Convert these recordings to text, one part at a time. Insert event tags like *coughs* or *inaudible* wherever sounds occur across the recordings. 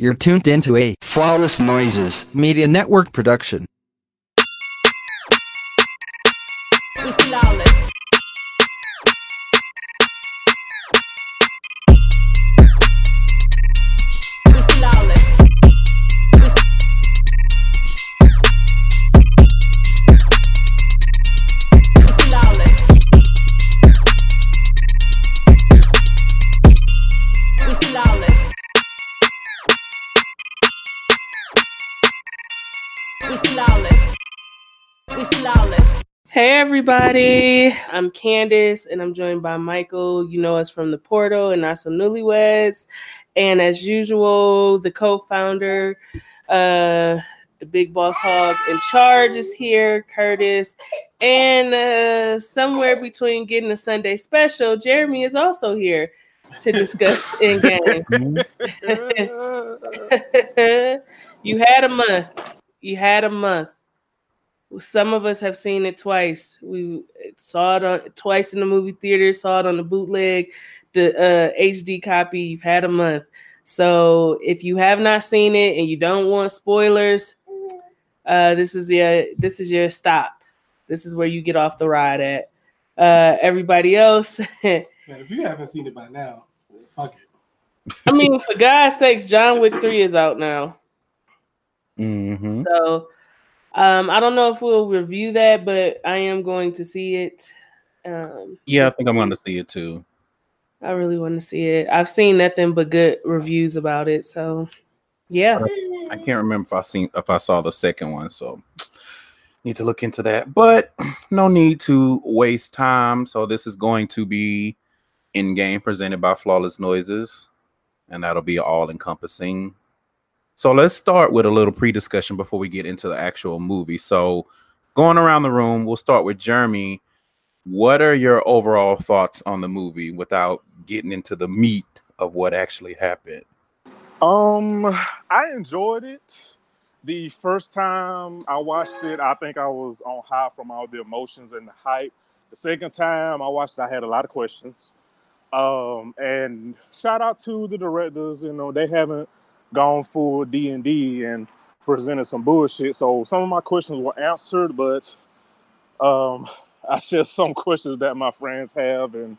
You're tuned into a Flawless Noises. Media Network production. Everybody, I'm Candace and I'm joined by Michael. You know us from the portal and not so newlyweds. And as usual, the co-founder, uh, the big boss hog in charge is here, Curtis. And uh, somewhere between getting a Sunday special, Jeremy is also here to discuss *laughs* Endgame. *laughs* *laughs* you had a month. You had a month. Some of us have seen it twice. We saw it on twice in the movie theater, saw it on the bootleg, the uh, HD copy. You've had a month. So if you have not seen it and you don't want spoilers, uh, this is your this is your stop. This is where you get off the ride at. Uh, everybody else, *laughs* Man, if you haven't seen it by now, fuck it. I mean, for God's sakes, John Wick 3 is out now. Mm-hmm. So um, I don't know if we'll review that, but I am going to see it. Um, Yeah, I think I'm going to see it too. I really want to see it. I've seen nothing but good reviews about it. So yeah. I can't remember if I seen if I saw the second one, so need to look into that. But no need to waste time. So this is going to be Endgame presented by Flawless Noises, and that'll be all encompassing. So let's start with a little pre-discussion before we get into the actual movie. So going around the room, we'll start with Jeremy. What are your overall thoughts on the movie without getting into the meat of what actually happened? Um, I enjoyed it. The first time I watched it, I think I was on high from all the emotions and the hype. The second time I watched it, I had a lot of questions. Um, and shout out to the directors. You know, they haven't gone full D and D and presented some bullshit. So some of my questions were answered, but um, *laughs* I shared some questions that my friends have, and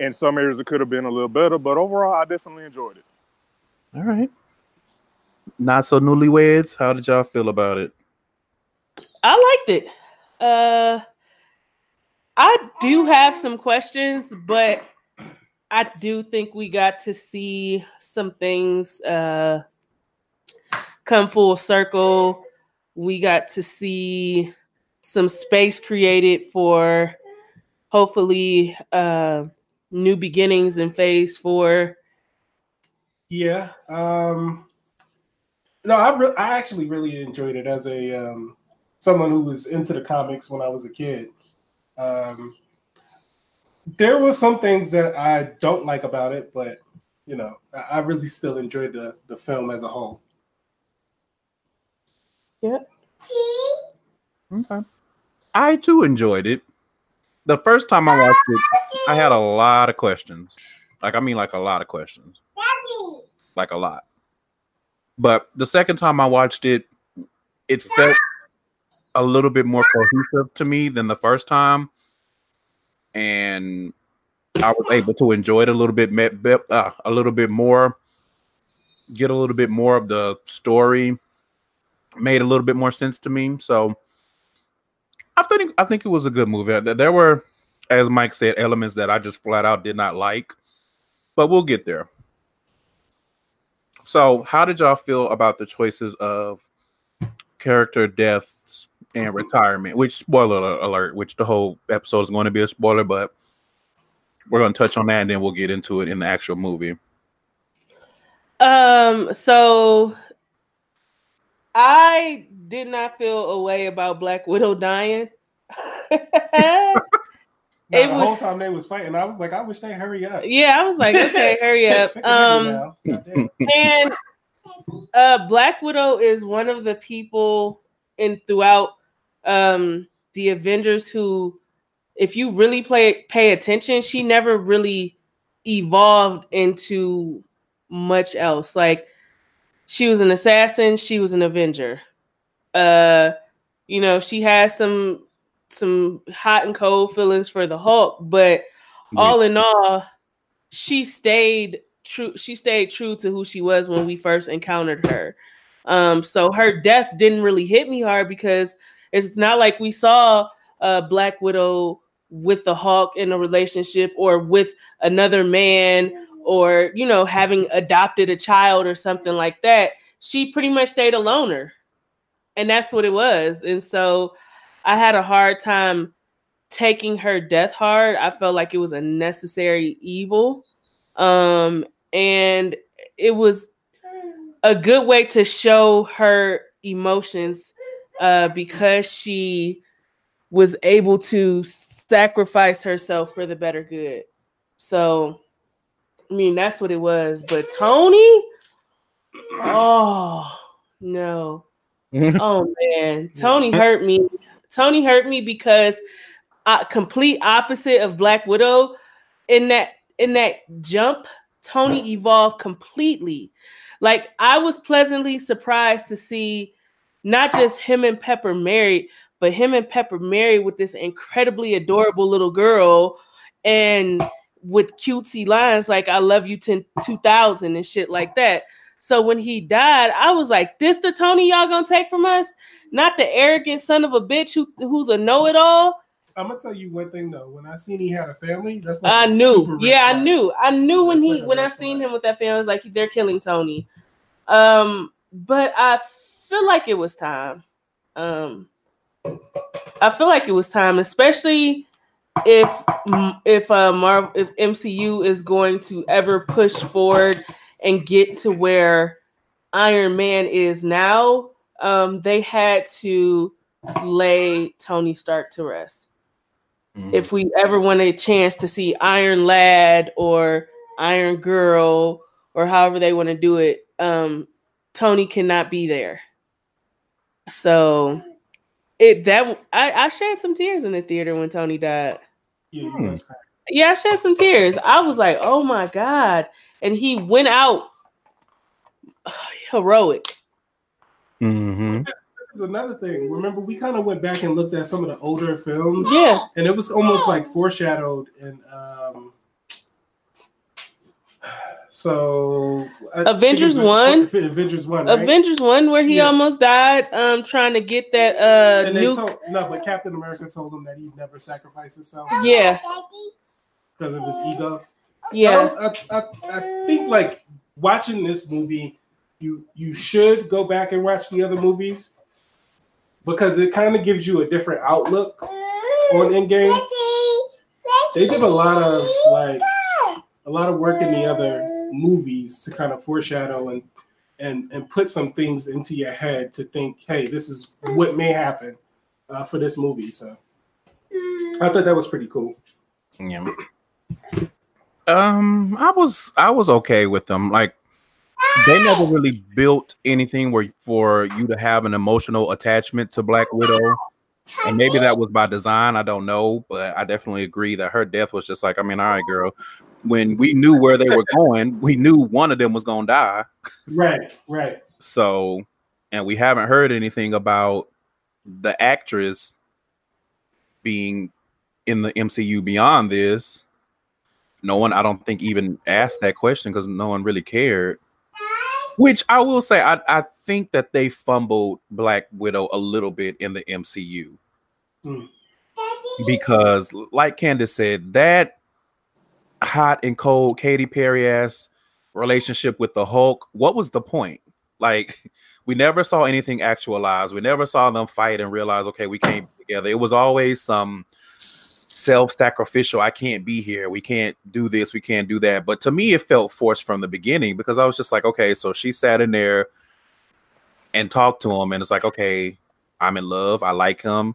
in some areas it could have been a little better. But overall, I definitely enjoyed it. All right. Not so newlyweds. How did y'all feel about it? I liked it. Uh I do have some questions, but I do think we got to see some things uh come full circle. We got to see some space created for hopefully uh new beginnings in phase four. Yeah. Um, no, I re- I actually really enjoyed it as a um, someone who was into the comics when I was a kid. Um, there was some things that I don't like about it, but you know, I, I really still enjoyed the the film as a whole. Yeah. Okay. I too enjoyed it. The first time I watched it, I had a lot of questions. Like I mean like a lot of questions. Like a lot. But the second time I watched it, it felt a little bit more cohesive to me than the first time. And I was able to enjoy it a little bit uh, a little bit more get a little bit more of the story made a little bit more sense to me. So I think I think it was a good movie. There- There were, as Mike said, elements that I just flat out did not like, but we'll get there. So, how did y'all feel about the choices of character deaths and retirement? Which spoiler alert, which the whole episode is going to be a spoiler, but we're going to touch on that and then we'll get into it in the actual movie. Um, so I did not feel a way about Black Widow dying. *laughs* Now, It the was- whole time they was fighting, I was like, I wish they hurry up. yeah, I was like, okay, hurry up. *laughs* Pick a movie Um, *laughs* and uh Black Widow is one of the people in throughout um the Avengers who if you really play pay attention, she never really evolved into much else. Like she was an assassin, she was an avenger. Uh, you know, she has some some hot and cold feelings for the Hulk, but all in all, she stayed true. She stayed true to who she was when we first encountered her. Um, so her death didn't really hit me hard because it's not like we saw uh, Black Widow with the Hulk in a relationship or with another man or you know having adopted a child or something like that. She pretty much stayed a loner, and that's what it was. And so I had a hard time taking her death hard. I felt like it was a necessary evil. Um, and it was a good way to show her emotions uh, because she was able to sacrifice herself for the better good. So, I mean, that's what it was. But Tony, oh no, *laughs* oh man, Tony hurt me. Tony hurt me because uh, complete opposite of Black Widow in that in that jump, Tony evolved completely. Like I was pleasantly surprised to see not just him and Pepper married, but him and Pepper married with this incredibly adorable little girl and with cutesy lines like I love you 10 2000 and shit like that. So when he died, I was like, this the Tony y'all gonna take from us? Not the arrogant son of a bitch who who's a know-it-all. I'm gonna tell you one thing though. When I seen he had a family, that's I like a knew. super Yeah, I knew. I knew when That's he like when I seen flag. him with that family, I was like, they're killing Tony. Um, but I feel like it was time. Um, I feel like it was time, especially if if uh Marvel if MCU is going to ever push forward and get to where Iron Man is now. Um, they had to lay Tony Stark to rest Mhm. if we ever want a chance to see Iron Lad or Iron Girl or however they want to do it, um, Tony cannot be there. So it that I, I shed some tears in the theater when Tony died. Yeah, Hmm. you was crazy. Yeah, I shed some tears. I was like, oh my God. And he went out *sighs* heroic. Mhm. This is another thing. Remember, we kind of went back and looked at some of the older films, Yeah. and it was almost like foreshadowed. And um, so I Avengers was one? Avengers one, right? Avengers one where he Yeah. almost died, um, trying to get that uh and they nuke. told, no, but Captain America told him that he'd never sacrifice himself yeah, because of his ego. yeah. I, I, I, I think like watching this movie, you you should go back and watch the other movies because it kind of gives you a different outlook on Endgame. They did a lot of like a lot of work in the other movies to kind of foreshadow and and and put some things into your head to think, hey, this is what may happen uh, for this movie. So I thought that was pretty cool. Yeah. Um, I was I was okay with them. Like they never really built anything where for you to have an emotional attachment to Black Widow. And maybe that was by design. I don't know, but I definitely agree that her death was just like, I mean, all right, girl. When we knew where they were going, we knew one of them was gonna die. Right, right. So, and we haven't heard anything about the actress being in the MCU beyond this. No one, I don't think, even asked that question because no one really cared. Which I will say, I, I think that they fumbled Black Widow a little bit in the MCU. Hmm. Because, like Candace said, that hot and cold Katy Perry ass relationship with the Hulk, what was the point? Like, *laughs* we never saw anything actualized. We never saw them fight and realize, okay, we came together. It was always some self-sacrificial. I can't be here. We can't do this. We can't do that. But to me, it felt forced from the beginning because I was just like, okay, so she sat in there and talked to him, and it's like, okay, I'm in love. I like him.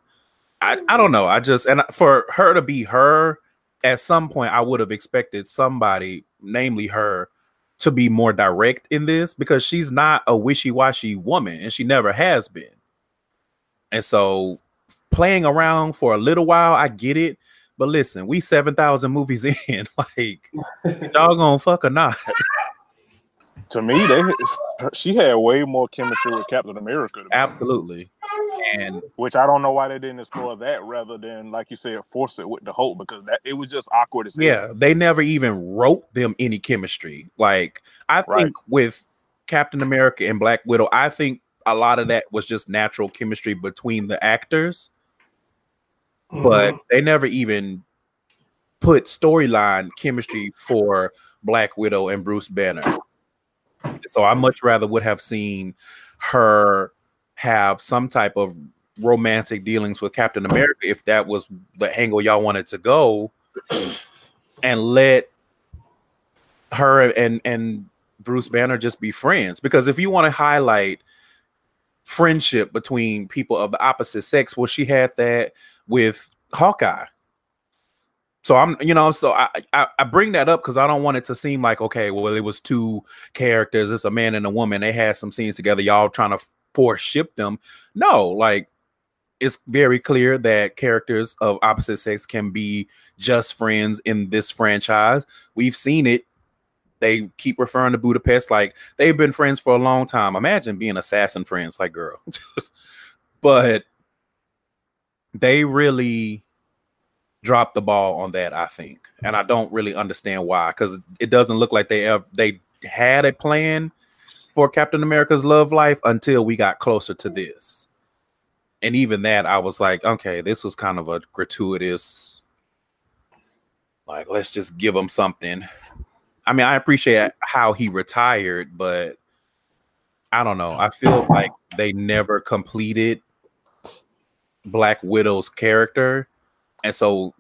I, I don't know. I just and for her to be her at some point, I would have expected somebody, namely her, to be more direct in this because she's not a wishy-washy woman and she never has been. And so playing around for a little while, I get it. But listen, we 7,000 movies *laughs* in. Like, *laughs* y'all gonna fuck or not? To me, they she had way more chemistry with Captain America, Absolutely. And which I don't know why they didn't explore that rather than, like you said, force it with the Hulk because that it was just awkward as hell. yeah, they never even wrote them any chemistry. Like I think Right. with Captain America and Black Widow, I think a lot of that was just natural chemistry between the actors, but Mhm. they never even put storyline chemistry for Black Widow and Bruce Banner. So I much rather would have seen her have some type of romantic dealings with Captain America if that was the angle y'all wanted to go and let her and and Bruce Banner just be friends. Because if you want to highlight friendship between people of the opposite sex well she had that with Hawkeye so I'm, you know, so I I, I bring that up because I don't want it to seem like okay, well, it was two characters, it's a man and a woman. They had some scenes together, y'all trying to force ship them. No, like it's very clear that characters of opposite sex can be just friends in this franchise. We've seen it. They keep referring to Budapest like they've been friends for a long time. Imagine being assassin friends, like girl. *laughs* but they really dropped the ball on that, I think, and I don't really understand why because it doesn't look like they ever they had a plan for Captain America's love life until we got closer to this, and even that I was like, okay, this was kind of a gratuitous, like let's just give him something. I mean, I appreciate how he retired, but I don't know. I feel like they never completed Black Widow's character. And so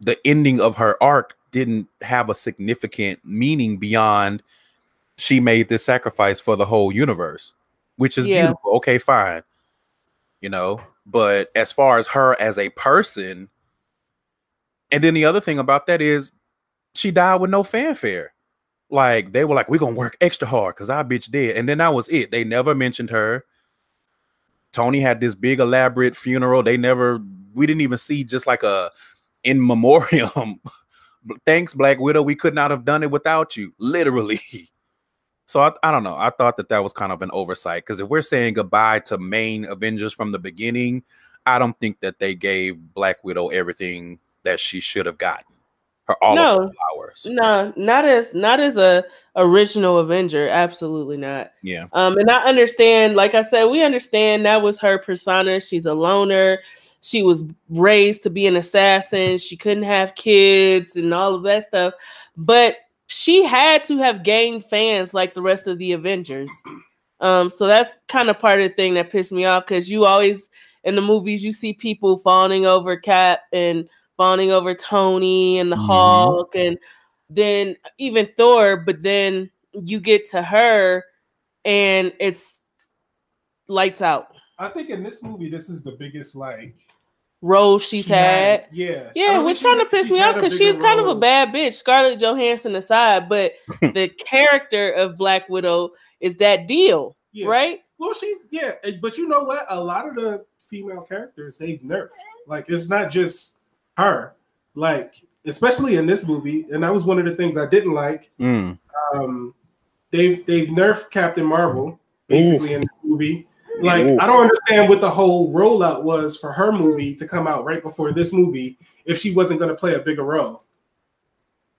the ending of her arc didn't have a significant meaning beyond she made this sacrifice for the whole universe, which is Yeah. beautiful. Okay, fine. You know, but as far as her as a person, and then the other thing about that is she died with no fanfare. Like they were like, we're gonna work extra hard because our bitch dead. And then that was it. They never mentioned her. Tony had this big elaborate funeral. They never, we didn't even see just like a in memoriam. *laughs* Thanks, Black Widow. We could not have done it without you, literally. *laughs* So I, I don't know. I thought that that was kind of an oversight because if we're saying goodbye to main Avengers from the beginning, I don't think that they gave Black Widow everything that she should have gotten. Her all No. her flowers. No, not as not as a original Avenger. Absolutely not. Yeah. Um, and I understand, like I said, we understand that was her persona. She's a loner. She was raised to be an assassin. She couldn't have kids and all of that stuff. But she had to have gained fans like the rest of the Avengers. Um, so that's kind of part of the thing that pissed me off because you always in the movies you see people fawning over Cap and fawning over Tony and the Mhm. Hulk and then even Thor, but then you get to her and it's lights out. I think in this movie, this is the biggest like Role she's she had. Yeah, Yeah, don't which think kind of she's- pissed me off because she's kind of a bad bitch. Scarlett Johansson aside, but *laughs* the character of Black Widow is that deal, Yeah. right? Well, she's yeah, but you know what? A lot of the female characters they've nerfed. Like it's not just her. Like especially in this movie, and that was one of the things I didn't like. Mm. Um, they've they've nerfed Captain Marvel basically in this movie. Like Oof. I don't understand what the whole rollout was for her movie to come out right before this movie if she wasn't going to play a bigger role.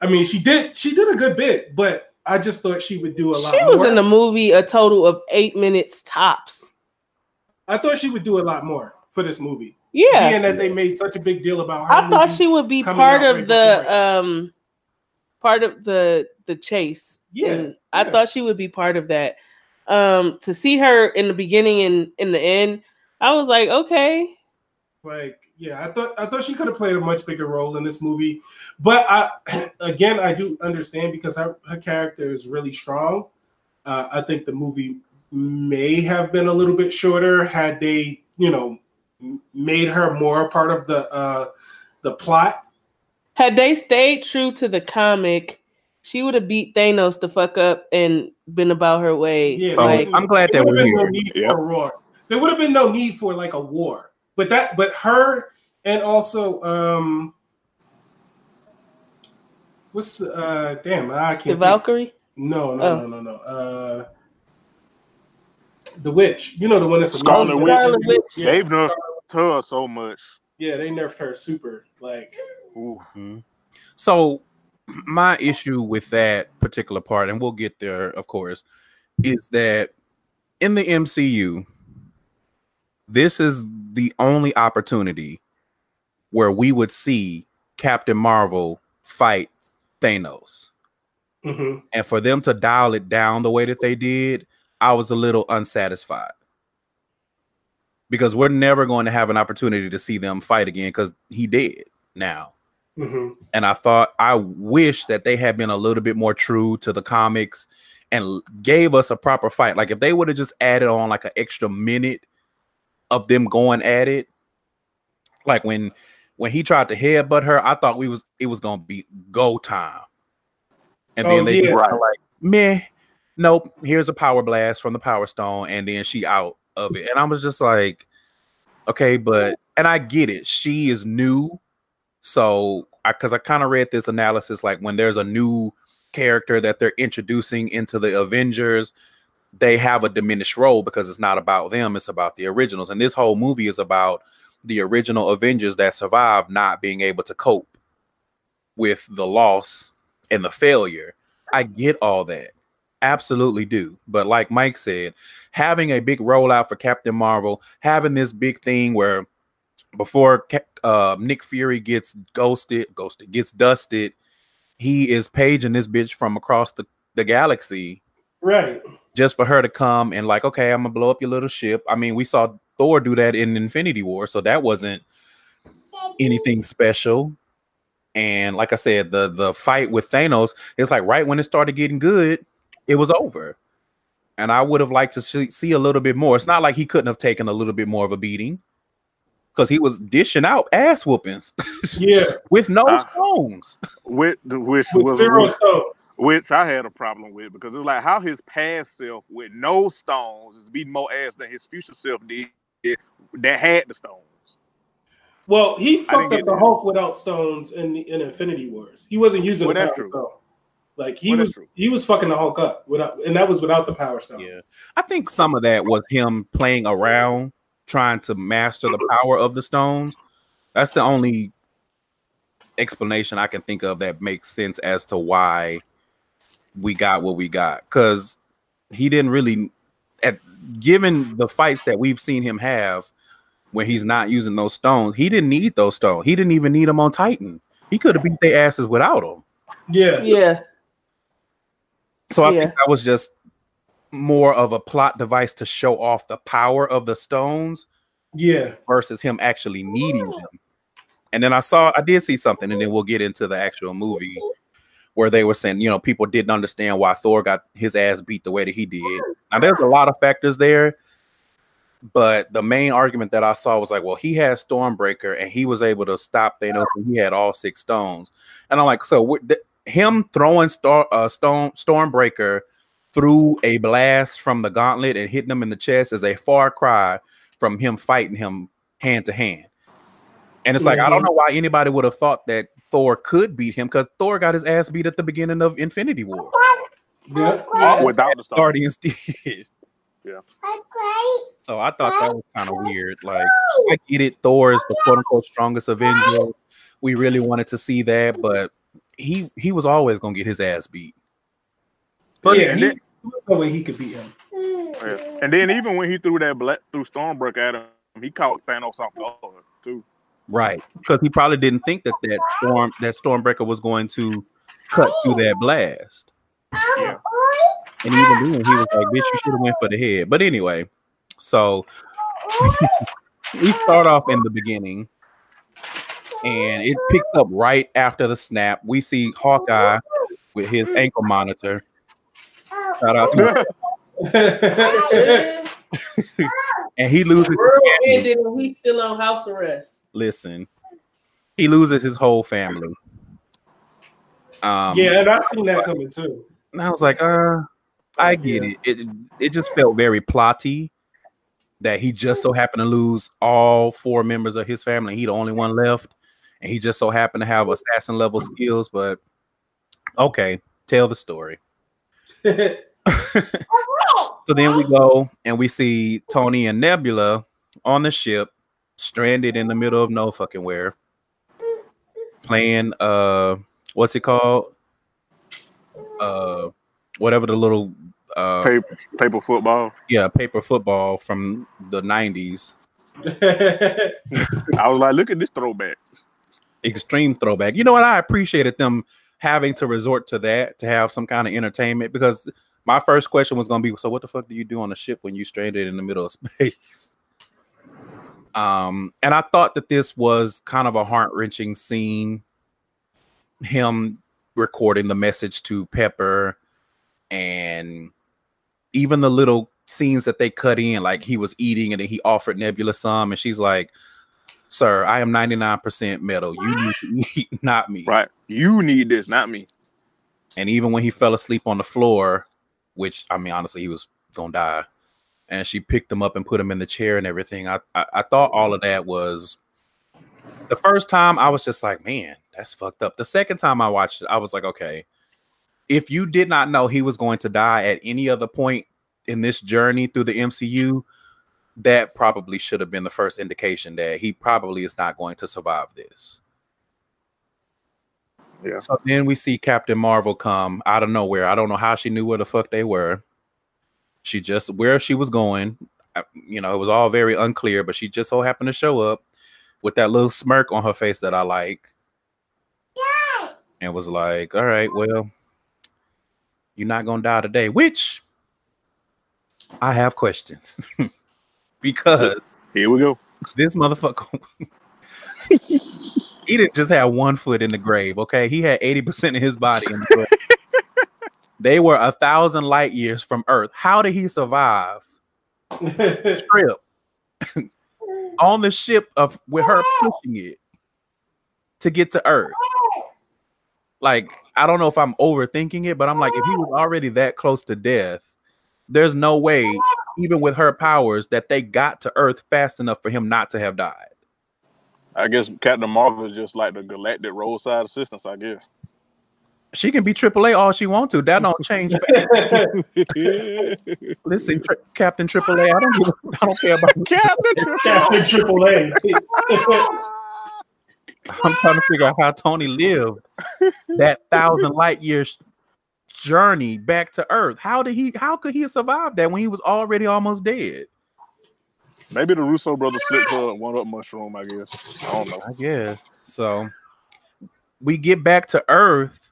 I mean, she did she did a good bit, but I just thought she would do a lot more. She was more. in the movie a total of eight minutes tops. I thought she would do a lot more for this movie. Yeah. Being that they made such a big deal about her. I thought she would be part of right the um part of the the chase. Yeah, And I yeah. thought she would be part of that. Um to see her in the beginning and in the end, I was like, okay. like yeah i thought i thought she could have played a much bigger role in this movie. But i *clears throat* again i do understand because her, her character is really strong. Uh, i think the movie may have been a little bit shorter had they you know made her more a part of the uh the plot. Had they stayed true to the comic, she would have beat Thanos to fuck up and been about her way. yeah like I'm glad that we're have been no here. Yep. for war there would have been no need for like a war but that but her and also um what's the uh damn i can't the think. Valkyrie. No, no, Oh. no, no, no. Uh, the witch. You know the one that's a Scarlet. Witch. Scarlet Witch. Yeah, They've nerfed her so much. yeah, they nerfed her super. Like, Ooh. Mhm. So my issue with that particular part, and we'll get there, of course, is that in the MCU, this is the only opportunity where we would see Captain Marvel fight Thanos. mhm. And for them to dial it down the way that they did, I was a little unsatisfied. Because we're never going to have an opportunity to see them fight again because he did now. Mhm. and I thought I wish that they had been a little bit more true to the comics and gave us a proper fight. Like if they would have just added on like an extra minute of them going at it, like when when he tried to headbutt her, I thought we was it was gonna be go time, and then Oh, they yeah. just like meh, nope. Here's a power blast from the Power Stone, and then she out of it, and I was just like, okay, but and I get it, she is new, so I because I kind of read this analysis like when there's a new character that they're introducing into the Avengers, they have a diminished role because it's not about them, it's about the originals. And this whole movie is about the original Avengers that survived not being able to cope with the loss and the failure. I get all that. Absolutely do. But like Mike said, having a big rollout for Captain Marvel, having this big thing where before uh, Nick Fury gets ghosted, ghosted, gets dusted, he is paging this bitch from across the, the galaxy Right. just for her to come and like, okay, I'm gonna blow up your little ship. I mean, we saw Thor do that in Infinity War, so that wasn't anything special. And like I said, the the fight with Thanos is like right when it started getting good, it was over. And I would have liked to see, see a little bit more. It's not like he couldn't have taken a little bit more of a beating because he was dishing out ass whoopings *laughs* Yeah. with no Ah. stones. With which With was zero which, stones. which I had a problem with because it's like how his past self with no stones is beating more ass than his future self did that had the stones. Well, he I fucked up the that. Hulk without stones in in Infinity Wars. He wasn't using Well, the that's power true. stone. Like he Well, was he was fucking the Hulk up without and that was without the power stone. Yeah. I think some of that was him playing around, trying to master the power of the stones. That's the only explanation I can think of that makes sense as to why we got what we got. Because he didn't really, at given the fights that we've seen him have when he's not using those stones, he didn't need those stones. He didn't even need them on Titan. He could have beat their asses without them. Yeah. Yeah. So I Yeah. think that was just more of a plot device to show off the power of the stones Yeah. versus him actually needing them. And then I saw, I did see something, and then we'll get into the actual movie where they were saying, you know, people didn't understand why Thor got his ass beat the way that he did. Now, there's a lot of factors there, but the main argument that I saw was like, well, he had Stormbreaker and he was able to stop Thanos when he had all six stones. And I'm like, so what- th- him throwing Star, uh, Stone, Stormbreaker through a blast from the gauntlet and hitting him in the chest is a far cry from him fighting him hand to hand. And it's like, I don't Mhm. know why anybody would have thought that Thor could beat him because Thor got his ass beat at the beginning of Infinity War. Yeah. Without the stones. Guardians did. Yeah. So I thought that was kind of weird. Like, I get it. Thor is the quote unquote strongest Avenger. We really wanted to see that, but he he was always gonna get his ass beat. But yeah, he, then- there was no way he could beat him. Mm. Yeah. And then even when he threw that black through Stormbreaker at him, he caught Thanos off guard too. Right. Because he probably didn't think that that storm that Stormbreaker was going to cut through that blast. Oh, yeah. And even then, he was like, "Bitch, you should have went for the head." But anyway, so oh, *laughs* we start off in the beginning, and it picks up right after the snap. We see Hawkeye with his mm. ankle monitor. Shout out to *laughs* and he loses. His World family. ended and he's still on house arrest. Listen, he loses his whole family. Um, yeah, and I seen that coming too. And I was like, uh, I get Yeah. it. It it just felt very plotty that he just so happened to lose all four members of his family. He the only one left, and he just so happened to have assassin level skills. But okay, tell the story. *laughs* So then we go and we see Tony and Nebula on the ship, stranded in the middle of no fucking where, playing uh what's it called? Uh whatever the little uh Paper, paper football. yeah, paper football from the 90s. *laughs* I was like, look at this throwback. Extreme throwback. You know what? I appreciated them having to resort to that to have some kind of entertainment because my first question was going to be so what the fuck do you do on a ship when you stranded in the middle of *laughs* space? Um, and I thought that this was kind of a heart wrenching scene. Him recording the message to Pepper, and even the little scenes that they cut in, like he was eating and then he offered Nebula some, and she's like, "Sir, I am ninety nine percent metal. You need to *laughs* not me." Right. You need this, not me. And even when he fell asleep on the floor, which I mean, honestly, he was gonna die, and she picked him up and put him in the chair and everything. I, I, I thought all of that was the first time I was just like, man, that's fucked up. The second time I watched it, I was like, okay, if you did not know he was going to die at any other point in this journey through the MCU, that probably should have been the first indication that he probably is not going to survive this. Yeah. So then we see Captain Marvel come out of nowhere. I don't know how she knew where the fuck they were. She just where she was going. You know, it was all very unclear, but she just so happened to show up with that little smirk on her face that I like. And was like, all right, well, you're not gonna die today, which I have questions. *laughs* because Here we go. this motherfucker *laughs* he didn't just have one foot in the grave okay? He had 80% of his body in the grave. *laughs* They were a thousand light years from earth. How did he survive? Trip. *laughs* On the ship of with her pushing it to get to earth. Like i don't know if i'm overthinking it but i'm like if he was already that close to death there's no way even with her powers that they got to earth fast enough for him not to have died I guess Captain Marvel is just like the galactic roadside assistance, I guess. She can be AAA all she wants to. That don't change. *laughs* *laughs* Listen, tri- Captain AAA, I don't, give, a- I don't care about. *laughs* Captain Triple A. I'm trying to figure out how Tony lived that thousand light years journey back to Earth. How did he? How could he survive that when he was already almost dead? Maybe the Russo brothers slipped one up mushroom, I guess. I don't know. I guess so. We get back to Earth.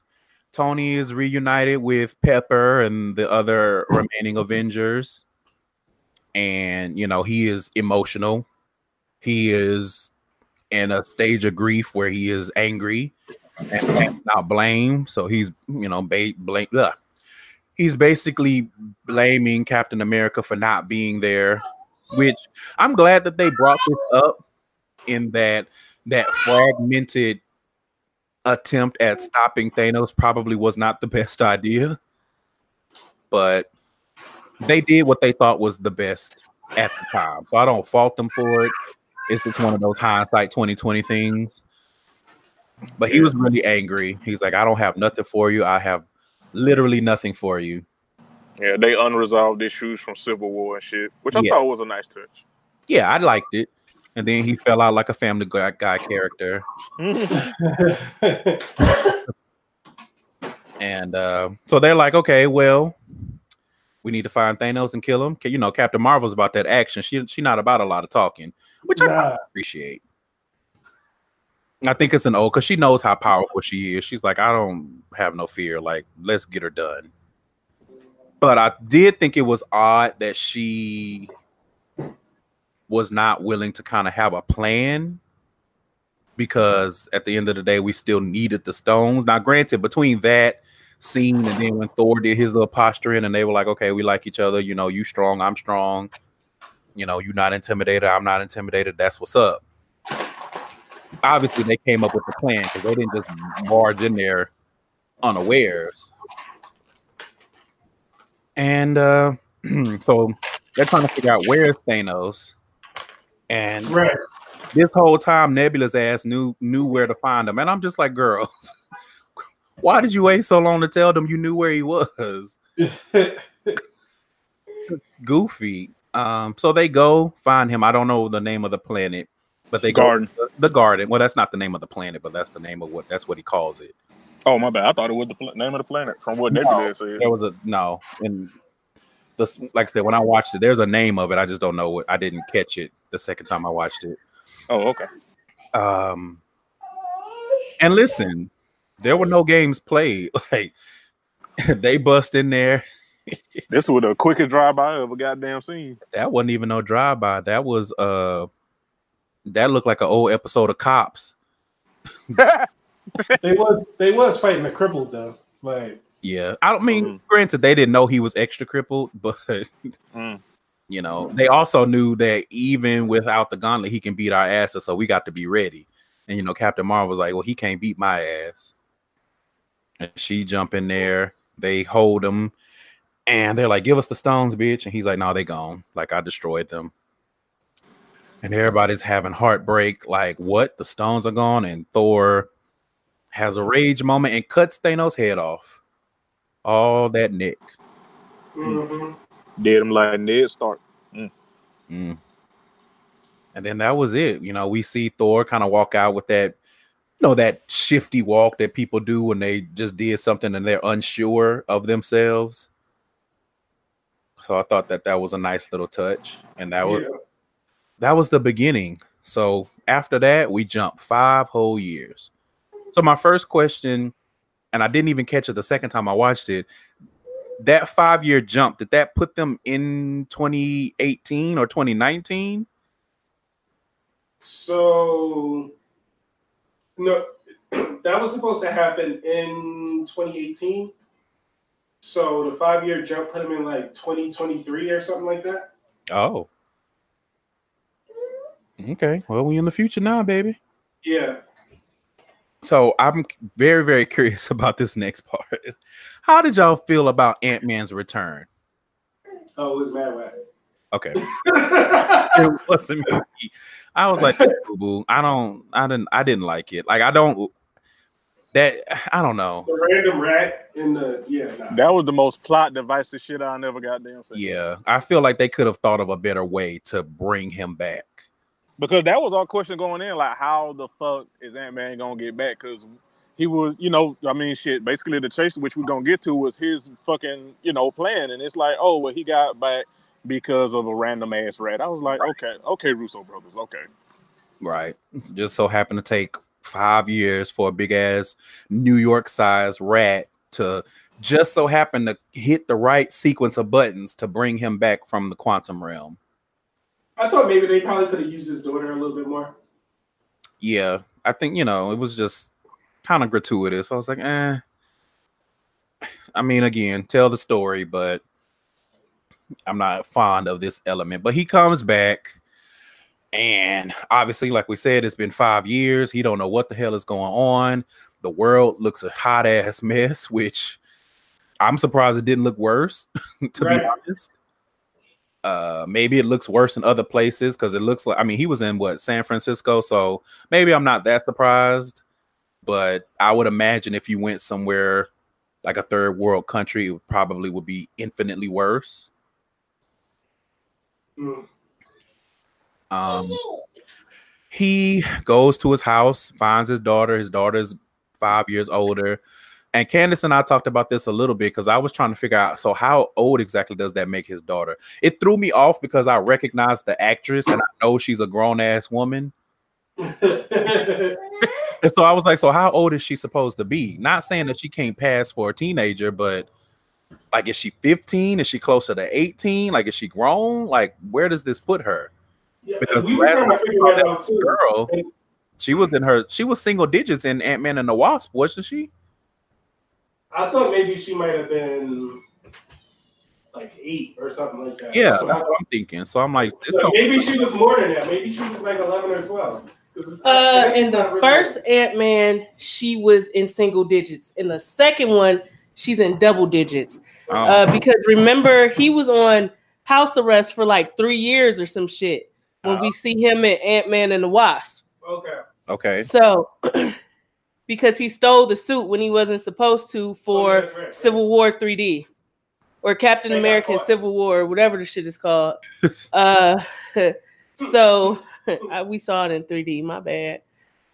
Tony is reunited with Pepper and the other remaining Avengers. And, you know, he is emotional. He is in a stage of grief where he is angry not blame. So he's, you know, ba- blame. ugh. He's basically blaming Captain America for not being there, which I'm glad that they brought this up in that that fragmented attempt at stopping Thanos probably was not the *laughs* best idea, but they did what they thought was the best at the time. So I don't fault them for it. It's just one of those hindsight 2020 things. But he was really angry. He's like, I don't have nothing for you. I have literally nothing for you. Yeah, they unresolved issues from Civil War and shit, which I Yeah. thought was a nice touch. Yeah, I liked it. And then he fell out like a family guy, guy character. *laughs* And uh, so they're like, okay, well, we need to find Thanos and kill him. 'Cause, You know, Captain Marvel's about that action. She she not about a lot of talking, which I appreciate. I think it's an old because she knows how powerful she is. She's like, I don't have no fear. Like, let's get her done. But I did think it was odd that she was not willing to kind of have a plan because at the end of the day, we still needed the stones. Now, granted, between that scene and then when Thor did his little posturing and they were like, okay, we like each other, you know, you strong, I'm strong, you know, you not intimidated, I'm not intimidated, that's what's up. Obviously, they came up with the plan because they didn't just barge in there unawares. And uh, *clears throat* so they're trying to figure out where's Thanos. And right. this whole time Nebula's ass knew knew where to find him. And I'm just like, girls, *laughs* why did you wait so long to tell them you knew where he was? *laughs* Just goofy. Um, so they go find him. I don't know the name of the planet, but they Garden. the, the garden. Well, that's not the name of the planet, but that's the name of what that's what he calls it. Oh my bad. I thought it was the pl- name of the planet from what No. Nebula said. There was a no, and this like I said when I watched it, there's a name of it. I just don't know what. I didn't catch it the second time I watched it. Oh, okay. Um, and listen, there were no games played. *laughs* Like *laughs* they bust in there. *laughs* This was the quickest drive by I ever goddamn seen. That wasn't even no drive by. That was uh, that looked like an old episode of Cops. *laughs* they was they was fighting a crippled though. Like Yeah, I don't mean. Mhm. Granted, they didn't know he was extra crippled, *laughs* but Mm. you know they also knew that even without the gauntlet, he can beat our asses. So we got to be ready. And you know, Captain Marvel was like, "Well, he can't beat my ass." And she jump in there. They hold him, and they're like, "Give us the stones, bitch!" And he's like, "No, they gone. Like I destroyed them." And everybody's having heartbreak. Like, what? The stones are gone, and Thor has a rage moment and cuts Thanos' head off. All that Nick. mm-hmm. Did him like Ned Stark. Mm. And then that was it. You know, we see Thor kind of walk out with that, you know, that shifty walk that people do when they just did something and they're unsure of themselves. So I thought that that was a nice little touch, and that was Yeah. That was the beginning. So after that, we jumped five whole years. So my first question, and I didn't even catch it the second time I watched it. That five year jump, did that put them in 2018 or 2019? So no, *clears throat* that was supposed to happen in 2018. So the five year jump put them in like 2023 or something like that. Oh. Okay. Well, we in the future now, baby. Yeah. So I'm very, very curious *laughs* about this next part. How did y'all feel about Ant Man's return? Oh, it was mad whack. Okay. *laughs* it wasn't me. I was like, boo boo. I don't, I didn't, I didn't like it. Like, I don't, that, I don't know. The random rat in the yeah. Nah. That was the most plot devices shit I never goddamn seen. Yeah. I feel like they could have thought of a better way to bring him back. Because that was our question going in, like how the fuck is Ant Man gonna get back? Because he was, you know, I mean, shit. Basically, the chase which we're gonna get to was his fucking, you know, plan, and it's like, oh, well, he got back because of a random ass rat. I was like, okay, okay, Russo brothers, okay. Right. Just so happened to take five years for a big ass New York sized rat to just so happen to hit the right sequence of buttons to bring him back from the quantum realm. I thought maybe they probably could have used his daughter a little bit more. Yeah. I think, you know, it was just kind of gratuitous. I was like, eh. I mean, again, tell the story, but I'm not fond of this element. But he comes back, and obviously, like we said, it's been five years. He don't know what the hell is going on. The world looks a hot ass mess, which I'm surprised it didn't look worse, *laughs* to Right. be honest. Uh, maybe it looks worse in other places because it looks like I mean he was in what San Francisco, so maybe I'm not that surprised. But I would imagine if you went somewhere like a third world country, it probably would be infinitely worse. Mm. Um, he goes to his house, finds his daughter. His daughter's five years older. And Candace and I talked about this a little bit because I was trying to figure out so how old exactly does that make his daughter? It threw me off because I recognized the actress and I know she's a grown ass woman. *laughs* And so I was like, so how old is she supposed to be? Not saying that she can't pass for a teenager, but like, is she 15? Is she closer to 18? Like, is she grown? Like, where does this put her? yeah, Because we last time that too. Girl, she was in her, she was single digits in Ant Man and the Wasp, wasn't she? I thought maybe she might have been like eight or something like that. Yeah, That's I that's what I'm thinking. So I'm like, this But maybe she was more than that. Maybe she was like eleven or twelve. 'Cause Uh, in the really- first Ant Man, she was in single digits. In the second one, she's in double digits. um, Uh, because remember, he was on house arrest for like three years or some shit when we see him in Ant Man and the Wasp. okay, okay. So, *clears throat* because he stole the suit when he wasn't supposed to Oh, for that's right, right. Civil War 3D. or Captain They America. Civil War, whatever the shit is called. uh, *laughs* so *laughs* I- we saw it in 3D. My bad.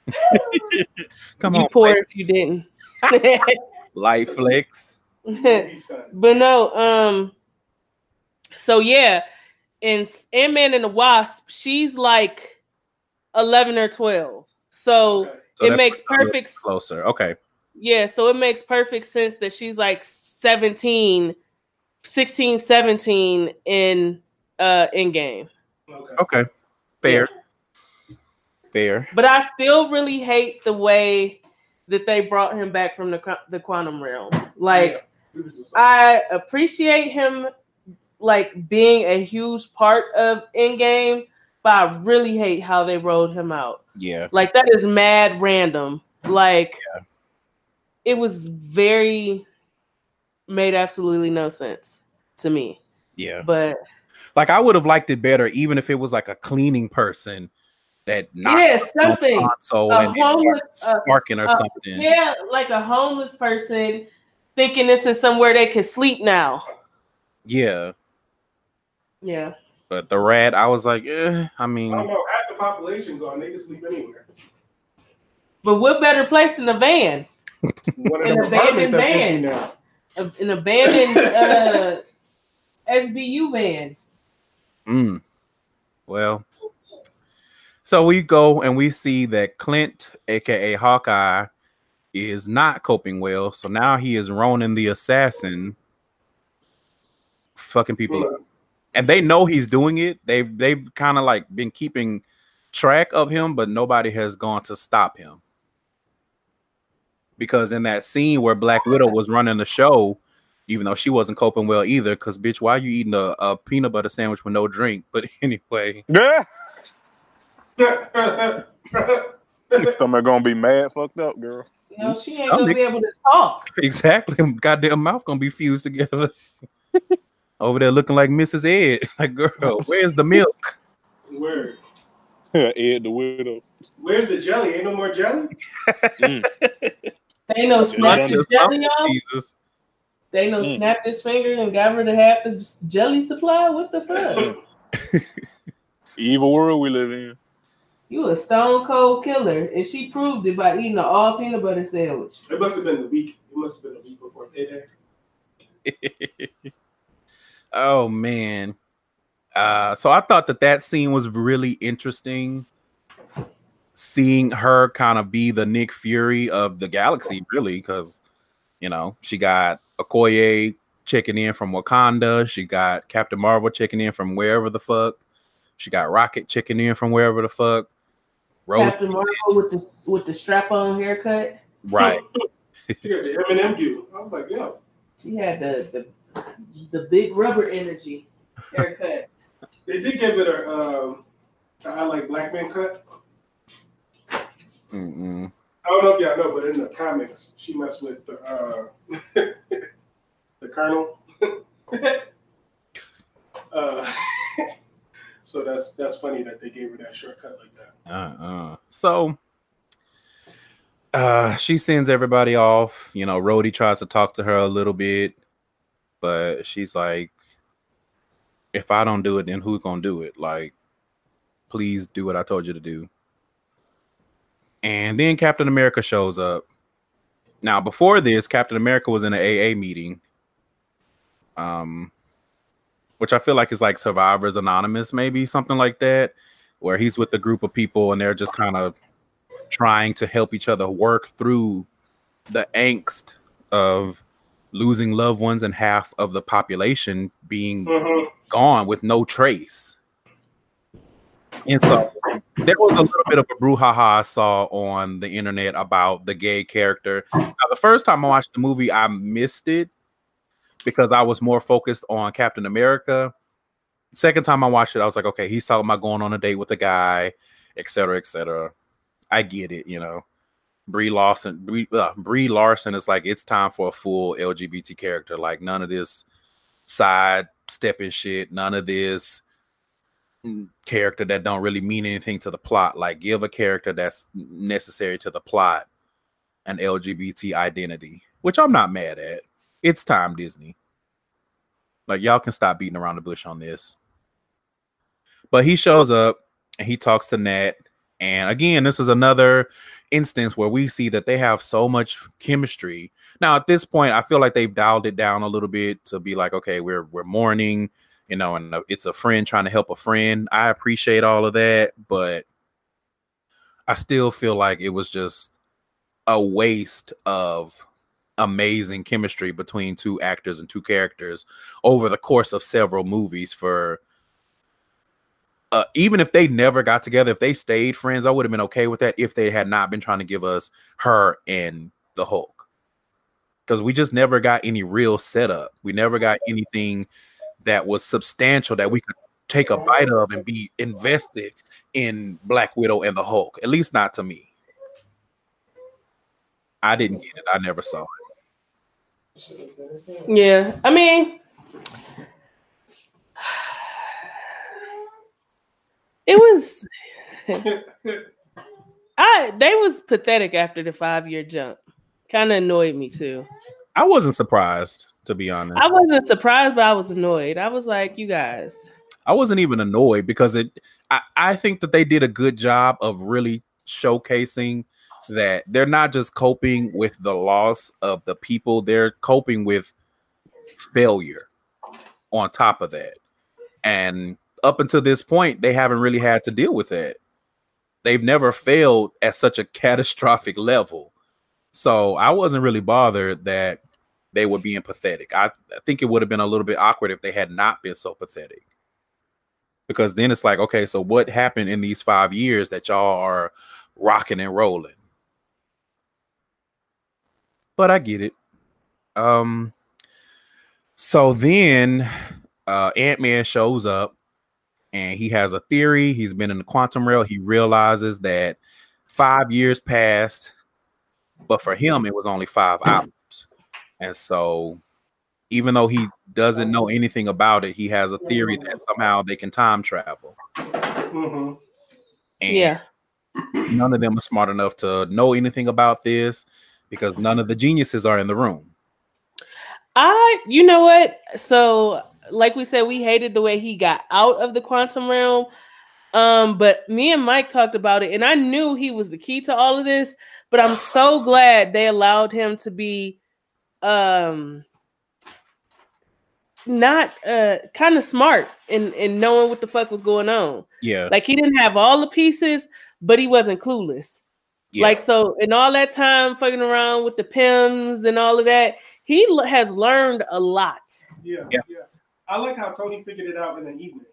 *laughs* Come you on, poor light, if you didn't. light flicks. But no, um, so yeah, in Ant Man and the Wasp, she's like eleven or twelve. So Okay. So it makes puts her a little perfect closer. Okay. yeah, so it makes perfect sense that she's like 17, 16, 17 in uh Endgame. Okay. Okay. Fair. Fair. But I still really hate the way that they brought him back from the the quantum realm. Like He was just I appreciate him like being a huge part of Endgame, but I really hate how they rolled him out. Yeah. Like that is mad random. Like it was very made absolutely no sense to me. Yeah. But Like I would have liked it better, even if it was like a cleaning person that knocked yeah, something. so and homeless- started sparking or uh, something. Yeah, like a homeless person thinking this is somewhere they could sleep now. Yeah. Yeah. But the rat, I was like, eh, I I don't mean, know. Half the population gone. They can sleep anywhere. But what better place than a van? One of An abandoned van. A- An abandoned uh, *laughs* SBU van. mm. well. So we go and we see that Clint, aka Hawkeye, is not coping well. So now he is Ronin the assassin, fucking people up. and they know he's doing it. They've they've kind of like been keeping track of him, but nobody has gone to stop him. Because in that scene where Black Widow was running the show, even though she wasn't coping well either, because bitch, why are you eating a, a peanut butter sandwich with no drink? *laughs* But anyway, Yeah. Yeah. Stomach gonna be mad fucked up, girl. You know, she ain't gonna be able to talk. exactly, *laughs* goddamn mouth gonna be fused together. *laughs* Over there looking like Mrs. Ed. Like, girl, where's the milk? Word. *laughs* Ed the widow. Where's the jelly? Ain't no more jelly? They know snapped his jelly off. Jesus. They know Mm. snapped his finger and got rid of half the jelly supply. What the fuck? *laughs* Evil world we live in. You a stone cold killer, and she proved it by eating an all peanut butter sandwich. It must have been the week. It must have been the week before payday. *laughs* oh man. Uh, so I thought that that scene was really interesting. Seeing her kind of be the Nick Fury of the galaxy, really, because you know she got Okoye checking in from Wakanda. She got Captain Marvel checking in from wherever the fuck. She got Rocket checking in from wherever the fuck. Rose, Captain Marvel with the with the strap on haircut. right? *laughs* She got the Eminem do. I was like, yo, She had the the, the big rubber energy haircut. They did give it a um, a I like black man cut. Mm-mm. I don't know if y'all know, but in the comics, she messed with the uh, *laughs* the Colonel. *laughs* uh, *laughs* so that's that's funny that they gave her that shortcut like that. Uh-uh. So uh she sends everybody off. You know, Rhodey tries to talk to her a little bit, but she's like, if I don't do it, then who's gonna do it? Like, please do what I told you to do. And then Captain America shows up. Now, before this, Captain America was in an AA meeting. Um, which I feel like is like Survivors Anonymous, maybe something like that, where he's with a group of people and they're just kind of trying to help each other work through the angst of losing loved ones and half of the population being Mhm. Gone with no trace. And so there was a little bit of a brouhaha I saw on the internet about the gay character. Now, the first time I watched the movie, I missed it because I was more focused on Captain America. Second time I watched it, I was like, okay, he's talking about going on a date with a guy, et cetera, et cetera. I get it, you know. Brie Larson, Brie, uh, Brie Larson is like, it's time for a full LGBT character. Like none of this side stepping shit, none of this mm, character that don't really mean anything to the plot. Like give a character that's necessary to the plot an LGBT identity, which I'm not mad at. It's time, Disney. Like y'all can stop beating around the bush on this. But he shows up and he talks to Nat. And again, this is another instance where we see that they have so much chemistry. Now, at this point, I feel like they've dialed it down a little bit to be like, okay, we're we're mourning, you know, and uh, it's a friend trying to help a friend. I appreciate all of that, but I still feel like it was just a waste of amazing chemistry between two actors and two characters over the course of several movies for uh, even if they never got together if they stayed friends i would have been okay with that if they had not been trying to give us her and the hulk. Because we just never got any real setup. We never got anything that was substantial that we could take a bite of and be invested in black widow and the hulk at least not to me. I didn't get it. I never saw it. Yeah, I mean, it was. *laughs* I they was pathetic after the five year jump. Kind of annoyed me too. I wasn't surprised, to be honest. I wasn't surprised, but I was annoyed. I was like, you guys. I wasn't even annoyed because it I, I think that they did a good job of really showcasing that they're not just coping with the loss of the people, they're coping with failure on top of that. And up until this point, they haven't really had to deal with that. They've never failed at such a catastrophic level. So I wasn't really bothered that they were being pathetic. I, I think it would have been a little bit awkward if they had not been so pathetic. Because then it's like, okay, so what happened in these five years that y'all are rocking and rolling? But I get it. Um so then uh Ant-Man shows up and he has a theory. He's been in the quantum realm. He realizes that five years passed, but for him it was only five hours. And so even though he doesn't know anything about it, he has a theory that somehow they can time travel. Mhm. And Yeah. none of them are smart enough to know anything about this because none of the geniuses are in the room. I, you know what? So, like we said, we hated the way he got out of the quantum realm. Um, but me and Mike talked about it, and I knew he was the key to all of this. But I'm so glad they allowed him to be, um, not uh kind of smart in in knowing what the fuck was going on. Yeah. Like he didn't have all the pieces, but he wasn't clueless. yeah. Like so, in all that time fucking around with the Pyms and all of that, he l- has learned a lot. Yeah, Yeah. Yeah, I like how Tony figured it out in the evening.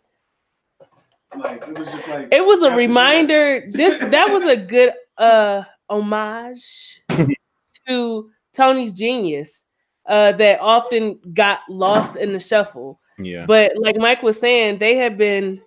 Like it was just like It was a after reminder. This that was a good *laughs* uh homage to Tony's genius uh that often got lost in the shuffle. yeah. But like Mike was saying, they have been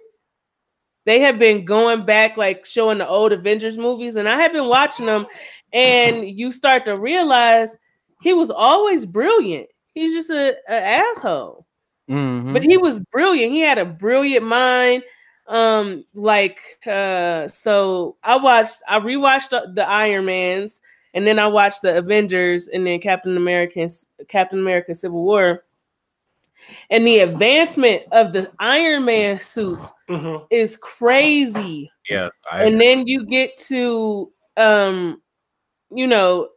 they have been going back like showing the old Avengers movies, and I have been watching them, and you start to realize he was always brilliant. He's just a, a asshole. Mhm. but he was brilliant he had a brilliant mind um like uh so i watched i rewatched the, the iron mans and then i watched the avengers and then captain american's captain america civil war and the advancement of the iron man suits Mhm. is crazy yeah. And then you get to um you know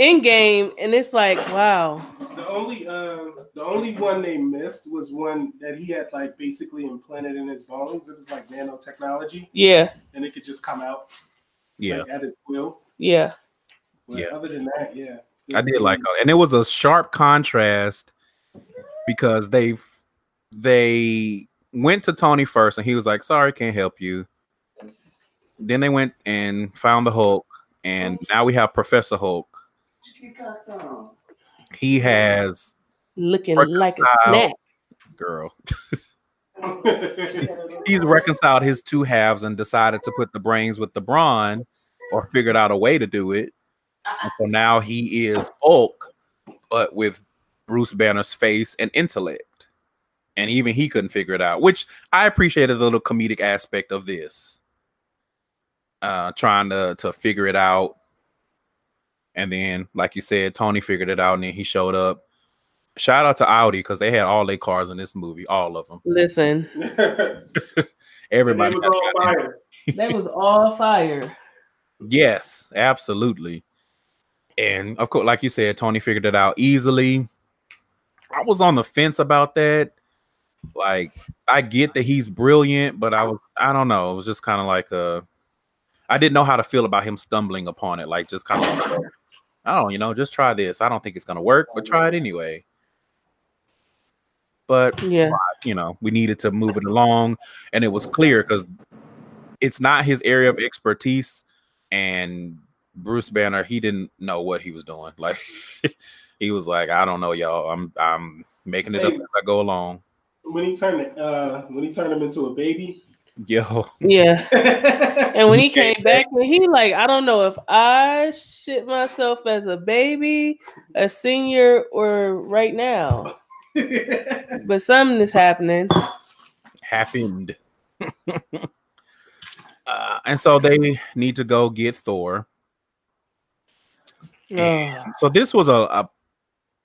Endgame and it's like wow The only uh, the only one they missed was one that he had like basically implanted in his bones. It was like nanotechnology, yeah and it could just come out yeah. like, at his will. yeah But Yeah. other than that, yeah, I did like and it was a sharp contrast because they they went to Tony first and he was like, "Sorry, can't help you." Then they went and found the Hulk and now we have Professor Hulk. He has looking like a snack girl. *laughs* He's reconciled his two halves and decided to put the brains with the brawn or figured out a way to do it. And so now he is Hulk, but with Bruce Banner's face and intellect. And even he couldn't figure it out, which I appreciated the little comedic aspect of this. Uh trying to to figure it out. And then, like you said, Tony figured it out and then he showed up Shout out to Audi because they had all their cars in this movie, all of them. Listen, *laughs* *laughs* Everybody. was all fire. that was all fire. Yes, absolutely. And of course, like you said, Tony figured it out easily. I was on the fence about that. Like, I get that he's brilliant, but I was, I don't know. It was just kind of like a, I didn't know how to feel about him stumbling upon it. Like, just kind of, like, oh, you know, just try this. I don't think it's gonna work, but try it anyway. But Yeah, you know, we needed to move it along, and it was clear because it's not his area of expertise. And Bruce Banner, he didn't know what he was doing. *laughs* Like he was like, I don't know, y'all. I'm I'm making it up as I go along. when he turned it, uh, when he turned him into a baby. Yo, yeah. and *laughs* And when he came back, when he like, I don't know if I shit myself as a baby, a senior, or right now, *laughs* but something is happening. happened. *laughs* uh, and so they need to go get Thor. *sighs* Oh, So this was a, a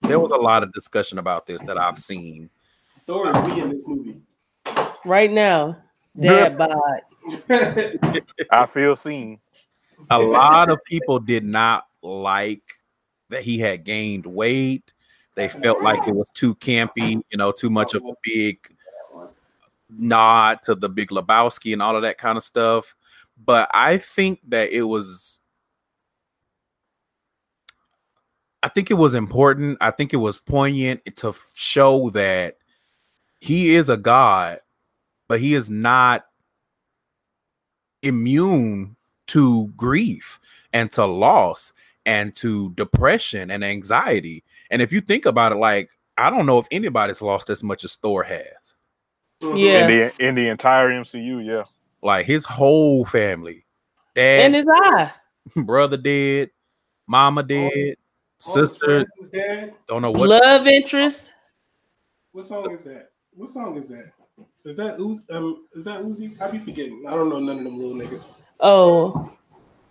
there was a lot of discussion about this that I've seen. Thor is me in this movie. right now, dad bod. I feel seen. a lot of people did not like that he had gained weight. They felt like it was too campy, you know, too much of a big nod to the Big Lebowski and all of that kind of stuff. But I think that it was, I think it was important. I think it was poignant to show that he is a god, but he is not immune to grief and to loss and to depression and anxiety. And if you think about it, like I don't know if anybody's lost as much as Thor has. Mm-hmm. Yeah. In the in the entire MCU, yeah. Like his whole family, dad, And his eye. *laughs* brother dead, mama dead, sister Is dad. don't know what. Love interest. What song is that? What song is that? Is that Uzi? Um, is that Uzi? I be forgetting. I don't know none of them little niggas. Oh,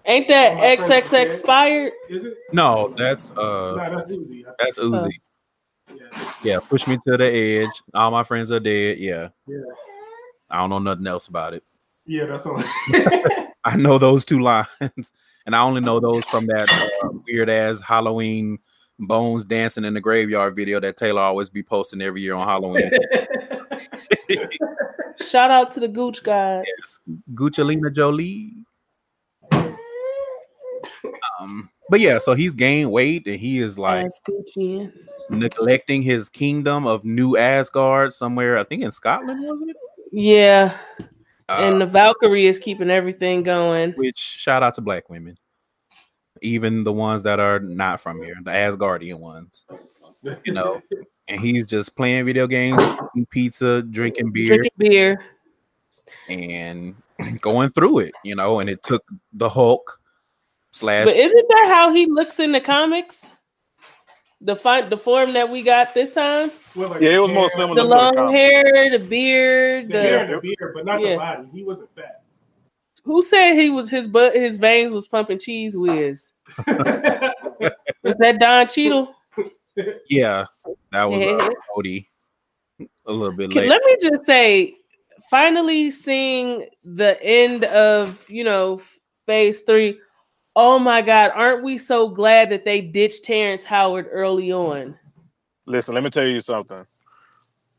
ain't that My friend's XX dead. expired? Is it? No, that's uh, no, that's Uzi. That's Uzi. think, yeah. Yeah, push me to the edge. All my friends are dead. Yeah, Yeah. I don't know nothing else about it. Yeah, that's all. *laughs* *laughs* I know those two lines, *laughs* and I only know those from that uh, weird ass Halloween bones dancing in the graveyard video that Taylor always be posting every year on Halloween. *laughs* *laughs* Shout out to the Gooch God. yes, Gucciolina Jolie. Um, but yeah, so he's gained weight and he is like Gucci. neglecting his kingdom of New Asgard somewhere. I think in Scotland, wasn't it? Yeah, Uh, and the Valkyrie is keeping everything going. which shout out to black women, even the ones that are not from here, the Asgardian ones. You know, *laughs* and he's just playing video games, eating pizza, drinking beer, Drinking beer. and *clears throat* going through it. You know, and it took the Hulk slash But isn't that how he looks in the comics? The fight, the form that we got this time, With, like, Yeah, it the was more similar the to the long comic. hair, the beard. The hair The and the beard, but not Yeah. the body. He wasn't fat. Who said he was his butt, his veins was pumping cheese whiz? *laughs* Was that Don Cheadle? yeah, that was uh, Yeah. Cody a little bit Can- late. let me just say, finally seeing the end of you know phase three. Oh my God, aren't we so glad that they ditched Terrence Howard early on? Listen, let me tell you something.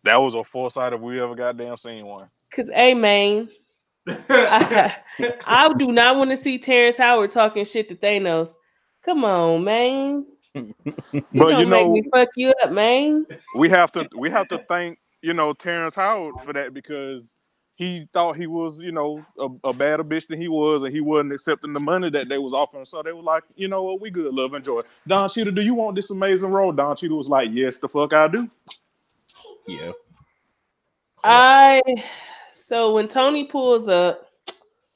That was a foresight if we ever goddamn seen one. Cause hey man, I, *laughs* I do not want to see Terrence Howard talking shit to Thanos. Come on, man. You But gonna you make know, me fuck you up, man. we have to we have to thank you know Terrence Howard for that because he thought he was you know a, a badder bitch than he was and he wasn't accepting the money that they was offering so they were like you know what we good love and joy Don Cheadle do you want this amazing role Don Cheadle was like yes the fuck I do yeah, I so when Tony pulls up,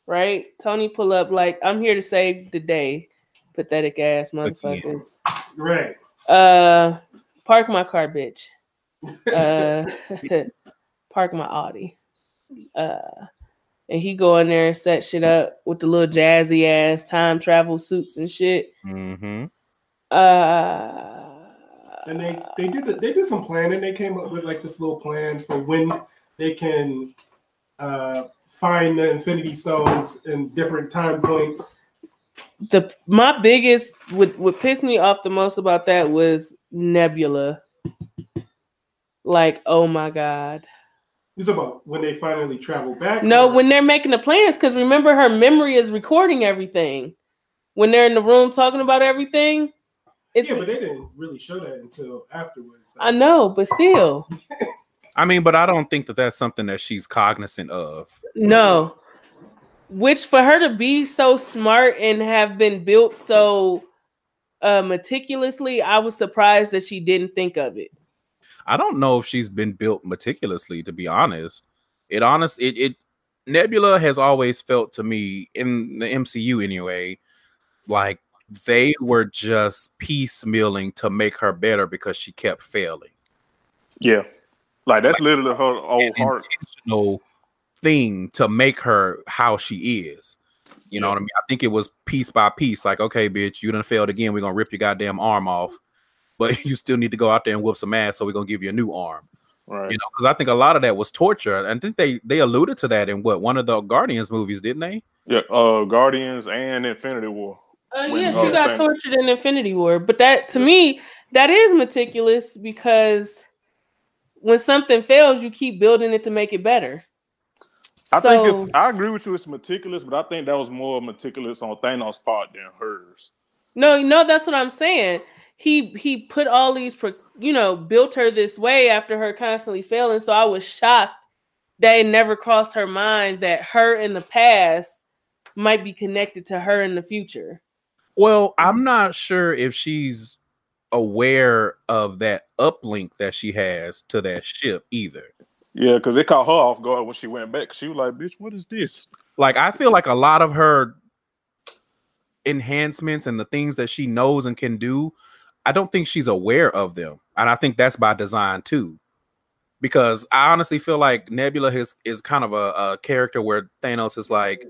right? Tony pull up like I'm here to save the day. Pathetic ass motherfuckers. right. Uh park my car, bitch. *laughs* Uh *laughs* park my Audi. Uh and he go in there and set shit up with the little jazzy ass time travel suits and shit. Mm-hmm. Uh and they they did they did some planning. They came up with like this little plan for when they can uh, find the Infinity Stones in different time points. the my biggest what what pissed me off the most about that was Nebula. Like, oh my god. You talk about when they finally travel back. No, when they're making the plans, because remember her memory is recording everything. When they're in the room talking about everything, it's yeah, but they didn't really show that until afterwards. I know, but still, *laughs* I mean, but I don't think that that's something that she's cognizant of. no. Which for her to be so smart and have been built so uh meticulously, I was surprised that she didn't think of it. I don't know if she's been built meticulously, to be honest. It honest it it Nebula has always felt to me in the MCU anyway, like they were just piecemealing to make her better because she kept failing. Yeah, like that's literally her old heart. intentional thing to make her how she is. You know Yeah. what I mean? I think it was piece by piece, like, okay, bitch, you done failed again. We're gonna rip your goddamn arm off, but *laughs* you still need to go out there and whoop some ass, so we're gonna give you a new arm. Right. you know because i think a lot of that was torture and i think they they alluded to that in what one of the guardians movies didn't they Yeah. Uh, Guardians and Infinity War. Uh, yeah, she got thing- tortured in Infinity War, but that to me that is meticulous because when something fails, you keep building it to make it better. I So- think it's. I agree with you. It's meticulous, but I think that was more meticulous on Thanos' part than hers. No, no, that's what I'm saying. He he put all these, you know, built her this way after her constantly failing. So I was shocked that it never crossed her mind that her in the past might be connected to her in the future. well i'm not sure if she's aware of that uplink that she has to that ship either Yeah, because it caught her off guard when she went back. She was like, "Bitch, what is this?" like i feel like a lot of her enhancements and the things that she knows and can do i don't think she's aware of them and i think that's by design too because i honestly feel like nebula is, is kind of a, a character where thanos is like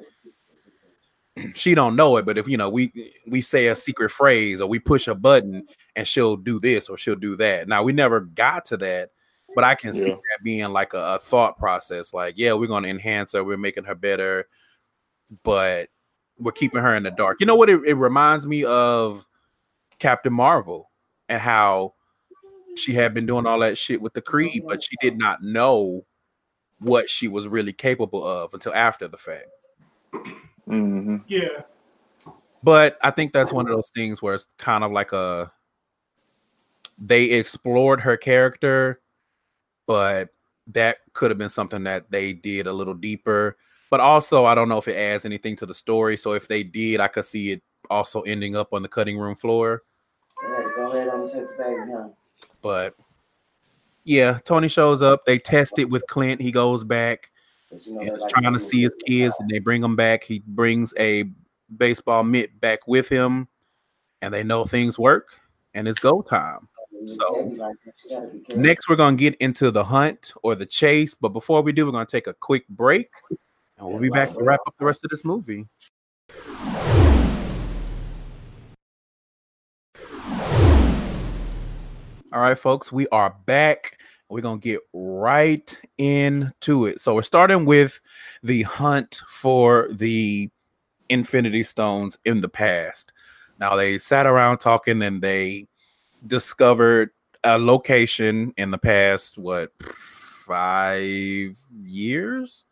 *clears throat* she don't know it but if you know we we say a secret phrase or we push a button and she'll do this or she'll do that. Now we never got to that but i can see that being like a, a thought process like yeah we're going to enhance her we're making her better but we're keeping her in the dark. You know what it, it reminds me of? Captain marvel and how she had been doing all that shit with the creed but she did not know what she was really capable of until after the fact. Mm-hmm. Yeah, but I think that's one of those things where it's kind of like a they explored her character, but that could have been something that they did a little deeper. But also, I don't know if it adds anything to the story. So if they did, I could see it also ending up on the cutting room floor. Go ahead and take the bag now. But yeah, Tony shows up. They test it with Clint. He goes back. You know, is like trying to see his kids, and they bring him back. He brings a baseball mitt back with him, and they know things work, and it's go time. So, heavy like that, you gotta be careful. Next, we're gonna get into the hunt or the chase, but before we do, we're gonna take a quick break, and we'll be back to wrap up the rest of this movie. All right, folks, we are back. We're gonna get right into it. So we're starting with the hunt for the Infinity Stones in the past. Now they sat around talking and they discovered a location in the past, what five years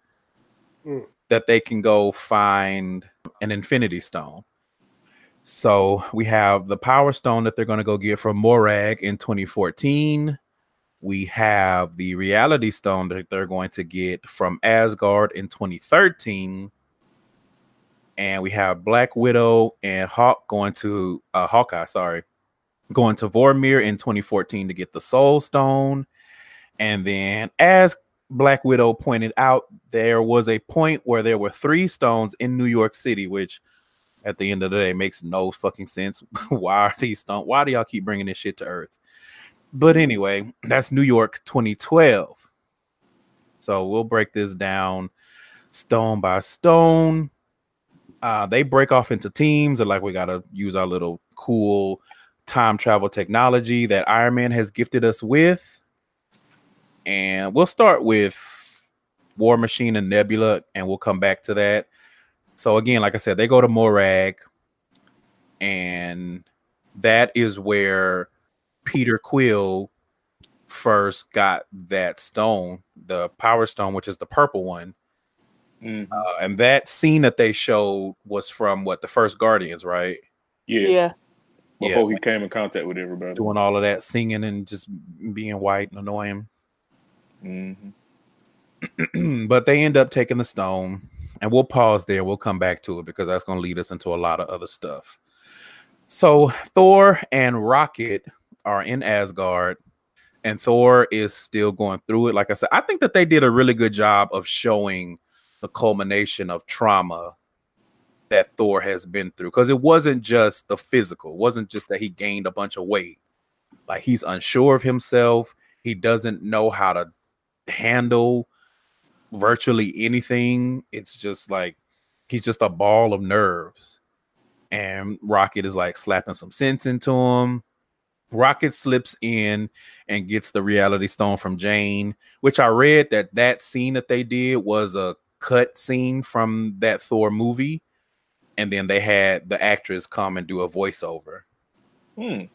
Hmm. that they can go find an Infinity Stone. So we have the Power Stone that they're going to go get from Morag in 2014. We have the Reality Stone that they're going to get from Asgard in 2013. And we have Black Widow and Hawk going to uh, Hawkeye, sorry, going to Vormir in 2014 to get the Soul Stone. And then, as Black Widow pointed out, there was a point where there were three stones in New York City, which at the end of the day makes no fucking sense. *laughs* why are these stones? Why do y'all keep bringing this shit to Earth? But anyway, that's New York 2012. So we'll break this down stone by stone. Uh, they break off into teams. They're like, we gotta use our little cool time travel technology that Iron Man has gifted us with. And we'll start with War Machine and Nebula, and we'll come back to that. So again, like I said, they go to Morag, and that is where Peter Quill first got that stone, the Power Stone, which is the purple one. Mhm. Uh, and that scene that they showed was from what the first Guardians, right? yeah. Yeah. Before he came in contact with everybody. Doing all of that singing and just being white and annoying. Mhm. *clears throat* but they end up taking the stone, and we'll pause there. We'll come back to it because that's going to lead us into a lot of other stuff. So Thor and Rocket are in Asgard, and Thor is still going through it. Like I said, I think that they did a really good job of showing the culmination of trauma that Thor has been through because it wasn't just the physical, it wasn't just that he gained a bunch of weight. Like he's unsure of himself, he doesn't know how to handle virtually anything. It's just like he's just a ball of nerves. And Rocket is like slapping some sense into him. Rocket slips in and gets the reality stone from Jane, which I read that that scene that they did was a cut scene from that Thor movie. And then they had the actress come and do a voiceover Hmm.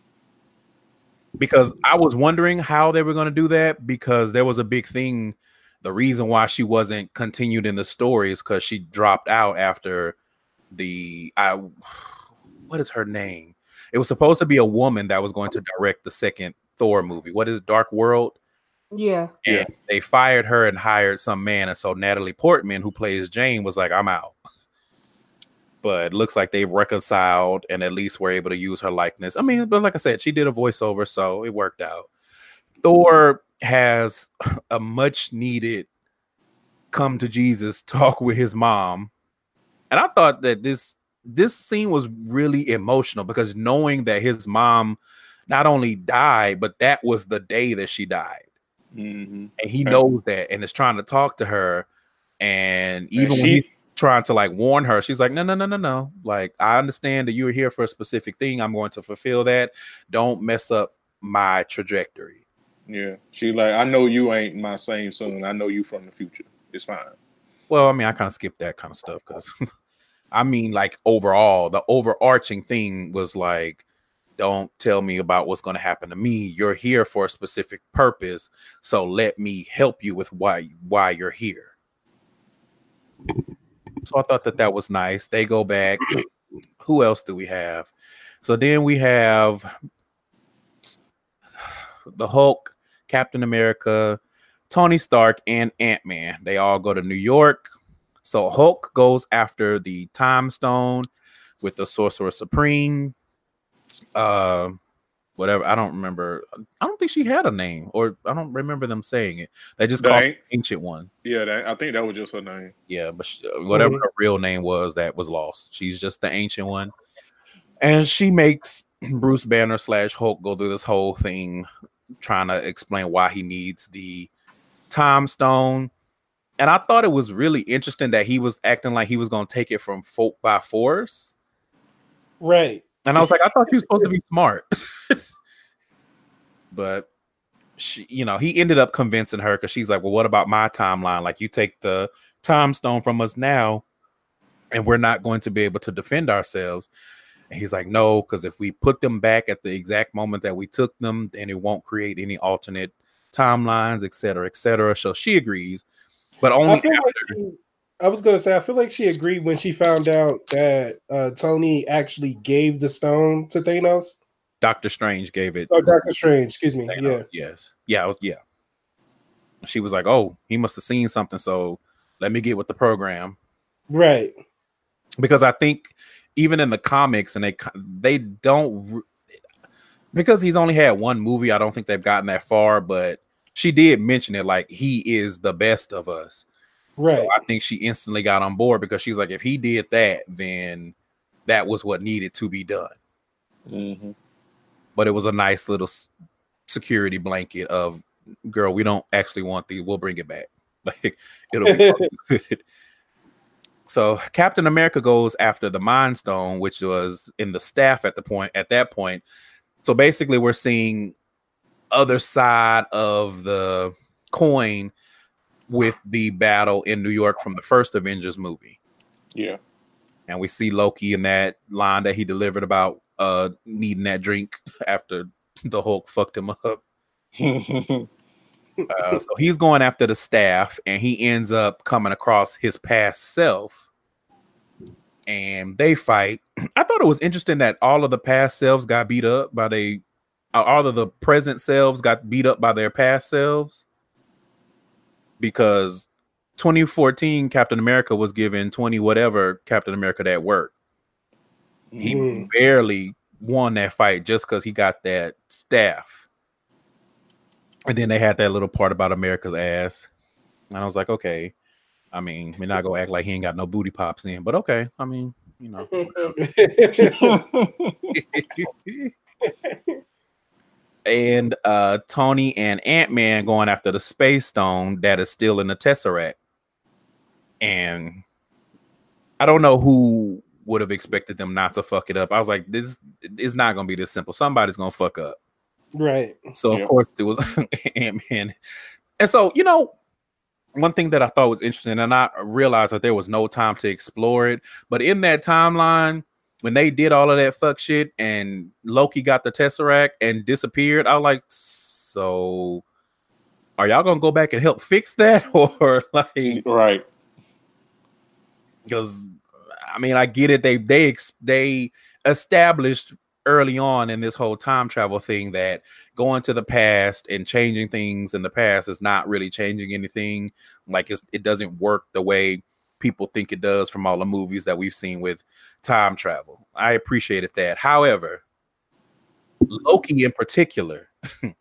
because I was wondering how they were going to do that because there was a big thing. The reason why she wasn't continued in the story is because she dropped out after the I what is her name? It was supposed to be a woman that was going to direct the second Thor movie. What is Dark World? Yeah. And Yeah. they fired her and hired some man. And so Natalie Portman, who plays Jane, was like, I'm out. *laughs* But it looks like they've reconciled and at least were able to use her likeness. I mean, but like I said, she did a voiceover, so it worked out. Thor has *laughs* a much needed come to Jesus talk with his mom. And I thought that this this scene was really emotional because knowing that his mom not only died, but that was the day that she died Mhm. and he knows that and is trying to talk to her and even when she- trying to like warn her she's like no no no no no like i understand that you are here for a specific thing i'm going to fulfill that don't mess up my trajectory Yeah. She like, I know you ain't my same son. I know you from the future. It's fine. well i mean i kind of skipped that kind of stuff because *laughs* i mean like overall the overarching thing was like don't tell me about what's going to happen to me you're here for a specific purpose so let me help you with why why you're here so i thought that that was nice. They go back. Who else do we have? So then we have the hulk captain america tony stark and ant-man. They all go to new york. So hulk goes after the time stone with the sorcerer supreme. Uh whatever i don't remember i don't think she had a name or i don't remember them saying it they just The called an- ancient one Yeah, that, I think that was just her name. yeah, but sh- uh, whatever her real name was, that was lost. She's just the ancient one, and she makes *clears throat* Bruce Banner slash Hulk go through this whole thing, trying to explain why he needs the time stone. And I thought it was really interesting that he was acting like he was going to take it from folk by force. Right. And I was like, I thought you were supposed to be smart. *laughs* but she, you know, he ended up convincing her because she's like, Well, what about my timeline? Like, you take the time stone from us now, and we're not going to be able to defend ourselves. And he's like, No, because if we put them back at the exact moment that we took them, then it won't create any alternate timelines, et cetera, et cetera. So she agrees, but only after like she, I was gonna say I feel like she agreed when she found out that uh, Tony actually gave the stone to Thanos. Doctor Strange gave it Oh, Doctor Strange, excuse me. Thanos. Yeah, Yes. Yeah. Was, yeah. She was like, "Oh, he must have seen something, so let me get with the program." right. Because I think even in the comics, and they they don't because he's only had one movie. I don't think they've gotten that far, but she did mention it like he is the best of us. Right. So I think she instantly got on board because she's like, if he did that, then that was what needed to be done. Mm-hmm. but it was a nice little security blanket of girl we don't actually want the. we'll bring it back *laughs* like it'll be *laughs* good so captain america goes after the mind stone which was in the staff at the point at that point So basically, we're seeing other side of the coin with the battle in New York from the first Avengers movie. Yeah. And we see Loki in that line that he delivered about uh needing that drink *laughs* after the Hulk fucked him up. *laughs* Uh, so he's going after the staff, and he ends up coming across his past self, and they fight. *clears throat* I thought it was interesting that all of the past selves got beat up by they, uh, all of the present selves got beat up by their past selves, because 2014 Captain America was given 20 whatever Captain America that worked. He Mm. barely won that fight just because he got that staff. And then they had that little part about America's ass. And I was like, okay. I mean, we're not gonna act like he ain't got no booty pops in, but okay. I mean, you know. *laughs* *laughs* *laughs* and uh Tony and Ant-Man going after the space stone that is still in the Tesseract. And I don't know who would have expected them not to fuck it up. I was like, this is not gonna be this simple. Somebody's gonna fuck up. right. So of course it was *laughs* Ant Man, and so you know, one thing that I thought was interesting, and I realized that there was no time to explore it, but in that timeline, when they did all of that fuck shit, and Loki got the Tesseract and disappeared, I was like, so are y'all gonna go back and help fix that, *laughs* or like right. because I mean I get it. They they they established early on in this whole time travel thing that going to the past and changing things in the past is not really changing anything. Like it's, it doesn't work the way people think it does from all the movies that we've seen with time travel I appreciated that however Loki in particular *laughs*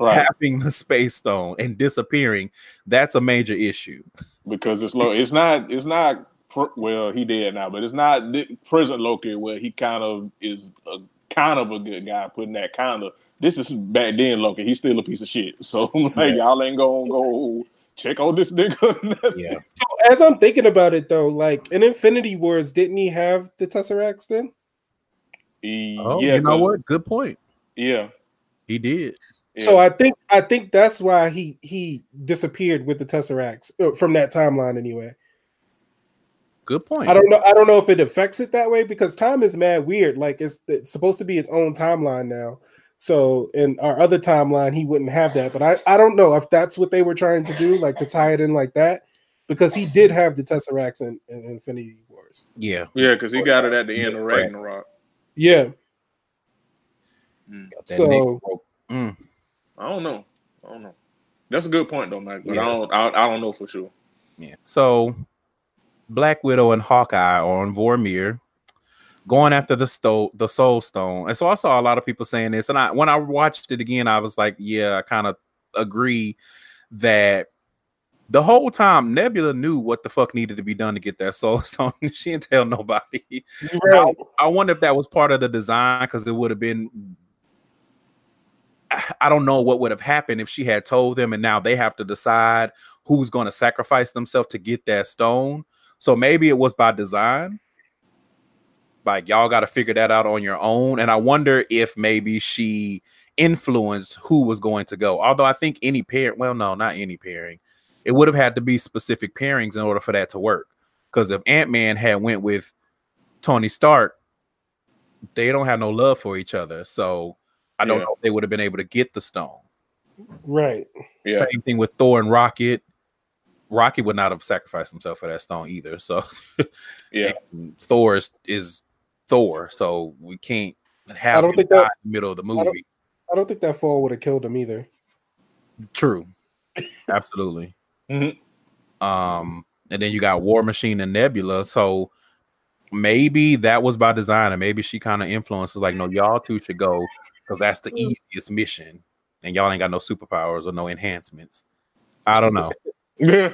Right. having the space stone and disappearing that's a major issue because it's low. It's not. It's not. Well, he dead now, but it's not the present Loki where he kind of is a kind of a good guy. Putting that kind of. This is back then Loki. He's still a piece of shit. *laughs* So like y'all ain't gonna go check on this nigga. *laughs* yeah So as I'm thinking about it though, like in Infinity Wars, didn't he have the Tesseracts then? He- oh yeah, you know but- what good point Yeah. he did yeah. So I think I think that's why he he disappeared with the Tesseracts uh, from that timeline anyway. Good point. I don't know. I don't know if it affects it that way because time is mad weird. Like it's it's supposed to be its own timeline now. So in our other timeline, he wouldn't have that. But I I don't know if that's what they were trying to do, like to tie it in like that, because he did have the Tesseracts in, in Infinity Wars. Yeah. yeah, because he got it at the end of Right. Ragnarok. Yeah. Got that So- Mm. I don't know. I don't know. That's a good point though, Mike. But Yeah. I don't. I, I don't know for sure. Yeah. So Black Widow and Hawkeye are on Vormir going after the sto- the soul stone. And so I saw a lot of people saying this. And I when I watched it again, I was like, yeah, I kind of agree that the whole time Nebula knew what the fuck needed to be done to get that soul *laughs* stone. she didn't tell nobody. Right. I wonder if that was part of the design because it would have been. I- I don't know what would have happened if she had told them, and now they have to decide who's going to sacrifice themselves to get that stone. So maybe it was by design. Like y'all got to figure that out on your own. And I wonder if maybe she influenced who was going to go. Although I think any pair, well, no, not any pairing. It would have had to be specific pairings in order for that to work. Because if Ant Man had went with Tony Stark, they don't have no love for each other. So I don't Yeah. know if they would have been able to get the stone. Right. Yeah. Same thing with Thor and Rocket. Rocket would not have sacrificed himself for that stone either. So *laughs* Yeah. and Thor is, is Thor. So we can't have I don't him think that- in the middle of the don't- movie. I don't think that fall would have killed him either. True. *laughs* Absolutely. Mhm. Um, and then you got War Machine and Nebula. So maybe that was by design, and maybe she kind of influences like, no, y'all two should go because that's the easiest mission, and y'all ain't got no superpowers or no enhancements. I don't know. *laughs* Yeah.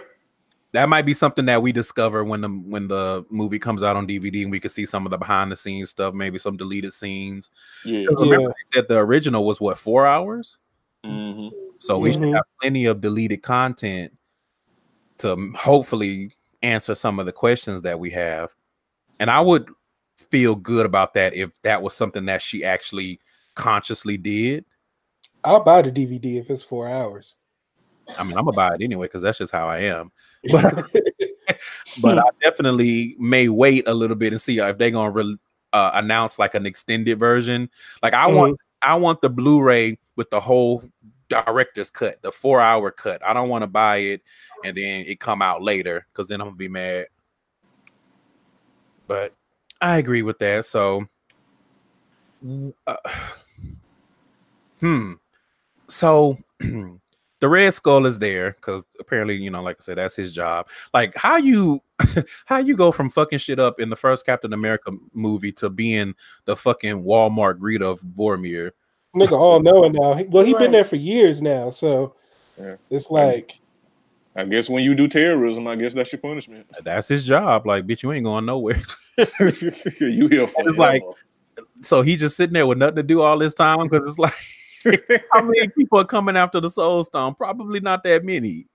That might be something that we discover when the when the movie comes out on DVD, and we can see some of the behind the scenes stuff, maybe some deleted scenes. Yeah, Remember, they said the original was what four hours. hmm So we should Mhm. have plenty of deleted content to hopefully answer some of the questions that we have. And I would feel good about that if that was something that she actually consciously did. I'll buy the DVD if it's four hours. I mean, I'm gonna buy it anyway because that's just how I am. *laughs* But *laughs* but I definitely may wait a little bit and see if they're gonna re- uh, announce like an extended version. Like I want I want the Blu-ray with the whole director's cut, the four hour cut. I don't want to buy it and then it come out later because then I'm gonna be mad. But I agree with that. So, uh, *sighs* hmm. So *clears throat* the Red Skull is there because apparently, you know, like I said, that's his job. Like, how you *laughs* how you go from fucking shit up in the first Captain America movie to being the fucking Walmart greeter of Vormir? Nigga, all knowing now. He- Well, he been there for years now, so Yeah. it's like I guess when you do terrorism, I guess that's your punishment. Uh, that's his job. Like, bitch, you ain't going nowhere. *laughs* you here *laughs* for It's like- so he just sitting there with nothing to do all this time because it's like how many people are coming after the Soul Stone? Probably not that many.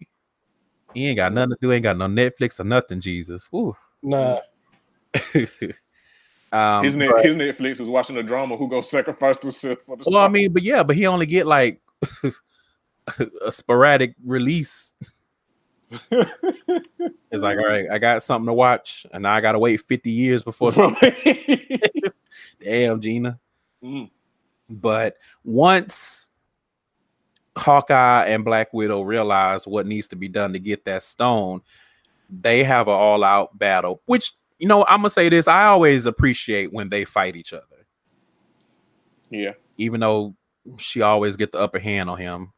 He ain't got nothing to do. Ain't got no Netflix or nothing. Jesus. Woo. nah. *laughs* um, his, net, but- his Netflix is watching a drama who gonna sacrifice themselves for the well, I mean, but yeah, but he only get like *laughs* a sporadic release. *laughs* It's like, all right, I got something to watch, and now I gotta wait 50 years before. Damn, Gina. Mm. But once Hawkeye and Black Widow realize what needs to be done to get that stone, they have an all-out battle. Which you know, I'm gonna say this: I always appreciate when they fight each other, yeah, even though she always get the upper hand on him.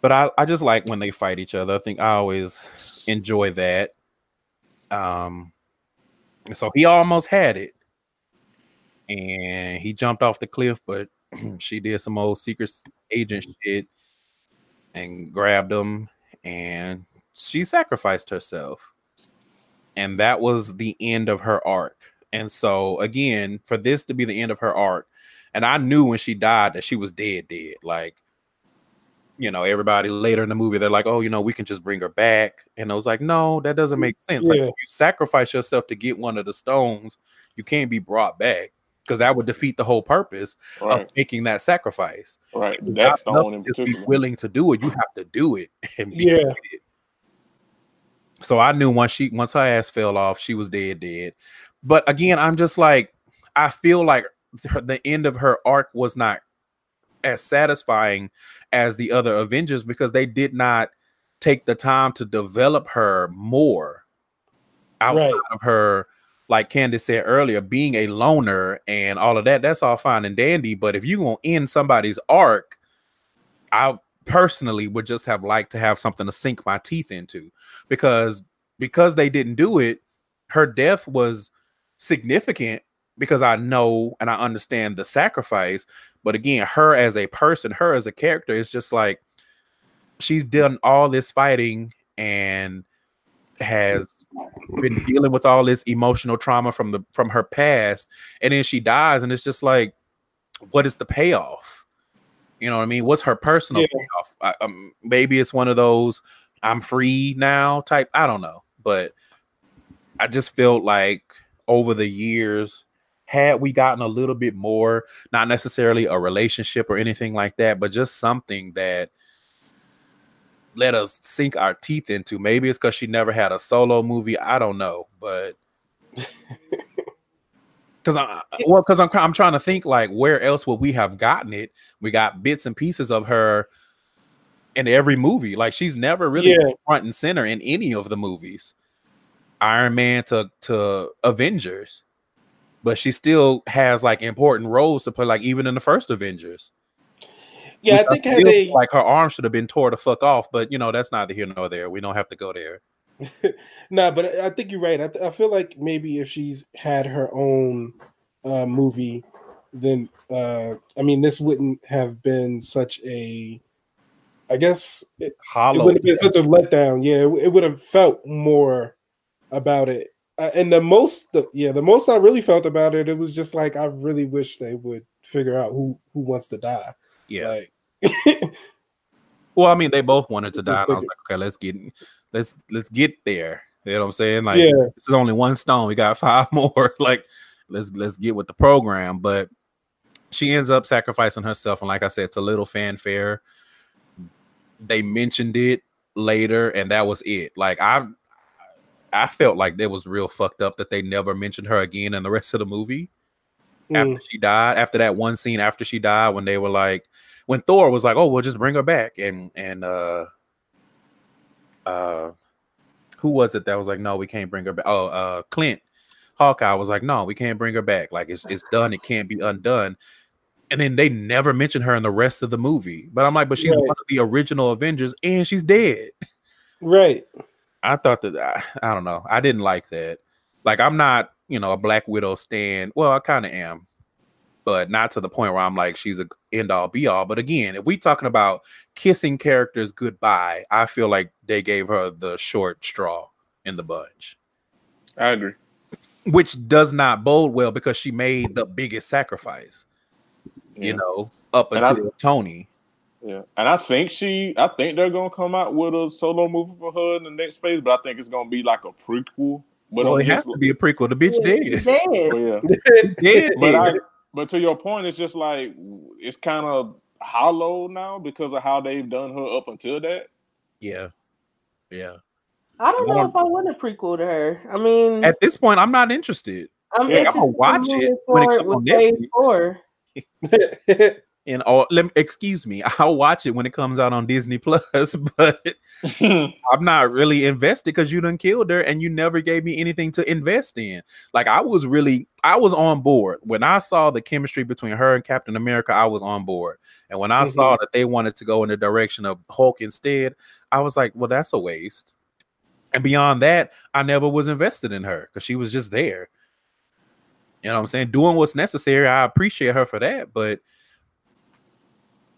But I, I just like when they fight each other. I think I always enjoy that. Um, so he almost had it, and he jumped off the cliff, but *clears throat* she did some old secret agent shit and grabbed him, and she sacrificed herself, and that was the end of her arc. And so again, for this to be the end of her arc, and I knew when she died that she was dead, dead. Like you know, everybody later in the movie, they're like, oh, you know, we can just bring her back. And I was like, no, that doesn't mm, make sense. Like, Yeah. if you sacrifice yourself to get one of the stones, you can't be brought back because that would defeat the whole purpose right, of making that sacrifice. right. It's That's not the enough one in to just be willing to do it. You have to do it *laughs* and be Yeah. committed. So I knew once she once her ass fell off, she was dead, dead. But again, I'm just like, I feel like the end of her arc was not as satisfying as the other Avengers because they did not take the time to develop her more outside Right. of her, like Candace said earlier, being a loner and all of that. That's all fine and dandy. But if you're gonna end somebody's arc, I personally would just have liked to have something to sink my teeth into because because they didn't do it, her death was significant because I know and I understand the sacrifice. But again, her as a person, her as a character, is just like she's done all this fighting and has been dealing with all this emotional trauma from the from her past, and then she dies, and it's just like, what is the payoff? You know what I mean? What's her personal Yeah. payoff? I, um, maybe it's one of those I'm free now type. I don't know, but I just felt like over the years, had we gotten a little bit more, not necessarily a relationship or anything like that, but just something that let us sink our teeth into. Maybe it's because she never had a solo movie. I don't know, but *laughs* because I well, because I'm I'm trying to think like where else would we have gotten it? We got bits and pieces of her in every movie. Like she's never really Yeah. front and center in any of the movies. Iron Man to to Avengers, but she still has like important roles to play. Like even in the first Avengers, Yeah, I think had they like her arm should have been tore the fuck off. But you know that's neither here nor there. We don't have to go there. *laughs* nah, but I think you're right. I, th- I feel like maybe if she's had her own uh, movie, then uh, I mean, this wouldn't have been such a. I guess it, it would have been such a letdown. Yeah, it, it would have felt more about it. Uh, and the most, the, yeah, the most I really felt about it, it was just like I really wish they would figure out who who wants to die. Yeah. Like, *laughs* Well, I mean, they both wanted to die. And I was like- like, okay, let's get let's let's get there. You know what I'm saying? Like, yeah, this is only one stone. We got *laughs* five more. *laughs* like, let's let's get with the program. But she ends up sacrificing herself, and like I said, it's a little fanfare. They mentioned it later, and that was it. Like I, I felt like that was real fucked up that they never mentioned her again in the rest of the movie Mm. after she died. After that one scene after she died, when they were like, when Thor was like, "Oh, we'll just bring her back," and and uh, uh, who was it that was like, "No, we can't bring her back"? Oh, uh, Clint Hawkeye was like, "No, we can't bring her back. Like it's it's done. It can't be undone." And then they never mention her in the rest of the movie. But I'm like, but she's Right. one of the original Avengers, and she's dead. Right. I thought that I, I don't know. I didn't like that. Like I'm not, you know, a Black Widow stand. Well, I kind of am, but not to the point where I'm like she's a end all be all. But again, if we talking about kissing characters goodbye, I feel like they gave her the short straw in the bunch, I agree. which does not bode well because she made the biggest sacrifice. Yeah. You know, up And I- until Tony. Yeah, and I think she, I think they're gonna come out with a solo movie for her in the next phase, but I think it's gonna be like a prequel. But Well, it has to be a prequel. The bitch Yeah, dead. dead. but yeah, *laughs* dead. but I, dead. But to your point, it's just like it's kind of hollow now because of how they've done her up until that. yeah, yeah. I don't know if I want a prequel to her. I mean, At this point, I'm not interested. I'm yeah, I'ma watch it when it forward come on with phase Netflix. *laughs* and all let me, excuse me *laughs* i'll watch it when it comes out on disney plus *laughs* but *laughs* i'm not really invested because you done killed her and you never gave me anything to invest in. Like i was really i was on board. When i saw the chemistry between her and captain america i was on board. And when i saw mm-hmm. that they wanted to go in the direction of hulk instead i was like well that's a waste. And beyond that i never was invested in her because she was just there. You know what i'm saying? Doing what's necessary i appreciate her for that but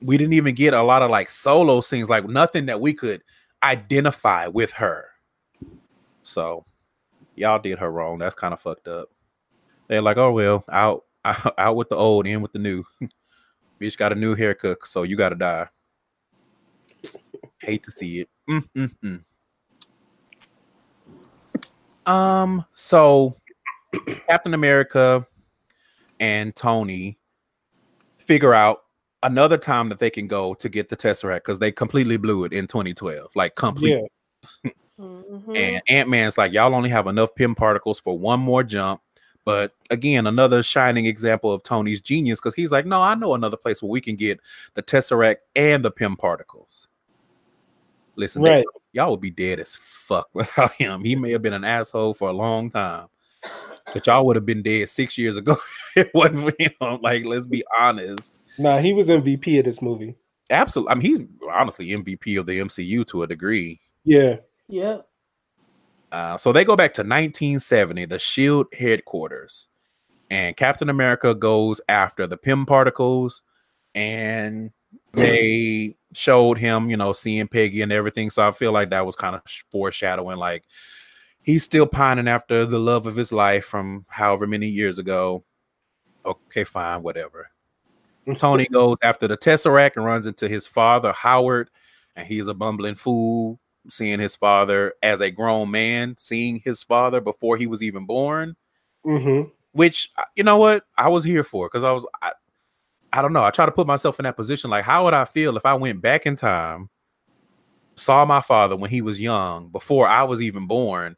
we didn't even get a lot of like solo scenes, like nothing that we could identify with her. So y'all did her wrong. That's kind of fucked up. They're like, oh well, out *laughs* out, with the old, in with the new. *laughs* Bitch got a new haircut, so you gotta die. Hate to see it. Mm, mm, mm. Um, so Captain America and Tony figure out another time that they can go to get the Tesseract because they completely blew it in 2012, like completely. Yeah. Mhm. *laughs* And Ant Man's like, y'all only have enough Pym particles for one more jump. But again, another shining example of Tony's genius because he's like, no, I know another place where we can get the Tesseract and the Pym particles. Listen, they- y'all would be dead as fuck *laughs* without him. He may have been an asshole for a long time, but y'all would have been dead six years ago *laughs* if it wasn't for him. Like, let's be honest. Nah, he was MVP of this movie. Absolutely. I mean, he's honestly MVP of the MCU to a degree. Yeah. Yeah. Uh, so they go back to 1970, the Shield headquarters, and Captain America goes after the Pym particles, and *clears throat* they showed him, you know, seeing Peggy and everything. So I feel like that was kind of foreshadowing, like he's still pining after the love of his life from however many years ago. Okay, fine, whatever. Tony goes after the Tesseract and runs into his father, Howard, and he's a bumbling fool, seeing his father as a grown man, seeing his father before he was even born. Mm-hmm. Which uh, you know what I was here for because I was I, I don't know. I try to put myself in that position. Like, how would I feel if I went back in time, saw my father when he was young, before I was even born,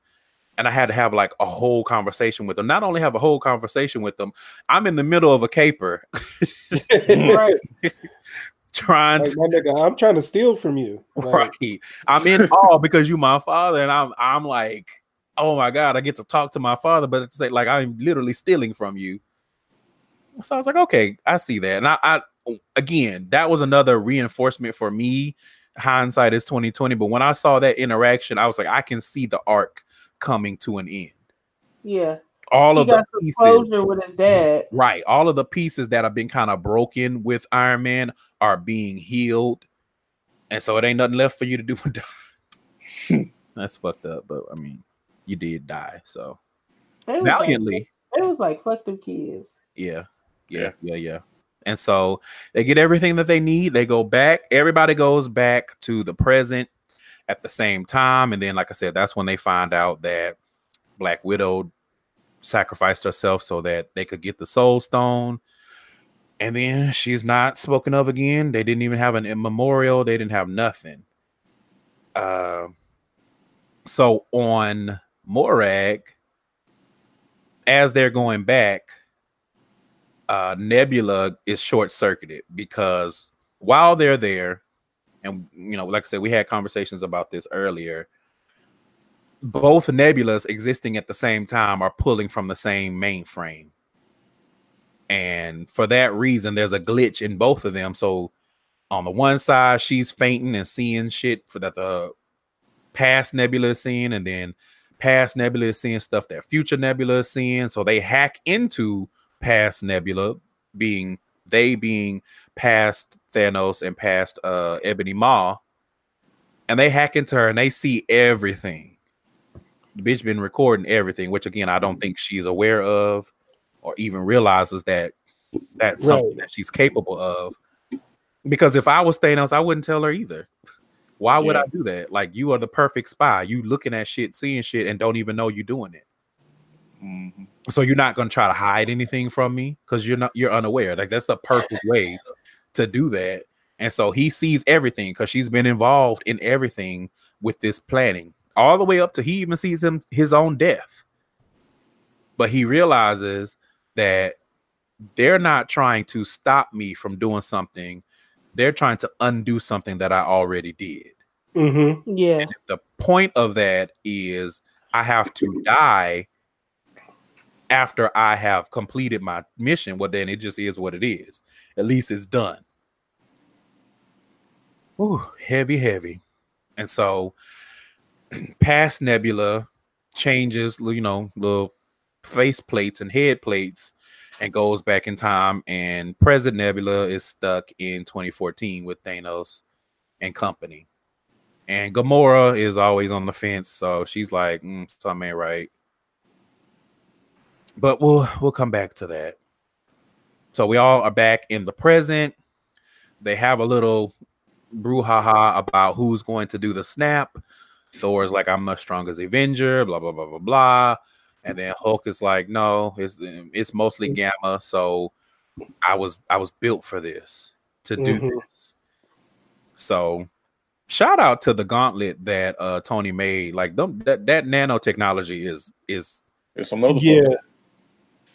and I had to have like a whole conversation with them. Not only have a whole conversation with them, I'm in the middle of a caper *laughs* Right. *laughs* trying Like, to nigga, I'm trying to steal from you. Like, right. I'm in awe because you my father, and I'm I'm like, oh my god, I get to talk to my father, but it's like, like I'm literally stealing from you. So I was like, okay, I see that, and I, I again, that was another reinforcement for me. Hindsight is 2020, but when I saw that interaction, I was like, I can see the arc coming to an end. Yeah. All He of the pieces, closure with his dad. right? All of the pieces that have been kind of broken with Iron Man are being healed, and so it ain't nothing left for you to do. *laughs* but. *laughs* That's fucked up, but I mean, you did die, so They valiantly, Like, it was like fuck them kids. yeah, yeah, yeah, yeah. And so they get everything that they need. They go back. Everybody goes back to the present at the same time, and then, like I said, that's when they find out that Black Widow sacrificed herself so that they could get the Soul Stone. and then she's not spoken of again. They didn't even have an memorial. They didn't have nothing. Uh, so on Morag, as they're going back, uh, Nebula is short circuited because while they're there, and you know, like I said, we had conversations about this earlier. Both nebulas existing at the same time are pulling from the same mainframe. And for that reason, there's a glitch in both of them. So on the one side, she's fainting and seeing shit for that the past nebula is seeing, and then past nebula is seeing stuff that future nebula is seeing. So they hack into past nebula, being they being past Thanos and past uh Ebony Maw, and they hack into her and they see everything. The bitch been recording everything, which again I don't think she's aware of or even realizes that that's something that she's capable of. Because if I was Thanos, I wouldn't tell her either. Why would Yeah. I do that? Like you are the perfect spy. You looking at shit, seeing shit, and don't even know you're doing it. Mhm. So you're not gonna try to hide anything from me because you're not you're unaware. Like that's the perfect way to do that. And so he sees everything because she's been involved in everything with this planning, all the way up to he even sees him his own death. But he realizes that they're not trying to stop me from doing something. They're trying to undo something that I already did. Mm-hmm. Yeah. And the point of that is I have to die after I have completed my mission, well, then it just is what it is. At least it's done. Ooh, heavy, heavy. And so *clears throat* past Nebula changes, you know, little face plates and head plates and goes back in time. And present Nebula is stuck in 2014 with Thanos and company. And Gamora is always on the fence, so she's like, mm, "Something ain't right." But we'll we'll come back to that. So we all are back in the present. They have a little brouhaha about who's going to do the snap. Thor's like, "I'm the strongest Avenger." Blah blah blah blah blah. And then Hulk is like, "No, it's it's mostly Gamma." So I was I was built for this to do Mhm. this. So shout out to the gauntlet that uh Tony made. Like them, that that nanotechnology is is It's some other Yeah.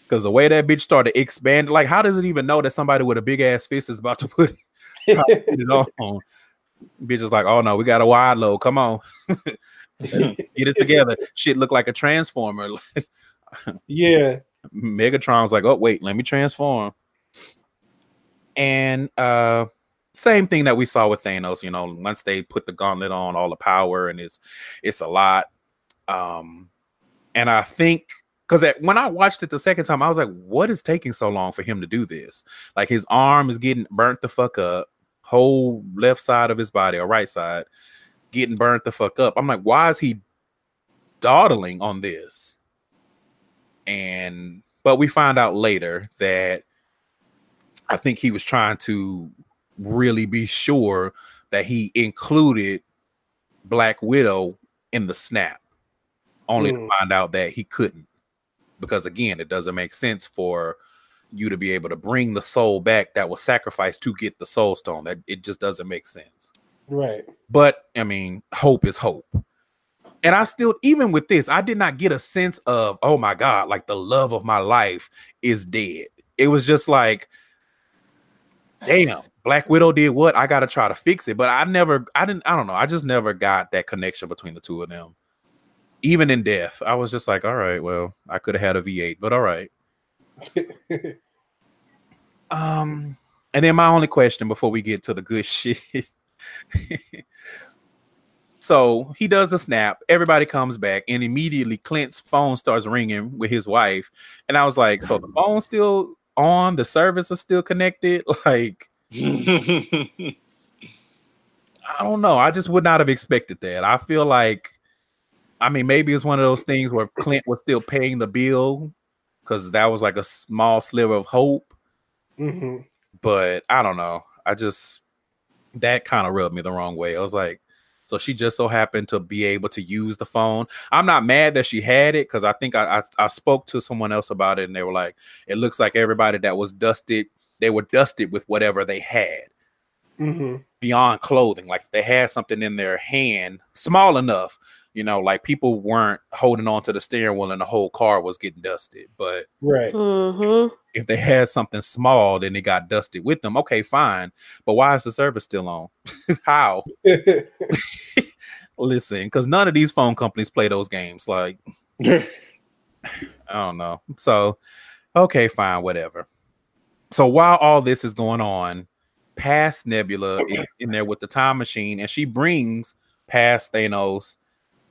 because the way that bitch started expanding, like how does it even know that somebody with a big ass fist is about to put, try to put it on? Bitch is like, oh no, we got a wide load. Come on, *laughs* get it together. Shit look like a transformer. *laughs* yeah. Megatron's like, oh wait, let me transform. And uh same thing that we saw with Thanos, you know, once they put the gauntlet on, all the power, and it's it's a lot. Um, and I think because when I watched it the second time, I was like, what is taking so long for him to do this? Like his arm is getting burnt the fuck up, whole left side of his body or right side getting burnt the fuck up. I'm like, why is he dawdling on this? And but we find out later that I think he was trying to really be sure that he included Black Widow in the snap, only to Mm. find out that he couldn't. Because again, it doesn't make sense for you to be able to bring the soul back that was sacrificed to get the soul stone. That it just doesn't make sense. Right. But I mean, hope is hope. And I still, even with this, I did not get a sense of, oh my God, like the love of my life is dead. It was just like, damn, Black Widow did what? I gotta try to fix it. But I never, I didn't, I don't know. I just never got that connection between the two of them. Even in death, I was just like, all right, well, I could have had a V8, but all right. Um, and then my only question before we get to the good *laughs* shit. so he does the snap, everybody comes back, and immediately Clint's phone starts ringing with his wife. And I was like, so the phone's still on, the service is still connected. *laughs* Like, I don't know. I just would not have expected that. I feel like, I mean, maybe it's one of those things where Clint was still paying the bill because that was like a small sliver of hope hmm but I don't know. I just that kind of rubbed me the wrong way. I was like, so she just so happened to be able to use the phone. I'm not mad that she had it because I think I, I I spoke to someone else about it and they were like, it looks like everybody that was dusted they were dusted with whatever they had hmm beyond clothing. Like they had something in their hand small enough, you know, like people weren't holding on to the steering wheel and the whole car was getting dusted. But Right. Mm-hmm. if they had something small, then it got dusted with them. Okay, fine. But why is the service still on? *laughs* How? *laughs* Listen, because none of these phone companies play those games. Like, I don't know. So, okay, fine, whatever. So while all this is going on, past Nebula is in there with the time machine, and she brings past Thanos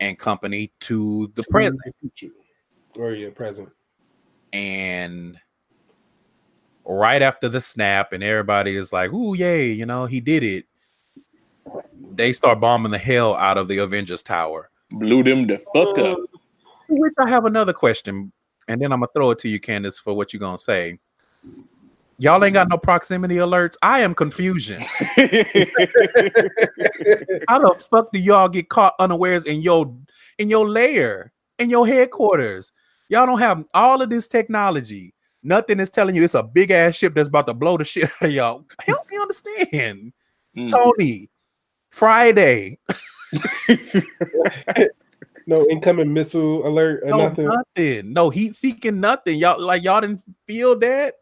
and company to the present. Or yeah, present. And right after the snap, and everybody is like, "Ooh, yay!" You know, he did it. They start bombing the hell out of the Avengers Tower. Blew them the fuck up. Which I have another question, and then I'm gonna throw it to you, Candace, for what you're gonna say. Y'all ain't got no proximity alerts. I am confusion. *laughs* How the fuck do y'all get caught unawares in your in your lair, in your headquarters? Y'all don't have all of this technology. Nothing is telling you it's a big ass ship that's about to blow the *laughs* shit out of y'all. Help me understand. Mm. Tony, Friday. *laughs* no incoming missile alert or No, nothing. nothing. No heat seeking nothing. Y'all like y'all didn't feel that.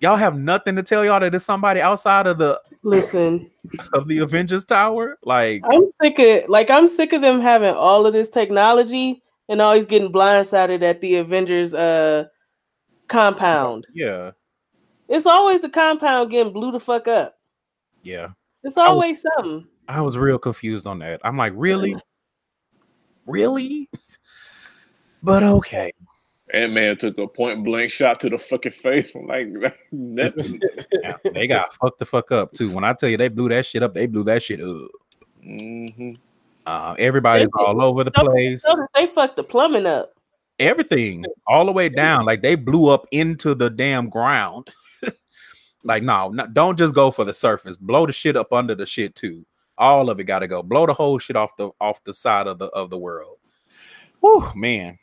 Y'all have nothing to tell y'all that there's somebody outside of the Listen, of the Avengers Tower. Like I'm sick of like I'm sick of them having all of this technology and always getting blindsided at the Avengers uh compound. yeah, It's always the compound getting blew the fuck up. yeah. It's always something. I was real confused on that. I'm like, really? Really? But okay. Ant Man took a point blank shot to the fucking face. I'm like, *laughs* nothing. Yeah, they got fucked the fuck up too. When I tell you they blew that shit up, they blew that shit up. hmm Uh, everybody's They- all over the so- place. So they fucked the plumbing up. Everything all the way down. Like they blew up into the damn ground. *laughs* like, no, no, don't just go for the surface. Blow the shit up under the shit too. All of it got to go. Blow the whole shit off the off the side of the of the world. Whew, man.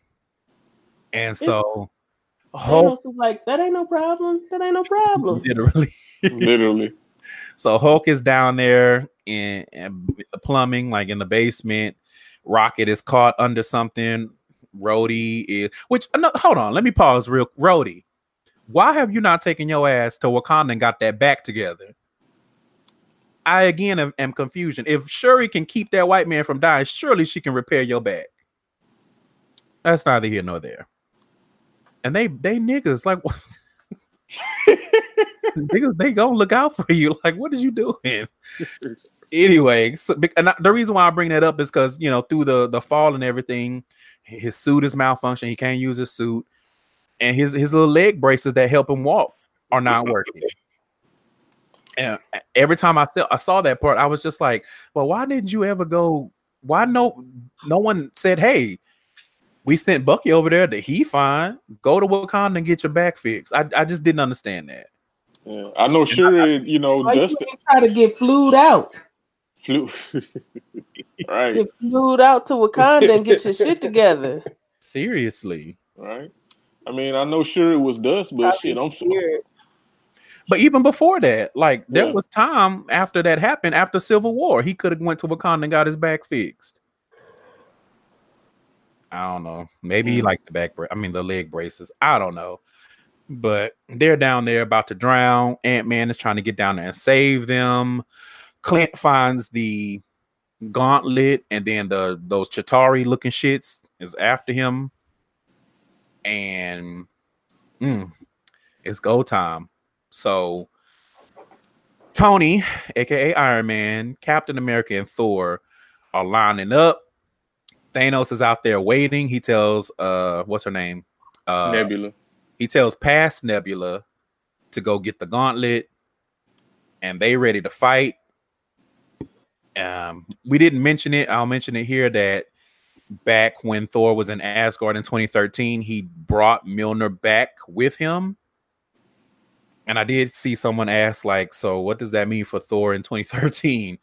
And so, Hulk Thanos was like, that ain't no problem. That ain't no problem. *laughs* literally. Literally. *laughs* So Hulk is down there in, in the plumbing, like in the basement. Rocket is caught under something. Rhodey is which no, hold on, let me pause real Rhodey. Why have you not taken your ass to Wakanda and got that back together? I again am, am confusion. If Shuri can keep that white man from dying, surely she can repair your back. That's neither here nor there. And they they niggas like *laughs* niggas they gonna look out for you. *laughs* Like, what is you doing? anyway, so, and I- the reason why I bring that up is because you know through the the fall and everything, his suit is malfunctioning. He can't use his suit, and his his little leg braces that help him walk are not working. *laughs* And uh, every time I saw I saw that part, I was just like, "Well, why didn't you ever go? Why no no one said, hey." We sent Bucky over there. That he fine. Go to Wakanda and get your back fixed. I, I just didn't understand that. Yeah. I know Shuri, you know, Why Dustin try to get flued out? flew. *laughs* right, Get flued out to Wakanda and get your *laughs* shit together. Seriously. right. I mean, I know sure it was dust, but shit, I'm so, scared. But even before that, like there Yeah. was time after that happened, after Civil War, he could have went to Wakanda and got his back fixed. I don't know. Maybe he Mm. liked the back. Bra- I mean, the leg braces. I don't know. But they're down there about to drown. Ant Man is trying to get down there and save them. Clint finds the gauntlet, and then the those Chitauri looking shits is after him. And mm, it's go time. So Tony, aka Iron Man, Captain America, and Thor are lining up. Thanos is out there waiting. He tells uh what's her name? Uh Nebula. he tells past Nebula to go get the gauntlet, and they ready to fight. Um, we didn't mention it. I'll mention it here that back when Thor was in Asgard in 2013, he brought Mjolnir back with him. And I did see someone ask, like, so what does that mean for Thor in 2013?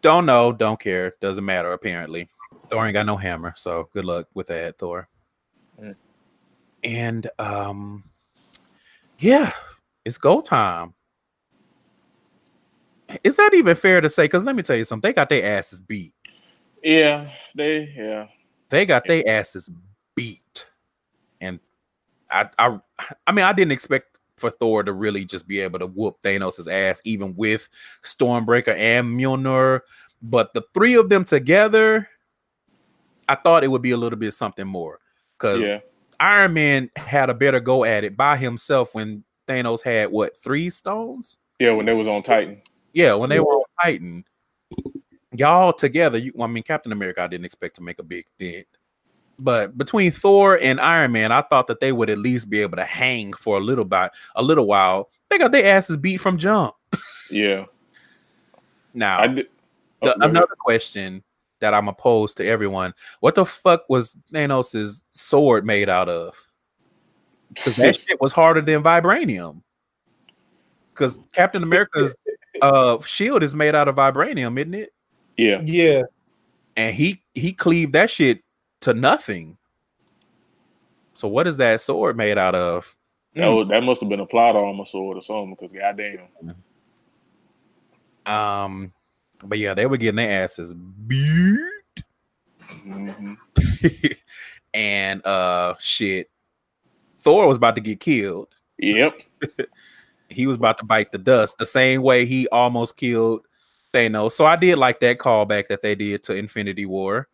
Don't know, don't care, doesn't matter, apparently. Thor ain't got no hammer, so good luck with that, Thor. Mm. And um, yeah, it's go time. Is that even fair to say? Because let me tell you something. They got their asses beat. Yeah, they yeah. They got their asses beat. And I I I mean I didn't expect for Thor to really just be able to whoop Thanos' ass, even with Stormbreaker and Mjolnir. But the three of them together, I thought it would be a little bit something more. Because Yeah. Iron Man had a better go at it by himself when Thanos had what three stones? Yeah, when they was on Titan. Yeah, when they were on Titan, y'all together. You, I mean, Captain America, I didn't expect to make a big dent, but between Thor and Iron Man, I thought that they would at least be able to hang for a little bit, a little while. They got their asses beat from jump. *laughs* Yeah. Now, oh, the, another question that I'm opposed to to everyone: What the fuck was Thanos' sword made out of? Because that shit was harder than vibranium. Because Captain America's *laughs* uh shield is made out of vibranium, isn't it? yeah. Yeah. And he he cleaved that shit to nothing. So what is that sword made out of? That was, that must have been a plot armor sword or something, because goddamn. Um, but yeah, they were getting their asses beat. Mhm. *laughs* and uh shit. Thor was about to get killed. Yep. *laughs* He was about to bite the dust the same way he almost killed Thanos. So I did like that callback that they did to Infinity War.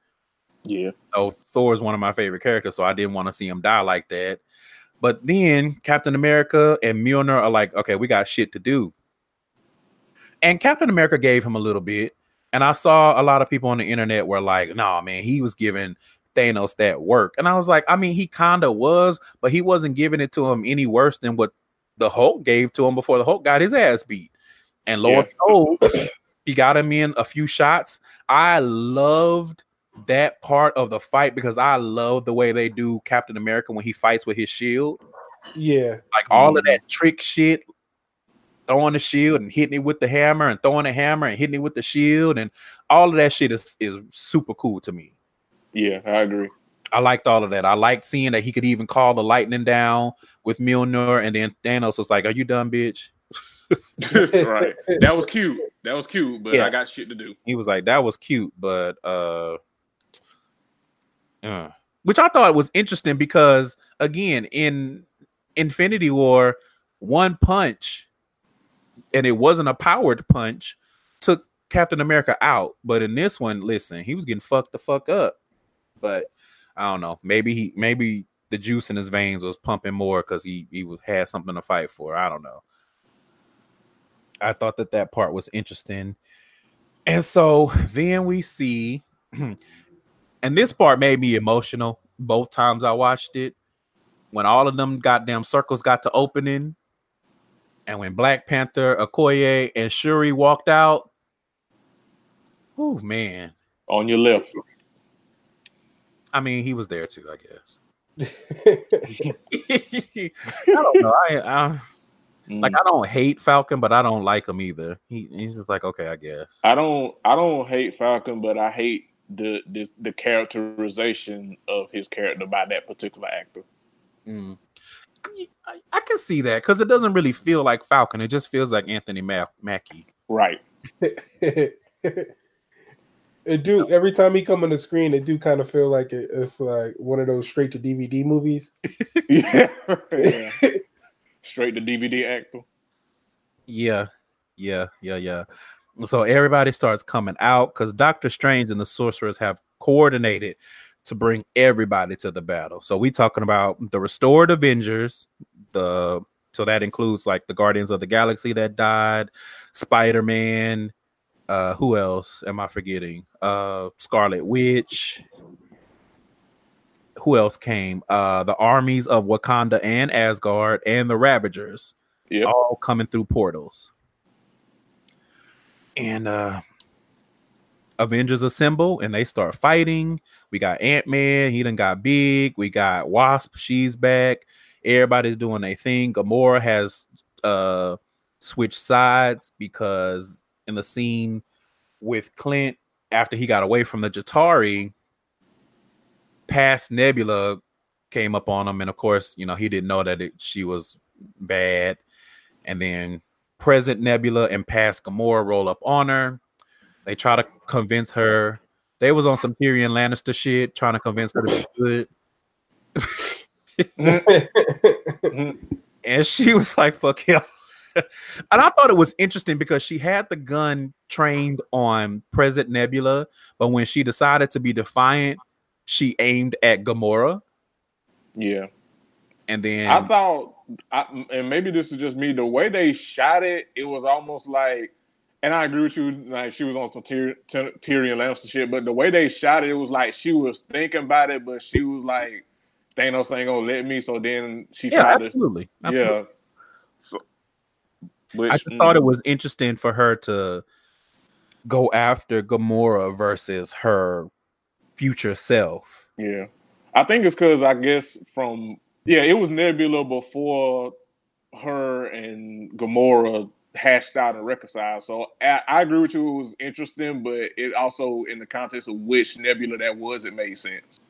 Yeah. So Thor is one of my favorite characters, so I didn't want to see him die like that. But then Captain America and Mjolnir are like, okay, we got shit to do. And Captain America gave him a little bit. And I saw a lot of people on the internet were like, nah, man, he was giving Thanos that work. And I was like, I mean, he kind of was, but he wasn't giving it to him any worse than what the Hulk gave to him before the Hulk got his ass beat. And Lord knows, he got him in a few shots. I loved that part of the fight because I love the way they do Captain America when he fights with his shield. Yeah. Like all of that mm-hmm. trick shit, throwing the shield and hitting it with the hammer and throwing the hammer and hitting it with the shield and all of that shit is, is super cool to me. Yeah, I agree. I liked all of that. I liked seeing that he could even call the lightning down with Mjolnir, and then Thanos was like, "Are you done, bitch?" *laughs* right. That was cute. That was cute, but Yeah. I got shit to do. He was like, "That was cute," but uh, uh, which I thought was interesting because again, in Infinity War, one punch, and it wasn't a powered punch, took Captain America out. But in this one, listen, he was getting fucked the fuck up. But I don't know. Maybe he, maybe the juice in his veins was pumping more because he he was, had something to fight for. I don't know. I thought that that part was interesting. And so then we see, *clears throat* and this part made me emotional both times I watched it. When all of them goddamn circles got to opening, and when Black Panther, Okoye, and Shuri walked out. Oh man. On your left. I mean, he was there too, I guess. *laughs* *laughs* I don't know. I, I like Mm. I don't hate Falcon, but I don't like him either. He, he's just like, okay, I guess. I don't I don't hate Falcon, but I hate the the, the characterization of his character by that particular actor. Mm. I, I can see that because it doesn't really feel like Falcon. It just feels like Anthony Ma- Mackie. Right. *laughs* it do every time he come on the screen, it do kind of feel like it, it's like one of those straight to DVD movies. *laughs* yeah. yeah. *laughs* Straight to DVD actor. Yeah, yeah, yeah, yeah. So everybody starts coming out because Doctor Strange and the Sorcerers have coordinated to bring everybody to the battle. So we talking about the restored Avengers, the so that includes like the Guardians of the Galaxy that died, Spider Man. Uh, who else am I forgetting? Uh, Scarlet Witch. Who else came? Uh, the armies of Wakanda and Asgard and the Ravagers Yep. all coming through portals. And uh Avengers assemble and they start fighting. We got Ant-Man, he done got big. We got Wasp, she's back. Everybody's doing their thing. Gamora has uh switched sides because in the scene with Clint after he got away from the Chitauri, past Nebula came up on him, and of course, you know, he didn't know that it, she was bad and then present Nebula and past Gamora roll up on her. They try to convince her. They was on some Tyrion Lannister shit, trying to convince her to be good. *laughs* and she was like, "Fuck him." and I thought it was interesting because she had the gun trained on Present Nebula, but when she decided to be defiant, she aimed at Gamora, Yeah. and then I thought, I, and maybe this is just me. The way they shot it, it was almost like, and I agree with you. Like she was on some Tyr, Tyr, Tyrion Lannister shit, but the way they shot it, it was like she was thinking about it, but she was like, Thanos ain't gonna let me. So then she yeah, tried to, absolutely, absolutely. yeah. So, which, I just thought it mm, was interesting for her to go after Gamora versus her future self. Yeah, I think it's because I guess from yeah, it was Nebula before her and Gamora hashed out and reconciled. So I, I agree with you. It was interesting, but it also in the context of which Nebula that was, it made sense.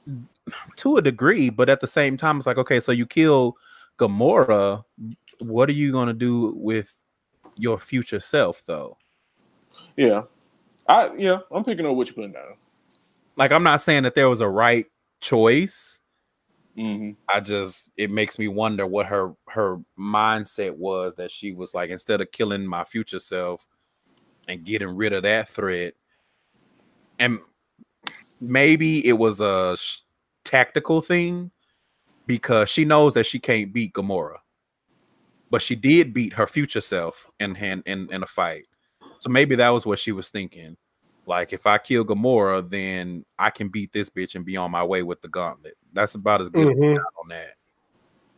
to a degree, but at the same time, it's like, okay, so you kill Gamora, what are you gonna do with your future self, though? Yeah, I yeah, I'm picking up what you're putting down. Like, I'm not saying that there was a right choice. Hmm I just it makes me wonder what her her mindset was that she was like, instead of killing my future self and getting rid of that threat, and maybe it was a sh- tactical thing because she knows that she can't beat Gamora, but she did beat her future self in hand in, in a fight. So maybe that was what she was thinking. Like if I kill Gamora, then I can beat this bitch and be on my way with the gauntlet. That's about as good as I Mhm. got on that.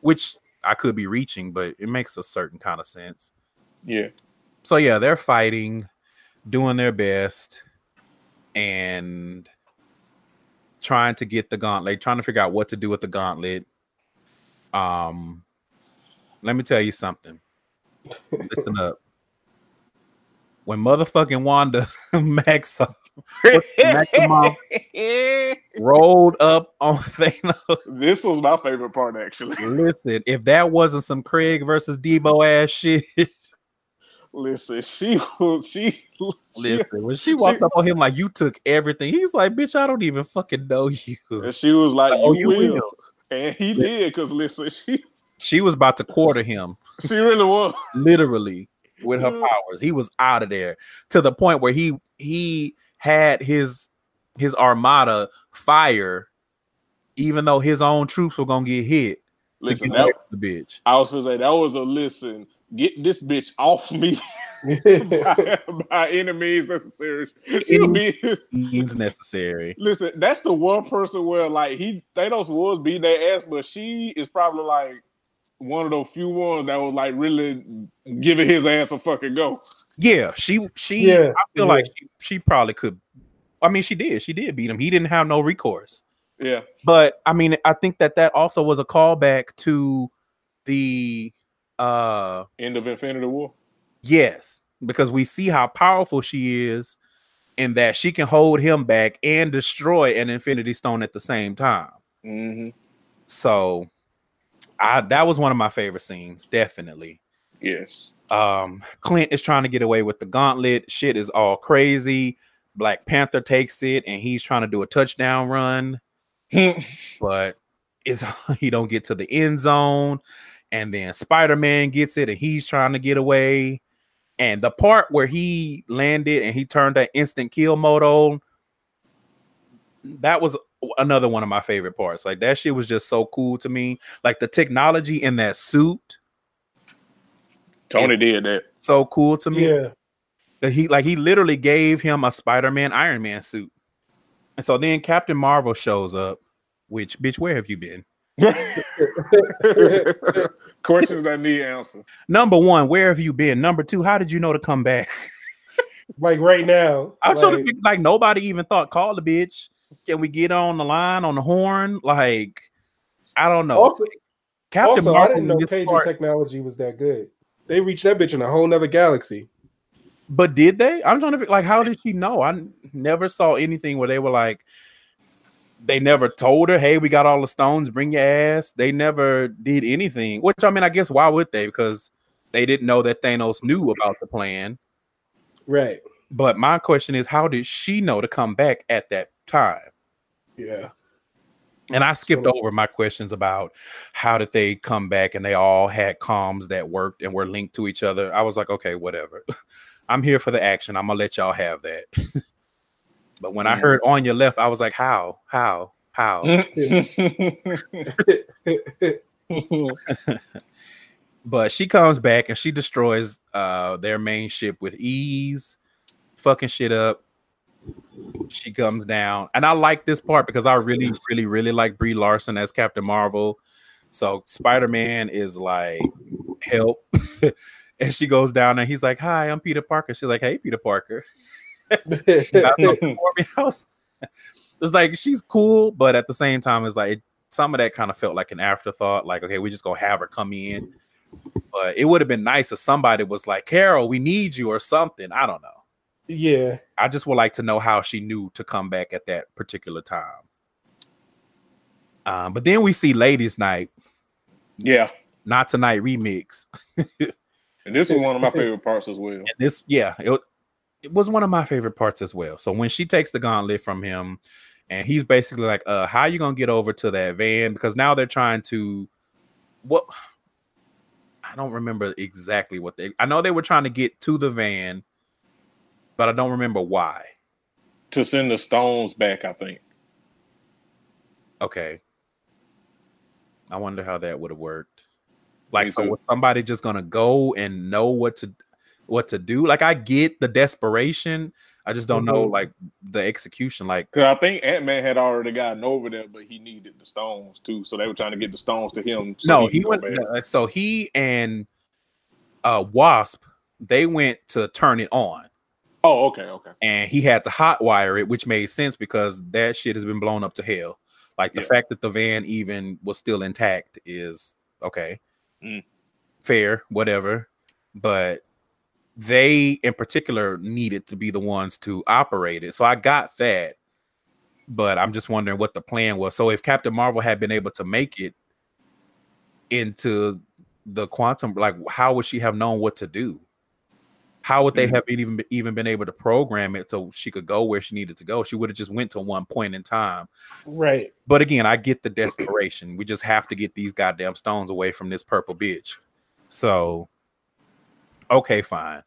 Which I could be reaching, but it makes a certain kind of sense. Yeah, So yeah, they're fighting, doing their best, and trying to get the gauntlet, trying to figure out what to do with the gauntlet. Um, let me tell you something. *laughs* Listen up. When motherfucking Wanda *laughs* Maximoff Maximoff *laughs* rolled up on *laughs* Thanos, this was my favorite part actually. *laughs* listen, if that wasn't some Craig versus Debo ass shit, Listen, she was she. she Listen, when she walked up on him like you took everything, he's like, "Bitch, I don't even fucking know you." and she was like, Oh, "You, you will. will. and he did. Because listen, she She was about to quarter him, she really was. literally, with her powers. He was out of there to the point where he he had his his armada fire, even though his own troops were gonna get hit. Listen, get that, the bitch. I was gonna say that was a listen. Get this bitch off me *laughs* by, by any means necessary. Means necessary. listen, that's the one person where like he Thanos was beating their ass, but she is probably like one of those few ones that was like really giving his ass a fucking go. Yeah, she she. Yeah, I feel yeah. like she, she probably could. I mean, she did. She did beat him. He didn't have no recourse. Yeah, but I mean, I think that that also was a callback to the uh end of Infinity War. yes, because we see how powerful she is and that she can hold him back and destroy an Infinity Stone at the same time. hmm So, I that was one of my favorite scenes, definitely. Yes. Um, Clint is trying to get away with the gauntlet. Shit is all crazy. Black Panther takes it and he's trying to do a touchdown run. *laughs* but it's *laughs* he don't get to the end zone and then spider-man gets it and he's trying to get away and the part where he landed and he turned that instant kill mode on that was another one of my favorite parts like that shit was just so cool to me like the technology in that suit Tony did that. so cool to me yeah. that he like he literally gave him a spider-man iron man suit and so then captain marvel shows up which bitch where have you been *laughs* Questions that need answer. Number one, where have you been? Number two, how did you know to come back? *laughs* Like right now. I'm trying to like, like nobody even thought call the bitch. Can we get on the line on the horn? Like, I don't know. Also, Captain also I didn't know in pager part- technology was that good. They reached that bitch in a whole nother galaxy. but did they? I'm trying to figure, like, how did she know? I never saw anything where they were like, they never told her, "Hey, we got all the stones. Bring your ass." They never did anything. Which I mean, I guess why would they? Because they didn't know that Thanos knew about the plan. Right. But my question is, how did she know to come back at that time? Yeah. And I skipped over my questions about how did they come back and they all had comms that worked and were linked to each other. I was like, okay, whatever. *laughs* I'm here for the action. I'm gonna let y'all have that. *laughs* but when I Mm. heard on your left, I was like, how, how, how? *laughs* but she comes back and she destroys uh their main ship with ease, fucking shit up. She comes down, and I like this part because I really, really, really like Brie Larson as Captain Marvel. So Spider Man is like, help, *laughs* and she goes down and he's like, "Hi, I'm Peter Parker." She's like, "Hey, Peter Parker." Got something for me else? It's like she's cool, but at the same time, it's like some of that kind of felt like an afterthought. Like, okay, we just gonna have her come in, but it would have been nice if somebody was like, "Carol, we need you" or something. I don't know. Yeah. I just would like to know how she knew to come back at that particular time. Um, but then we see Ladies Night, yeah, not tonight remix. *laughs* and this is one of my favorite parts as well. And this, yeah, it, it was one of my favorite parts as well. So when she takes the gauntlet from him, and he's basically like, "Uh, how you gonna get over to that van?" Because now they're trying to, what? I don't remember exactly what they. I know they were trying to get to the van, but I don't remember why. To send the stones back, I think. Okay. I wonder how that would have worked. Like, Me so too. was somebody just gonna go and know what to what to do? Like, I get the desperation. I just don't know Mhm. like the execution. Like, Because I think Ant Man had already gotten over there, but he needed the stones too. So they were trying to get the stones to him. So no, he, he went. So he and uh Wasp, they went to turn it on, Oh, okay, okay. and he had to hotwire it, which made sense because that shit has been blown up to hell. Like the Yeah. fact that the van even was still intact is okay, Mm. fair, whatever. But they, in particular, needed to be the ones to operate it. So I got that, but I'm just wondering what the plan was. So if Captain Marvel had been able to make it into the quantum, like how would she have known what to do? How would they Mm. have even even been able to program it so she could go where she needed to go? She would have just went to one point in time. Right. But again, I get the desperation. We just have to get these goddamn stones away from this purple bitch. So, okay, fine.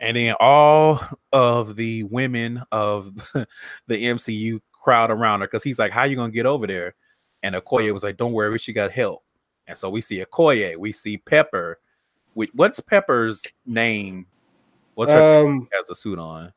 And then all of the women of *laughs* the MCU crowd around her because he's like, "How you gonna get over there?" And Okoye was like, "Don't worry, she got help." And so we see Okoye, we see Pepper. Which, what's Pepper's name? What's her Um, has the suit on?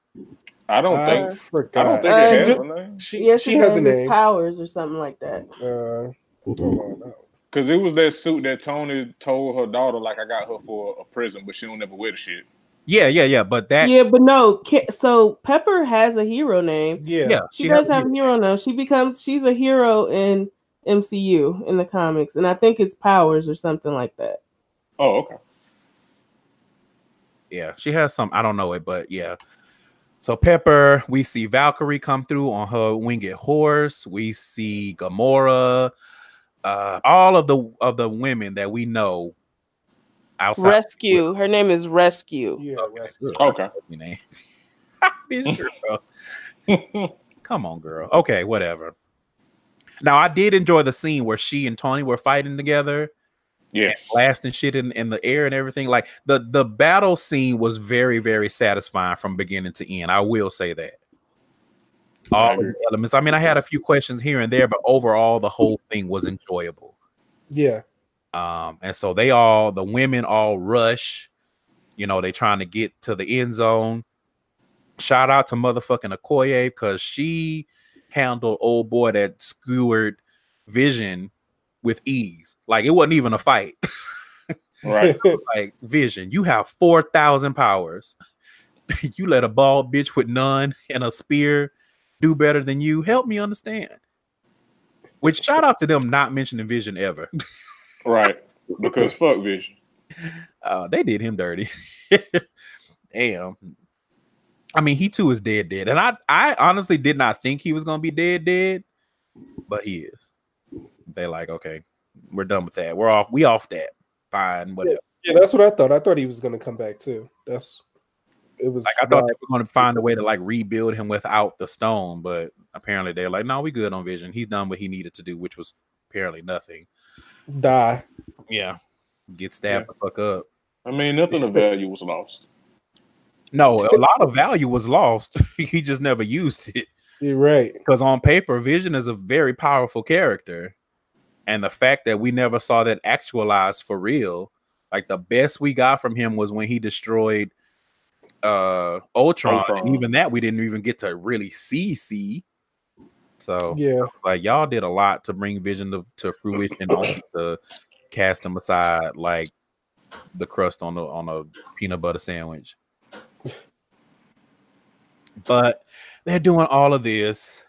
I don't I think. I don't think Uh, it has ju- a name. she, Yes, she has has a his name. powers or something like that. Uh, hold on now. Because it was that suit that Tony told her daughter, like, I got her for a present, but she don't never wear the shit. Yeah, yeah, yeah. But that, yeah, but no. So Pepper has a hero name. Yeah. yeah, She, has does have a hero name. She becomes she's a hero in MCU in the comics, and I think it's powers or something like that. Oh, okay. Yeah, she has some. I don't know it, but yeah. So Pepper, we see Valkyrie come through on her winged horse. We see Gamora, uh, all of the of the women that we know outside. Rescue. Her name is Rescue. Yeah. Okay, that's good. Okay. Your name. *laughs* Bitch, girl. Come on, girl. Okay, whatever. Now I did enjoy the scene where she and Tony were fighting together. Yes. blasting shit in, in the air and everything. Like the the battle scene was very very satisfying from beginning to end. I will say that. I All the elements. I mean, I had a few questions here and there, but overall, the whole thing was enjoyable. Yeah. Um, and so they all, the women all rush. You know, they trying to get to the end zone. Shout out to motherfucking Okoye because she handled old boy that skewered Vision with ease. Like it wasn't even a fight. *laughs* Right. like Vision, you have four thousand powers. *laughs* you let a bald bitch with none and a spear do better than you. Help me understand. Which shout out to them not mentioning Vision ever. *laughs* right. Because fuck Vision. Uh, they did him dirty. Damn. I mean, he too is dead, dead, and I, I honestly did not think he was gonna be dead, dead, but he is. They like, okay, we're done with that. We're off. We off that. Fine, whatever. Yeah, that's what I thought. I thought he was gonna come back too. That's it was Like I thought wild. they were going to find a way to like rebuild him without the stone, but apparently they're like, no, we good on Vision. He's done what he needed to do, which was apparently nothing. die. Yeah, get stabbed the fuck up. I mean, nothing of value was lost. No, a lot of value was lost. *laughs* he just never used it You're right. because on paper, Vision is a very powerful character, and the fact that we never saw that actualized for real, like the best we got from him was when he destroyed uh Ultron, Ultron. and even that we didn't even get to really see. See, so Yeah. like y'all did a lot to bring Vision to, to fruition, only to cast him aside like the crust on the on a peanut butter sandwich. But they're doing all of this,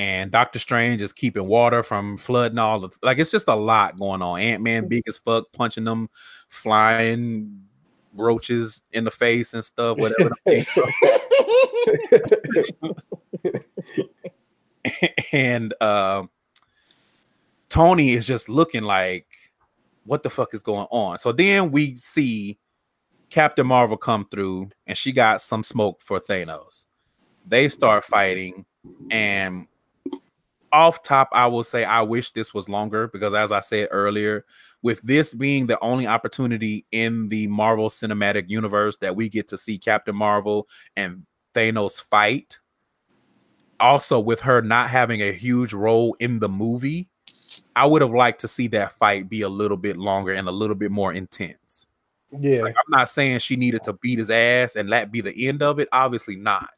and Doctor Strange is keeping water from flooding all of like it's just a lot going on. Ant Man big as fuck, punching them flying roaches in the face and stuff, whatever. *laughs* *laughs* and um Tony is just looking like, what the fuck is going on? So then we see Captain Marvel come through and she got some smoke for Thanos. They start fighting, and off top, I will say I wish this was longer because, as I said earlier, with this being the only opportunity in the Marvel Cinematic Universe that we get to see Captain Marvel and Thanos fight, also with her not having a huge role in the movie, I would have liked to see that fight be a little bit longer and a little bit more intense. Yeah. Like, I'm not saying she needed to beat his ass and that be the end of it. Obviously not.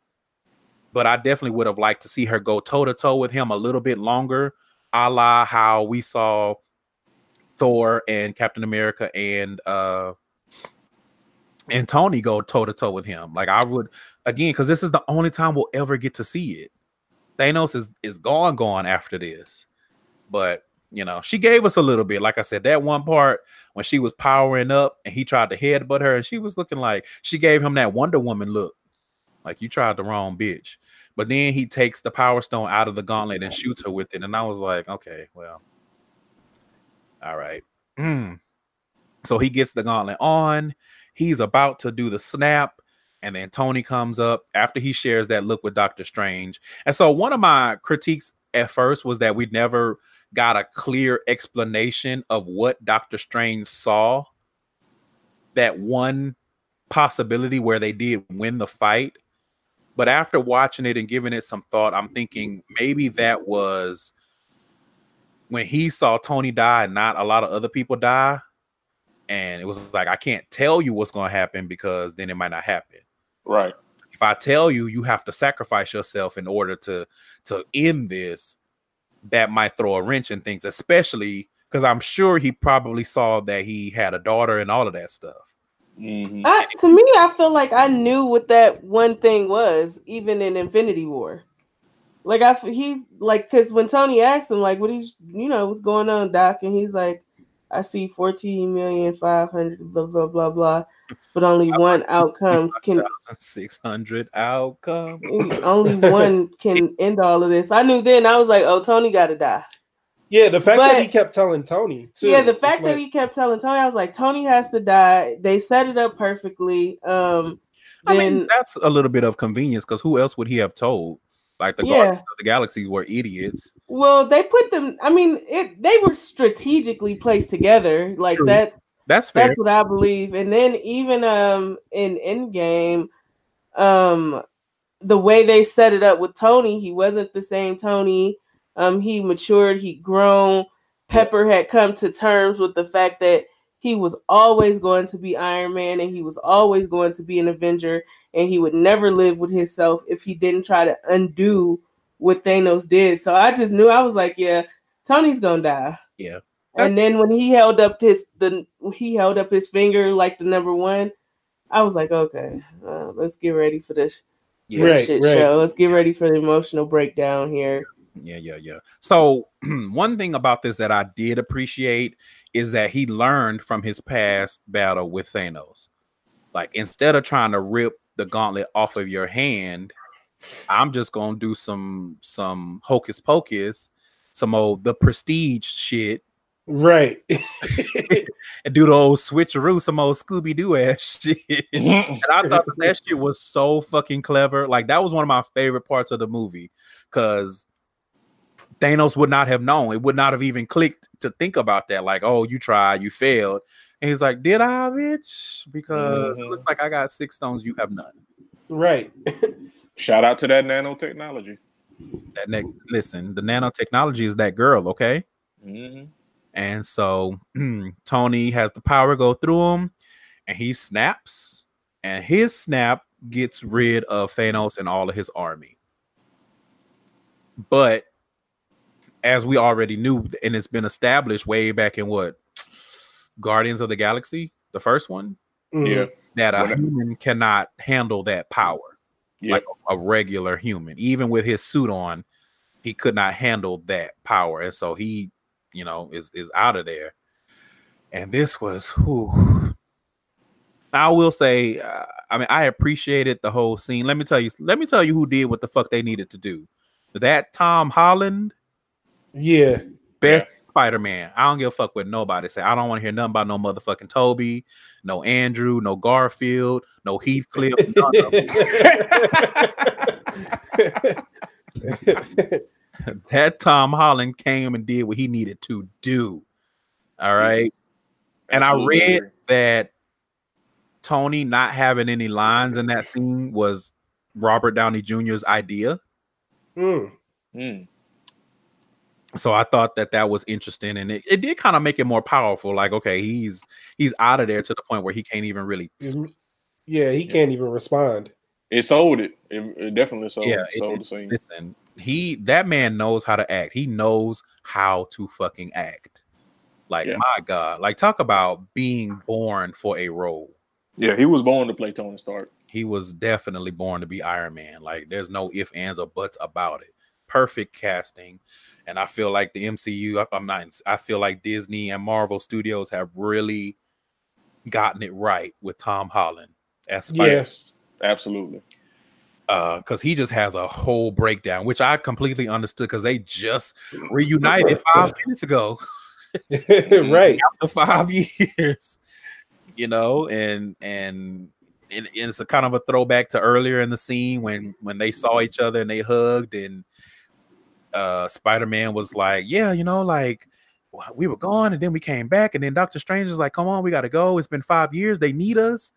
But I definitely would have liked to see her go toe to toe with him a little bit longer, a la how we saw Thor and Captain America and uh and Tony go toe to toe with him. Like I would again, because this is the only time we'll ever get to see it. Thanos is is gone, gone after this. But you know, she gave us a little bit. Like I said, that one part when she was powering up and he tried to headbutt her, and she was looking like she gave him that Wonder Woman look. Like you tried the wrong bitch. But then he takes the power stone out of the gauntlet and shoots her with it. And I was like, okay, well, all right. Mm. So he gets the gauntlet on. He's about to do the snap. And then Tony comes up after he shares that look with Doctor Strange. And so one of my critiques at first was that we never got a clear explanation of what Doctor Strange saw. That one possibility where they did win the fight. But after watching it and giving it some thought, I'm thinking maybe that was when he saw Tony die and not a lot of other people die. And it was like, I can't tell you what's going to happen because then it might not happen. Right. If I tell you you have to sacrifice yourself in order to to end this, that might throw a wrench in things, especially because I'm sure he probably saw that he had a daughter and all of that stuff. Mhm. I, to me, I feel like I knew what that one thing was, even in Infinity War. Like I, he like because when Tony asked him like, "What he's, you know what's going on, Doc?" and he's like, "I see fourteen million five hundred blah blah blah blah, but only one outcome can 600 outcome. only one can end all of this." I knew then. I was like, "Oh, Tony got to die." Yeah, the fact that he kept telling Tony too. yeah, the it's fact that like- he kept telling Tony, I was like, "Tony has to die." They set it up perfectly. Um, I then mean, that's a little bit of convenience because who else would he have told? Like the Yeah. Guardians of the Galaxy were idiots. Well, they put them. I mean, it. They were strategically placed together. Like True. that's That's fair. that's what I believe. And then even um in Endgame, um, the way they set it up with Tony, he wasn't the same Tony. Um, he matured. He grown. Pepper had come to terms with the fact that he was always going to be Iron Man and he was always going to be an Avenger and he would never live with himself if he didn't try to undo what Thanos did. So I just knew I was like, yeah, Tony's gonna die. Yeah. And then when he held up his the he held up his finger like the number one, I was like, okay, uh, let's get ready for this Yeah. Right, shit right. show. Let's get ready for the emotional breakdown here. Yeah, yeah, yeah. So *clears throat* one thing about this that I did appreciate is that he learned from his past battle with Thanos. Like instead of trying to rip the gauntlet off of your hand, I'm just gonna do some some hocus pocus, some old the prestige shit, Right. *laughs* *laughs* and do the old switcheroo, some old Scooby Doo ass *laughs* shit. Mm-hmm. and I thought that, that shit was so fucking clever. Like that was one of my favorite parts of the movie because Thanos would not have known. It would not have even clicked to think about that. Like, oh, you tried, you failed. And he's like, Did I, bitch? Because it Mhm. looks like I got six stones, you have none. right. *laughs* Shout out to that nanotechnology. That ne- listen, the nanotechnology is that girl, okay? Mhm. And so *clears throat* Tony has the power go through him and he snaps, and his snap gets rid of Thanos and all of his army. But as we already knew, and it's been established way back in what Guardians of the Galaxy, the first one, Mhm. Yeah. that a What- human cannot handle that power Yeah. like a regular human. Even with his suit on, he could not handle that power, and so he, you know, is is out of there. And this was who. I will say, uh, I mean, I appreciated the whole scene. Let me tell you, let me tell you who did what the fuck they needed to do. That Tom Holland, Yeah. best Spider Man. I don't give a fuck what nobody say. I don't want to hear nothing about no motherfucking Tobey, no Andrew, no Garfield, no Heathcliff. none of them. *laughs* that Tom Holland came and did what he needed to do. All right. And I read that Tony not having any lines in that scene was Robert Downey Jr.'s idea. Mm. Mm. So I thought that that was interesting, and it, it did kind of make it more powerful. Like, okay, he's he's out of there to the point where he can't even really. Mhm. Yeah, he can't even respond. It sold it. It, it definitely sold, Yeah, it- sold the scene. Listen, he that man knows how to act. He knows how to fucking act. Like Yeah. my God, like talk about being born for a role. Yeah, he was born to play Tony Stark. he was definitely born to be Iron Man. Like there's no if, ands, or buts about it. Perfect casting. And I feel like the MCU, I- I'm not, I feel like Disney and Marvel Studios have really gotten it right with Tom Holland as Spider Yes. Absolutely. uh because he just has a whole breakdown, which I completely understood because they just reunited *laughs* five minutes ago. *laughs* *laughs* right. after five years you know and and and it's a kind of a throwback to earlier in the scene when when they saw each other and they hugged and uh spider-man was like yeah you know like we were gone and then we came back and then doctor strange is like come on we gotta go it's been five years they need us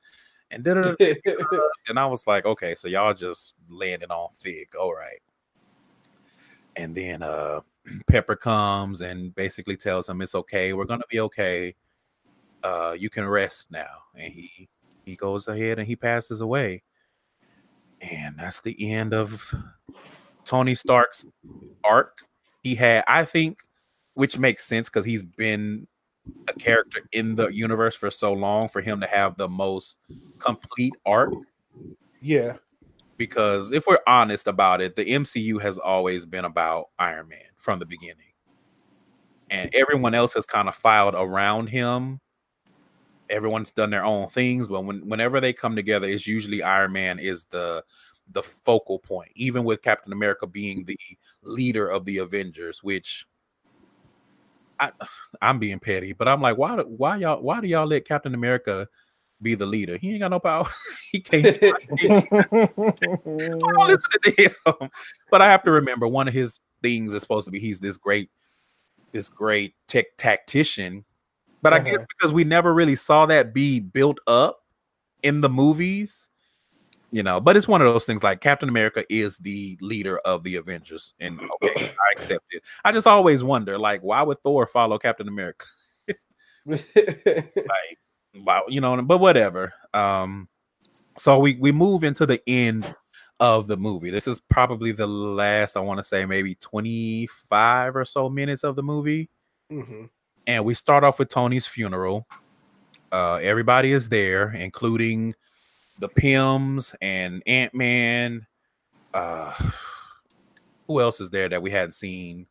and then *laughs* and I was like, okay, so y'all just landed on Fig. All right. And then uh *clears throat* Pepper comes and basically tells him it's okay, we're gonna be okay. Uh you can rest now. And he he goes ahead and he passes away. And that's the end of Tony Stark's arc. He had, I think, which makes sense because he's been a character in the universe for so long for him to have the most complete arc yeah. because if we're honest about it, the MCU has always been about Iron Man from the beginning. And everyone else has kind of filed around him. Everyone's done their own things, but when whenever they come together, it's usually Iron Man is the the focal point, even with Captain America being the leader of the Avengers, which I *sighs* I'm being petty, but I'm like, why why y'all why do y'all let Captain America be the leader? He ain't got no power. *laughs* he can't I don't listen to him. *laughs* But I have to remember one of his things is supposed to be he's this great, this great tech tactician. But I guess Uh-huh. because we never really saw that be built up in the movies, you know. But it's one of those things like Captain America is the leader of the Avengers, and okay, I accept it. I just always wonder, like, why would Thor follow Captain America? *laughs* like wow you know but whatever um so we we move into the end of the movie this is probably the last i want to say maybe 25 or so minutes of the movie Mhm. and we start off with tony's funeral uh everybody is there including the Pyms and ant-man uh who else is there that we hadn't seen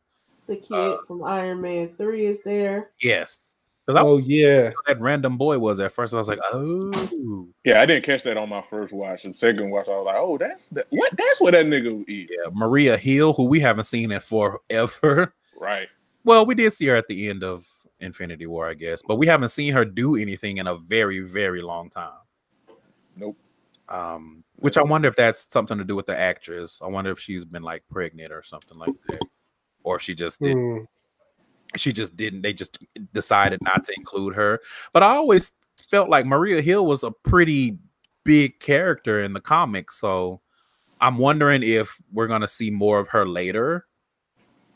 The kid Uh, from Iron Man 3 is there. yes 'Cause I Oh yeah. that random boy was at first. I was like, oh, Yeah, I didn't catch that on my first watch. And second watch, I was like, oh, that's the, what? That's what that nigga eat. yeah, Maria Hill, who we haven't seen in forever. Right. Well, we did see her at the end of Infinity War, I guess. But we haven't seen her do anything in a very, very long time. Nope. Um, which I wonder if that's something to do with the actress. I wonder if she's been like pregnant or something like that, or if she just did. Hmm. She just didn't. They just decided not to include her. But I always felt like Maria Hill was a pretty big character in the comics, so I'm wondering if we're gonna see more of her later,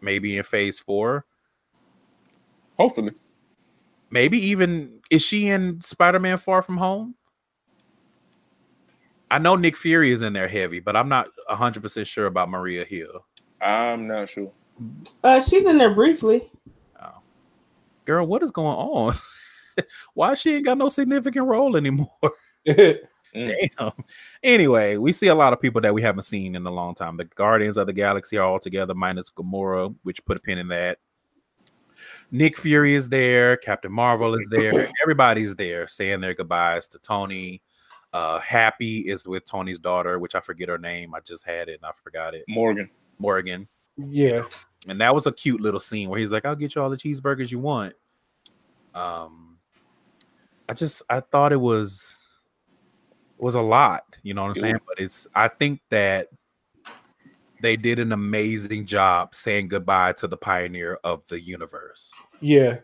maybe in Phase Four. Hopefully. Maybe even is she in Spider-Man Far From Home? I know Nick Fury is in there heavy, but I'm not 100% sure about Maria Hill. I'm not sure. Uh, she's in there briefly. Girl, what is going on? *laughs* Why she ain't got no significant role anymore? *laughs* *laughs* Mm. Damn. Anyway, we see a lot of people that we haven't seen in a long time. The Guardians of the Galaxy are all together, minus Gamora, which put a pin in that. Nick Fury is there. Captain Marvel is there. *coughs* Everybody's there saying their goodbyes to Tony. Uh, Happy is with Tony's daughter, which I forget her name. I just had it and I forgot it. Morgan. Morgan. yeah. And that was a cute little scene where he's like, I'll get you all the cheeseburgers you want. Um, I just I thought it was was a lot, you know what I'm It saying? But it's I think that they did an amazing job saying goodbye to the pioneer of the universe. Yeah.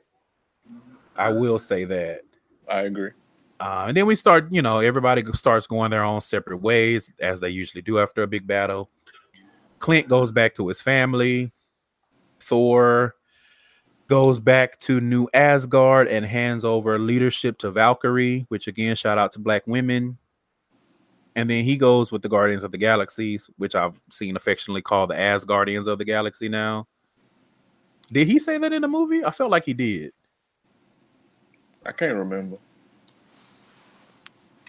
I will say that. I agree. Uh, and then we start, you know, everybody starts going their own separate ways as they usually do after a big battle. Clint goes back to his family. Thor goes back to New Asgard and hands over leadership to Valkyrie, which again, shout out to black women. And then he goes with the Guardians of the Galaxies, which I've seen affectionately called the Asgardians of the Galaxy now. Did he say that in the movie? I felt like he did. I can't remember.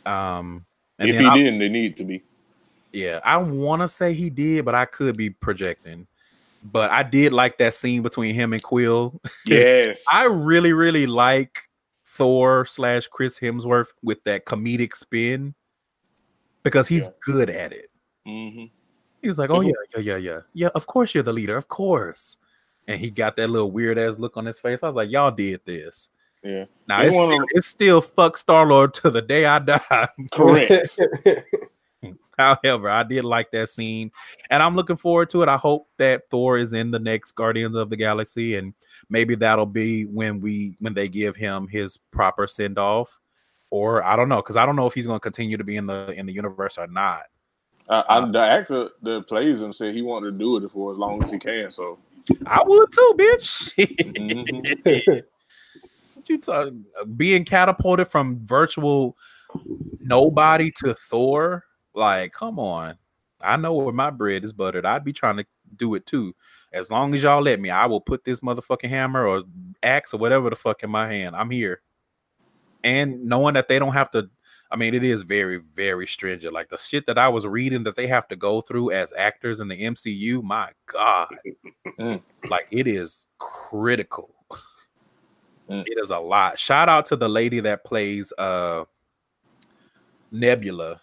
Um, and if he I- didn't, they need to be. Yeah, I want to say he did, but I could be projecting. But I did like that scene between him and Quill. *laughs* Yes. I really, really like Thor slash Chris Hemsworth with that comedic spin because he's Yeah. good at it. hmm He's like, "Oh yeah, yeah, yeah, yeah, yeah. Of course you're the leader, of course." And he got that little weird ass look on his face. I was like, "Y'all did this." Yeah. Now it's, wanna- it's still fuck Star Lord to the day I die. *laughs* Correct. *laughs* However, I did like that scene, and I'm looking forward to it. I hope that Thor is in the next Guardians of the Galaxy, and maybe that'll be when we when they give him his proper send off, or I don't know, because I don't know if he's going to continue to be in the in the universe or not. I, the actor that plays him said he wanted to do it for as long as he can. So I would too, bitch. *laughs* Mhm. What you talking? Being catapulted from virtual nobody to Thor, like, come on. I know where my bread is buttered. I'd be trying to do it too. As long as y'all let me, I will put this motherfucking hammer or axe or whatever the fuck in my hand. I'm here. And knowing that they don't have to, I mean, it is very, very stringent. Like the shit that I was reading that they have to go through as actors in the MCU, my God. Mm. Like it is critical. *laughs* Mm. It is a lot. Shout out to the lady that plays uh Nebula.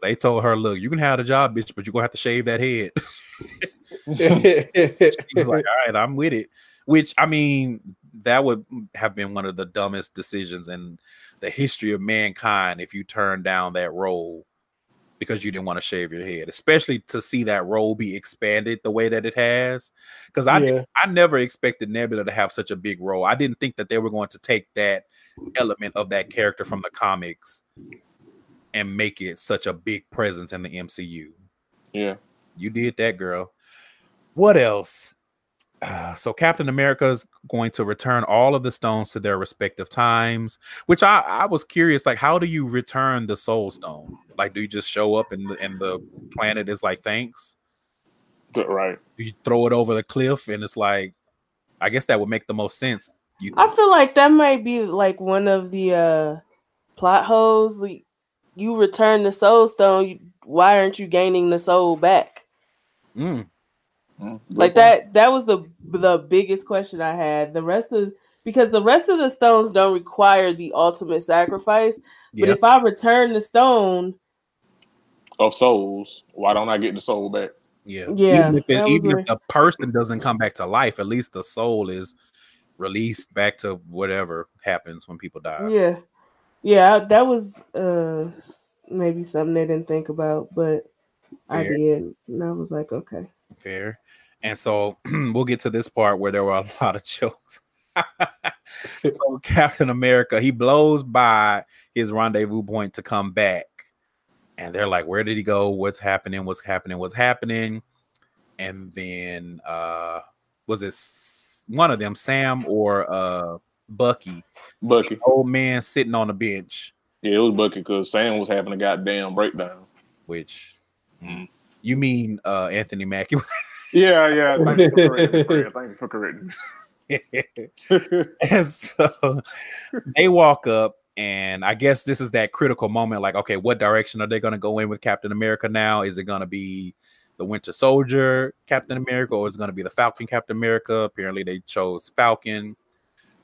They told her, look, you can have the job, bitch, but you're gonna have to shave that head. *laughs* He was like, all right, I'm with it. Which I mean, that would have been one of the dumbest decisions in the history of mankind if you turned down that role because you didn't want to shave your head, especially to see that role be expanded the way that it has. Because I yeah. I never expected Nebula to have such a big role. I didn't think that they were going to take that element of that character from the comics and make it such a big presence in the MCU. yeah. You did that, girl. What else? Uh, so Captain America is going to return all of the stones to their respective times, which I, I was curious, like, how do you return the soul stone? Like, do you just show up and the, and the planet is like, thanks? Right. You throw it over the cliff and it's like, I guess that would make the most sense. You, I feel like that might be like one of the uh plot holes. Like, you return the soul stone. You, why aren't you gaining the soul back? Mm, Mm, like point. that that was the the biggest question i had the rest of because the rest of the stones don't require the ultimate sacrifice but yeah, if i return the stone of souls. Why don't I get the soul back? yeah. yeah even if, it, even where- if the person doesn't come back to life, at least the soul is released back to whatever happens when people die. Yeah, yeah, that was uh maybe something they didn't think about, but I did, and I was like, okay. Fair. And so *clears throat* we'll get to this part where there were a *laughs* lot of jokes. *laughs* so Captain America, he blows by his rendezvous point to come back. And they're like, where did he go? What's happening? What's happening? What's happening? And then uh was it one of them, Sam or uh Bucky? Bucky. Old man sitting on the bench, Yeah, it was Bucky because Sam was having a goddamn breakdown. which Mhm. You mean uh Anthony Mackie *laughs* Yeah, yeah. Thank you for correcting. *laughs* Thank you for correcting. and so they walk up, and I guess this is that critical moment. Like, okay, what direction are they going to go in with Captain America now? Is it going to be the Winter Soldier Captain America, or is it going to be the Falcon Captain America? Apparently, they chose Falcon.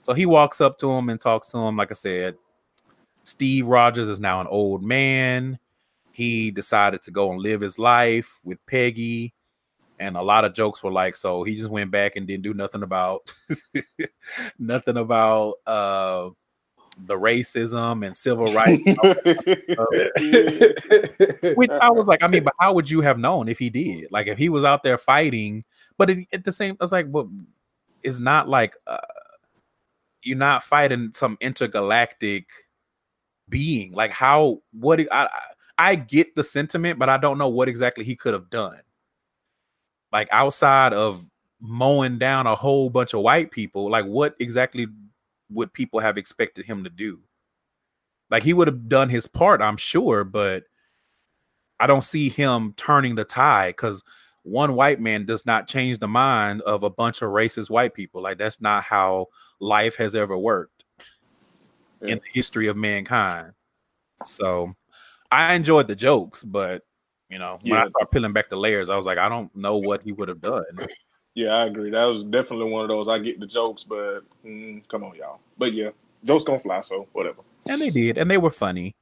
So he walks up to him and talks to him. Like I said, Steve Rogers is now an old man. He decided to go and live his life with Peggy and a lot of jokes were like so he just went back and didn't do nothing about *laughs* nothing about uh the racism and civil rights *laughs* which i was like i mean but how would you have known if he did? Like if he was out there fighting but it, at the same i was like well it's not like uh, you're not fighting some intergalactic being. Like how what I, I i get the sentiment but i don't know what exactly he could have done. Like outside of mowing down a whole bunch of white people like what exactly would people have expected him to do? Like he would have done his part i'm sure but i don't see him turning the tide because one white man does not change the mind of a bunch of racist white people. Like that's not how life has ever worked Yeah. in the history of mankind. So i enjoyed the jokes but you know when i Yeah. start peeling back the layers i was like i don't know what he would have done Yeah, I agree. That was definitely one of those. I get the jokes, but mm, come on, y'all. But yeah, jokes gonna fly. So whatever. and they did and they were funny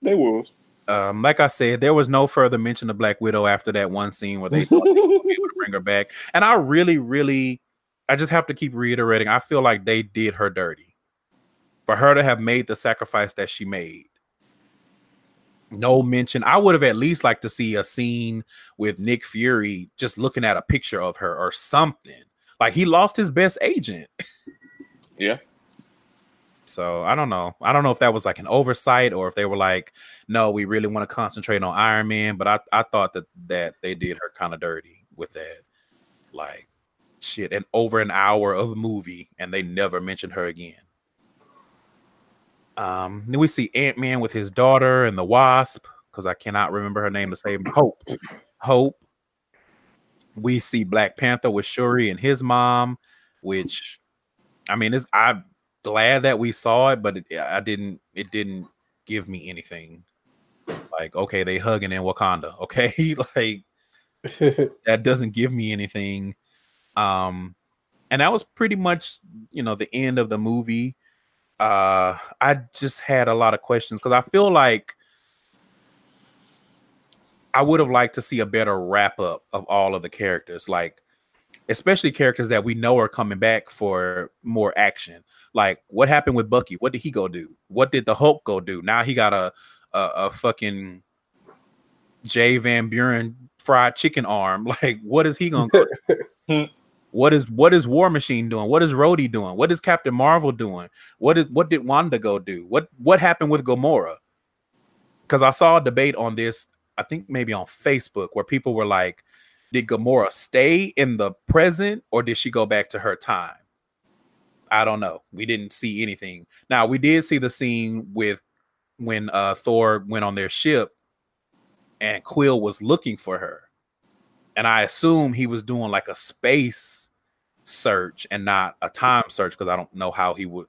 They was. um, like I said, there was no further mention of Black Widow after that one scene where they thought they would able to bring her *laughs* back. And I really, really, I just have to keep reiterating. I feel like they did her dirty for her to have made the sacrifice that she made. No mention. I would have at least liked to see a scene with Nick Fury just looking at a picture of her or something. Like he lost his best agent. Yeah. So I don't know. I don't know if that was like an oversight or if they were like, no, we really want to concentrate on Iron Man. But I, I thought that that they did her kind of dirty with that. Like shit, and over an hour of movie, and they never mentioned her again. Um, then we see Ant Man with his daughter and the Wasp, because I cannot remember her name to save Hope. Hope. We see Black Panther with Shuri and his mom, which I mean, it's I'm glad that we saw it, but it, I didn't. It didn't give me anything. Like, okay, they hugging in Wakanda. *laughs* Okay, like *laughs* that doesn't give me anything. Um, and that was pretty much, you know, the end of the movie. Uh, I just had a lot of questions because I feel like I would have liked to see a better wrap up of all of the characters, like especially characters that we know are coming back for more action. Like what happened with Bucky? What did he go do? What did the Hulk go do? Now he got a a, a fucking Jay Van Buren fried chicken arm. *laughs* Like what is he gonna go? *laughs* what is what is War Machine doing? What is Rhodey doing? What is Captain Marvel doing? What is what did Wanda go do? What what happened with Gamora? Because I saw a debate on this, I think maybe on Facebook, where people were like, did Gamora stay in the present or did she go back to her time? I don't know. We didn't see anything. Now we did see the scene with when uh Thor went on their ship and Quill was looking for her. And I assume he was doing like a space search and not a time search because I don't know how he would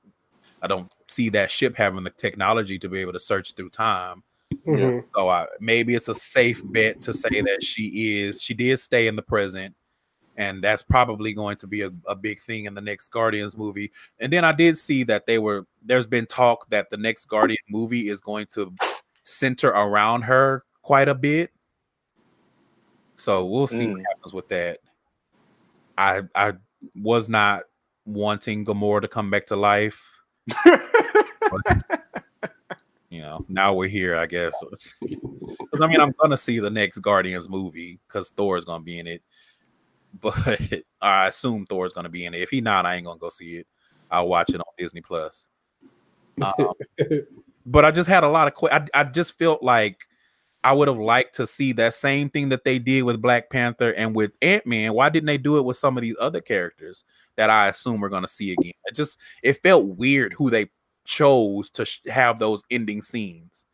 I don't see that ship having the technology to be able to search through time. Mhm. So I, maybe it's a safe bet to say that she is. She did stay in the present, and that's probably going to be a, a big thing in the next Guardians movie. And then I did see that they were. There's been talk that the next Guardian movie is going to center around her quite a bit. So we'll see what Mm. happens with that. I I was not wanting Gamora to come back to life. *laughs* you know, now we're here, I guess. *laughs* Because I mean, I'm gonna see the next Guardians movie because Thor's gonna be in it. *laughs* But I assume Thor's gonna be in it. If he not, I ain't gonna go see it. I'll watch it on Disney Plus. Um, but I just had a lot of. que- I I just felt like I would have liked to see that same thing that they did with Black Panther and with Ant Man. Why didn't they do it with some of these other characters that I assume we're gonna see again? It just it felt weird who they chose to sh- have those ending scenes.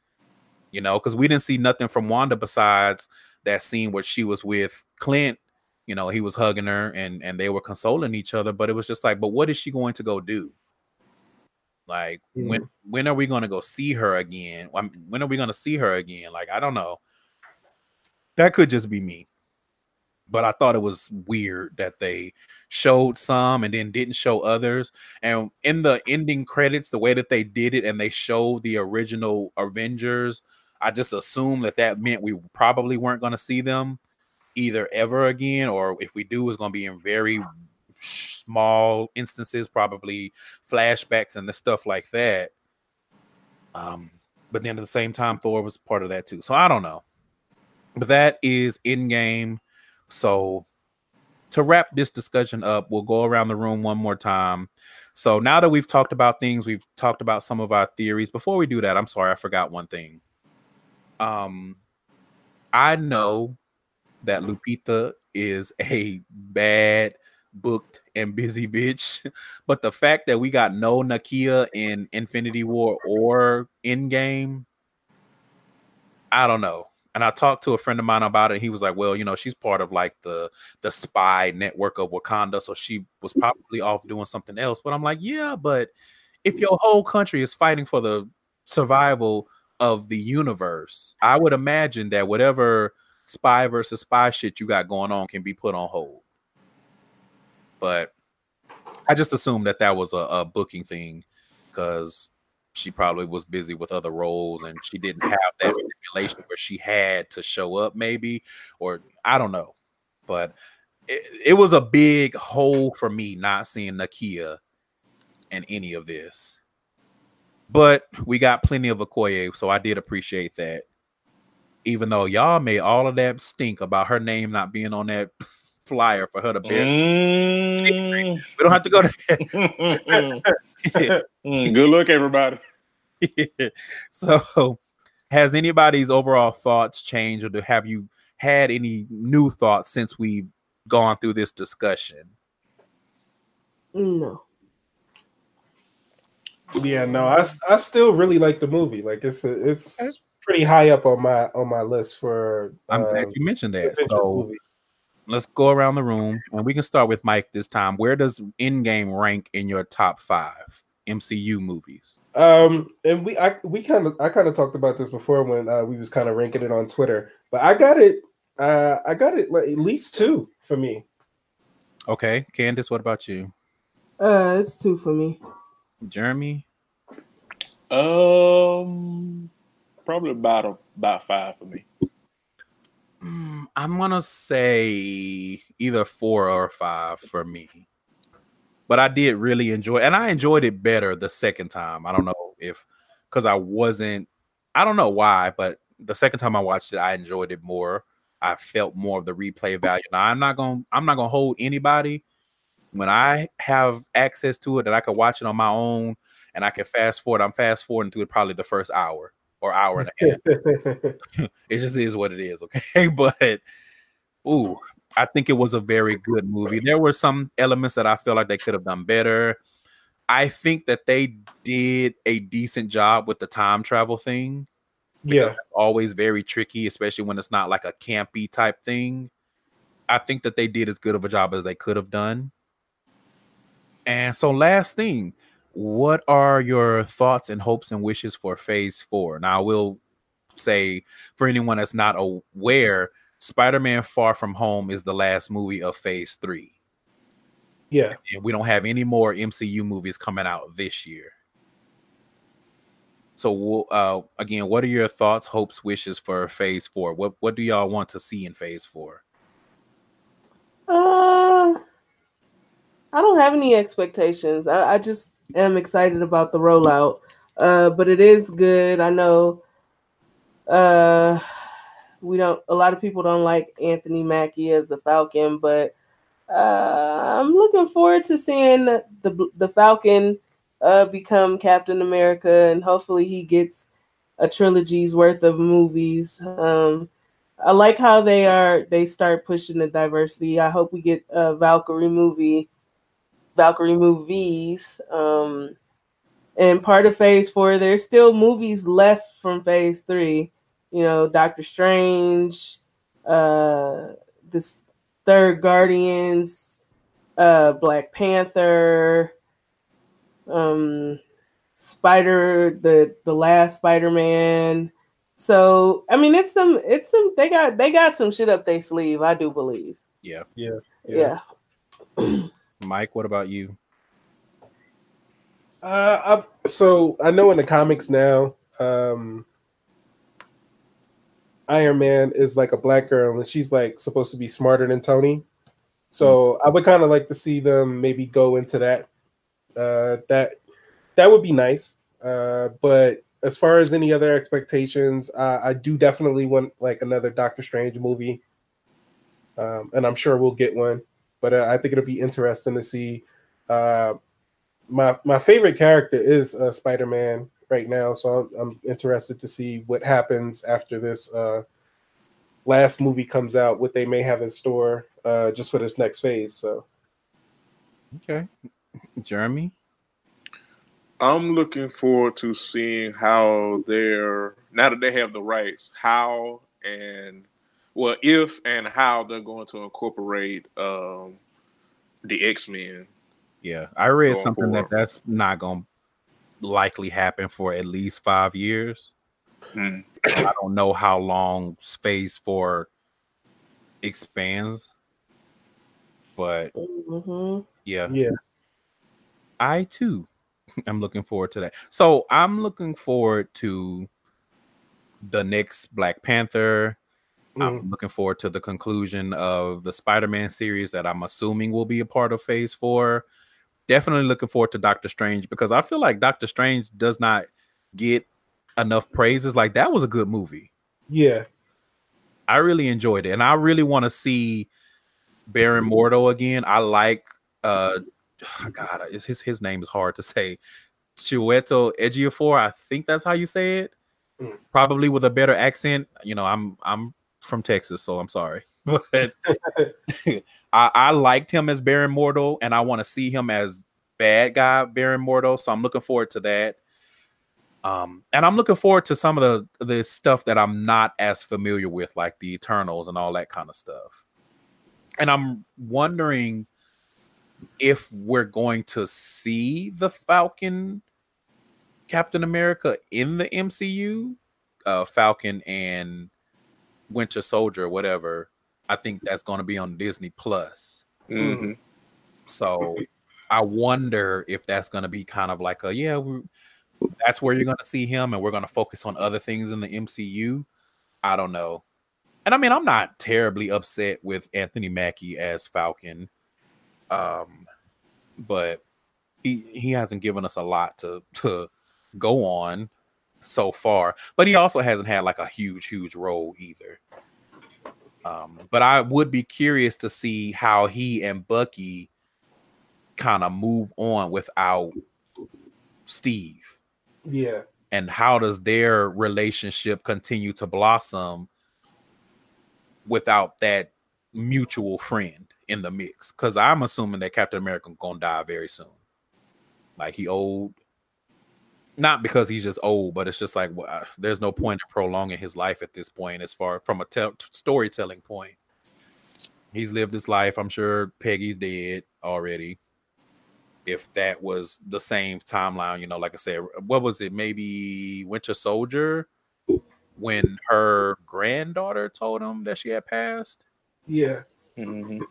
You know, because we didn't see nothing from Wanda besides that scene where she was with Clint. You know, he was hugging her and and they were consoling each other. But it was just like, but what is she going to go do? Like when when are we going to go see her again? When when are we going to see her again? Like I don't know. That could just be me. But I thought it was weird that they showed some and then didn't show others. And in the ending credits, the way that they did it and they showed the original Avengers, I just assumed that that meant we probably weren't going to see them either ever again, or if we do, it's going to be in very small instances, probably flashbacks and the stuff like that. Um, but then at the same time, Thor was part of that too. So I don't know. But that is Endgame. So to wrap this discussion up, we'll go around the room one more time. So now that we've talked about things, we've talked about some of our theories. Before we do that, I'm sorry, I forgot one thing. Um, I know that Lupita is a bad, booked, and busy bitch, *laughs* but the fact that we got no Nakia in Infinity War or Endgame, I don't know. And I talked to a friend of mine about it. He was like, "Well, you know, she's part of like the the spy network of Wakanda, so she was probably off doing something else." But I'm like, "Yeah, but if your whole country is fighting for the survival of the universe, I would imagine that whatever spy versus spy shit you got going on can be put on hold." But I just assumed that that was a, a booking thing because she probably was busy with other roles and she didn't have that stipulation where she had to show up, maybe, or I don't know. But it, it was a big hole for me not seeing Nakia in any of this. But we got plenty of Okoye, so I did appreciate that. Even though y'all made all of that stink about her name not being on that flyer for her to bear. Mm. We don't have to go to *laughs* Mm, Good luck, everybody. *laughs* so has anybody's overall thoughts changed or do, have you had any new thoughts since we've gone through this discussion No. Yeah, no, I, I still really like the movie. Like it's a, it's pretty high up on my on my list for. i'm uh, glad you mentioned that so movies. Let's go around the room and we can start with mike this time where does Endgame rank in your top five mcu movies Um, and we I we kind of I kind of talked about this before when uh, we was kind of ranking it on Twitter, but I got it. Uh, I got it like at least two for me. okay candace what about you Uh, it's two for me. jeremy Um, probably about a, about five for me. Mm, i'm gonna say either four or five for me but I did really enjoy, and I enjoyed it better the second time. I don't know if because I wasn't, I don't know why, but the second time I watched it, I enjoyed it more. I felt more of the replay value. Now I'm not gonna, I'm not gonna hold anybody when I have access to it that I can watch it on my own and I can fast forward. I'm fast forwarding through it probably the first hour or hour and a half. *laughs* *laughs* it just is what it is, okay? *laughs* But ooh, I think it was a very good movie. There were some elements that I feel like they could have done better. I think that they did a decent job with the time travel thing. yeah, It's always very tricky, especially when it's not like a campy type thing. I think that they did as good of a job as they could have done. And so, last thing, what are your thoughts and hopes and wishes for Phase Four? Now, I will say for anyone that's not aware, Spider-Man: Far From Home is the last movie of Phase Three, yeah. and we don't have any more MCU movies coming out this year. So, we'll- uh, again, what are your thoughts, hopes, wishes for Phase Four? What What do y'all want to see in Phase Four? Uh, I I don't have any expectations. I, I just am excited about the rollout. Uh, but it is good. I know uh, we don't. A lot of people don't like Anthony Mackie as the Falcon, but uh, I'm looking forward to seeing the the Falcon uh, become Captain America, and hopefully he gets a trilogy's worth of movies. Um, I like how they are. They start pushing the diversity. I hope we get a Valkyrie movie, Valkyrie movies. Um, and part of Phase Four, there's still movies left from Phase Three. You know, Doctor Strange, uh, this third Guardians, uh, Black Panther, um, Spider, the the last Spider Man. So I mean, it's some, it's some. They got they got some shit up their sleeve. I do believe. Yeah. Yeah. Yeah. *clears throat* Mike, what about you? Uh, I, so I know in the comics now, um, Iron Man is like a black girl, and she's like supposed to be smarter than Tony. So I would kind of like to see them maybe go into that. Uh, that that would be nice. Uh, but as far as any other expectations, uh, I do definitely want like another Doctor Strange movie, um, and I'm sure we'll get one. But uh, I think it'll be interesting to see. Uh, my my favorite character is uh, Spider Man right now, so I'm, I'm interested to see what happens after this uh, last movie comes out. What they may have in store uh, just for this next phase. So Okay. Jeremy? I'm looking forward to seeing how they're now that they have the rights, how and well, if and how they're going to incorporate um, the X Men. Yeah. I read Going something that that's not going to likely happen for at least five years. Hmm. I don't know how long phase four expands, but hmm yeah, yeah, I too *laughs* am looking forward to that. So I'm looking forward to the next Black Panther. Mm. I'm looking forward to the conclusion of the Spider-Man series that I'm assuming will be a part of Phase Four. Definitely looking forward to Doctor Strange because I feel like Doctor Strange does not get enough praises. Like that was a good movie. yeah, I really enjoyed it, and I really want to see Baron Mordo again. I like uh *sighs* God, it's his his name is hard to say. Chiwetel Ejiofor, I think that's how you say it. Mm. Probably with a better accent. You know, I'm I'm from Texas, so I'm sorry. *laughs* But *laughs* I, I liked him as Baron Mordo, and I want to see him as bad guy Baron Mordo. So I'm looking forward to that. Um, and I'm looking forward to some of the the stuff that I'm not as familiar with, like the Eternals and all that kind of stuff. And I'm wondering if we're going to see the Falcon Captain America in the MCU, uh, Falcon and Winter Soldier, whatever. I think that's going to be on Disney Plus. Mhm. So I wonder if that's going to be kind of like a yeah, we, that's where you're going to see him, and we're going to focus on other things in the MCU. I don't know. And I mean, I'm not terribly upset with Anthony Mackie as Falcon, um, but he he hasn't given us a lot to to go on so far. But he also hasn't had like a huge huge role either. Um, but I would be curious to see how he and Bucky kind of move on without Steve yeah, and how does their relationship continue to blossom without that mutual friend in the mix because i'm assuming that captain america gonna die very soon like he old not because he's just old but it's just like well, uh, there's no point in prolonging his life at this point as far from a tel- storytelling point he's lived his life i'm sure peggy's dead already if that was the same timeline, you know, like I said, what was it? Maybe Winter Soldier when her granddaughter told him that she had passed. yeah, Mhm.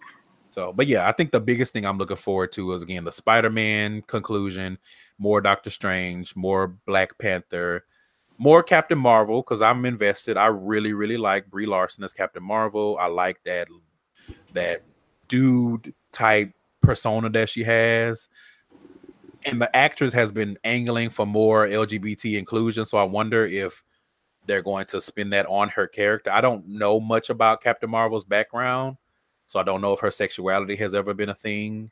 So, but yeah, I think the biggest thing I'm looking forward to is again the Spider-Man conclusion, more Doctor Strange, more Black Panther, more Captain Marvel because I'm invested. I really, really like Brie Larson as Captain Marvel. I like that that dude type persona that she has. And the actress has been angling for more LGBT inclusion, so I wonder if they're going to spin that on her character. I don't know much about Captain Marvel's background, so I don't know if her sexuality has ever been a thing.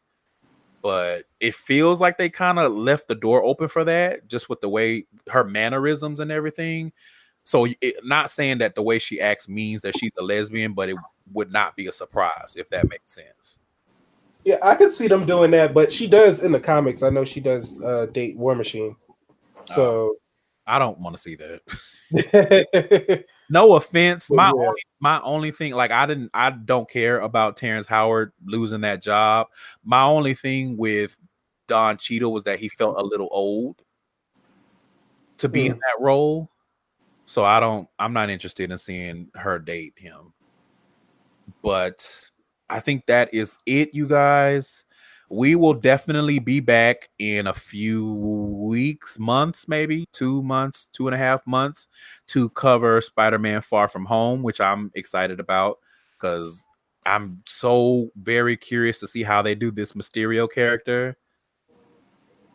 But it feels like they kind of left the door open for that, just with the way her mannerisms and everything. So, it, not saying that the way she acts means that she's a lesbian, but it would not be a surprise if that makes sense. Yeah, I could see them doing that, but she does in the comics. I know she does uh, date War Machine. So I don't want to see that. *laughs* no offense. My Yeah. only my only thing, like I didn't I don't care about Terrence Howard losing that job. My only thing with Don Cheadle was that he felt a little old to be in mm. that role. So I don't I'm not interested in seeing her date him. But I think that is it, you guys. We will definitely be back in a few weeks, months, maybe two months, two and a half months to cover Spider Man Far From Home, which I'm excited about because I'm so very curious to see how they do this Mysterio character.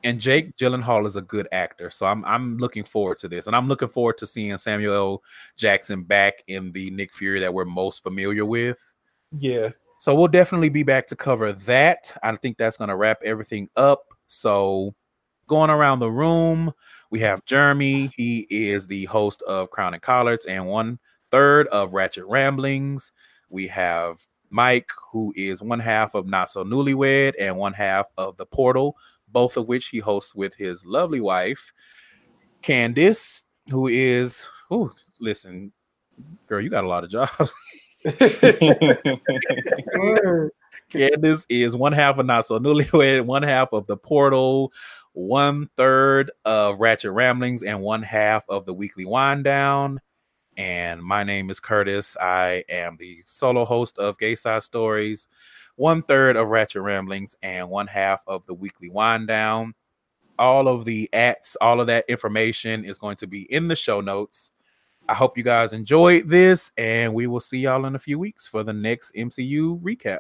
And Jake Gyllenhaal is a good actor, so I'm I'm looking forward to this, and I'm looking forward to seeing Samuel L. Jackson back in the Nick Fury that we're most familiar with. yeah, So we'll definitely be back to cover that. I think that's going to wrap everything up. So going around the room, we have Jeremy. He is the host of Crown and Collards and one third of Ratchet Ramblings. We have Mike, who is one half of Not So Newlywed and one half of The Portal, both of which he hosts with his lovely wife, Candice, who is, oh, listen, girl, you got a lot of jobs. *laughs* *laughs* Candace is one half of Not So Newlywed, one half of The Portal, one third of Ratchet Ramblings, and one half of the Weekly Wind Down. And my name is Curtis. I am the solo host of Gay Side Stories, one third of Ratchet Ramblings, and one half of the Weekly Wind Down. All of the ats, all of that information is going to be in the show notes. I hope you guys enjoyed this, and we will see y'all in a few weeks for the next MCU recap.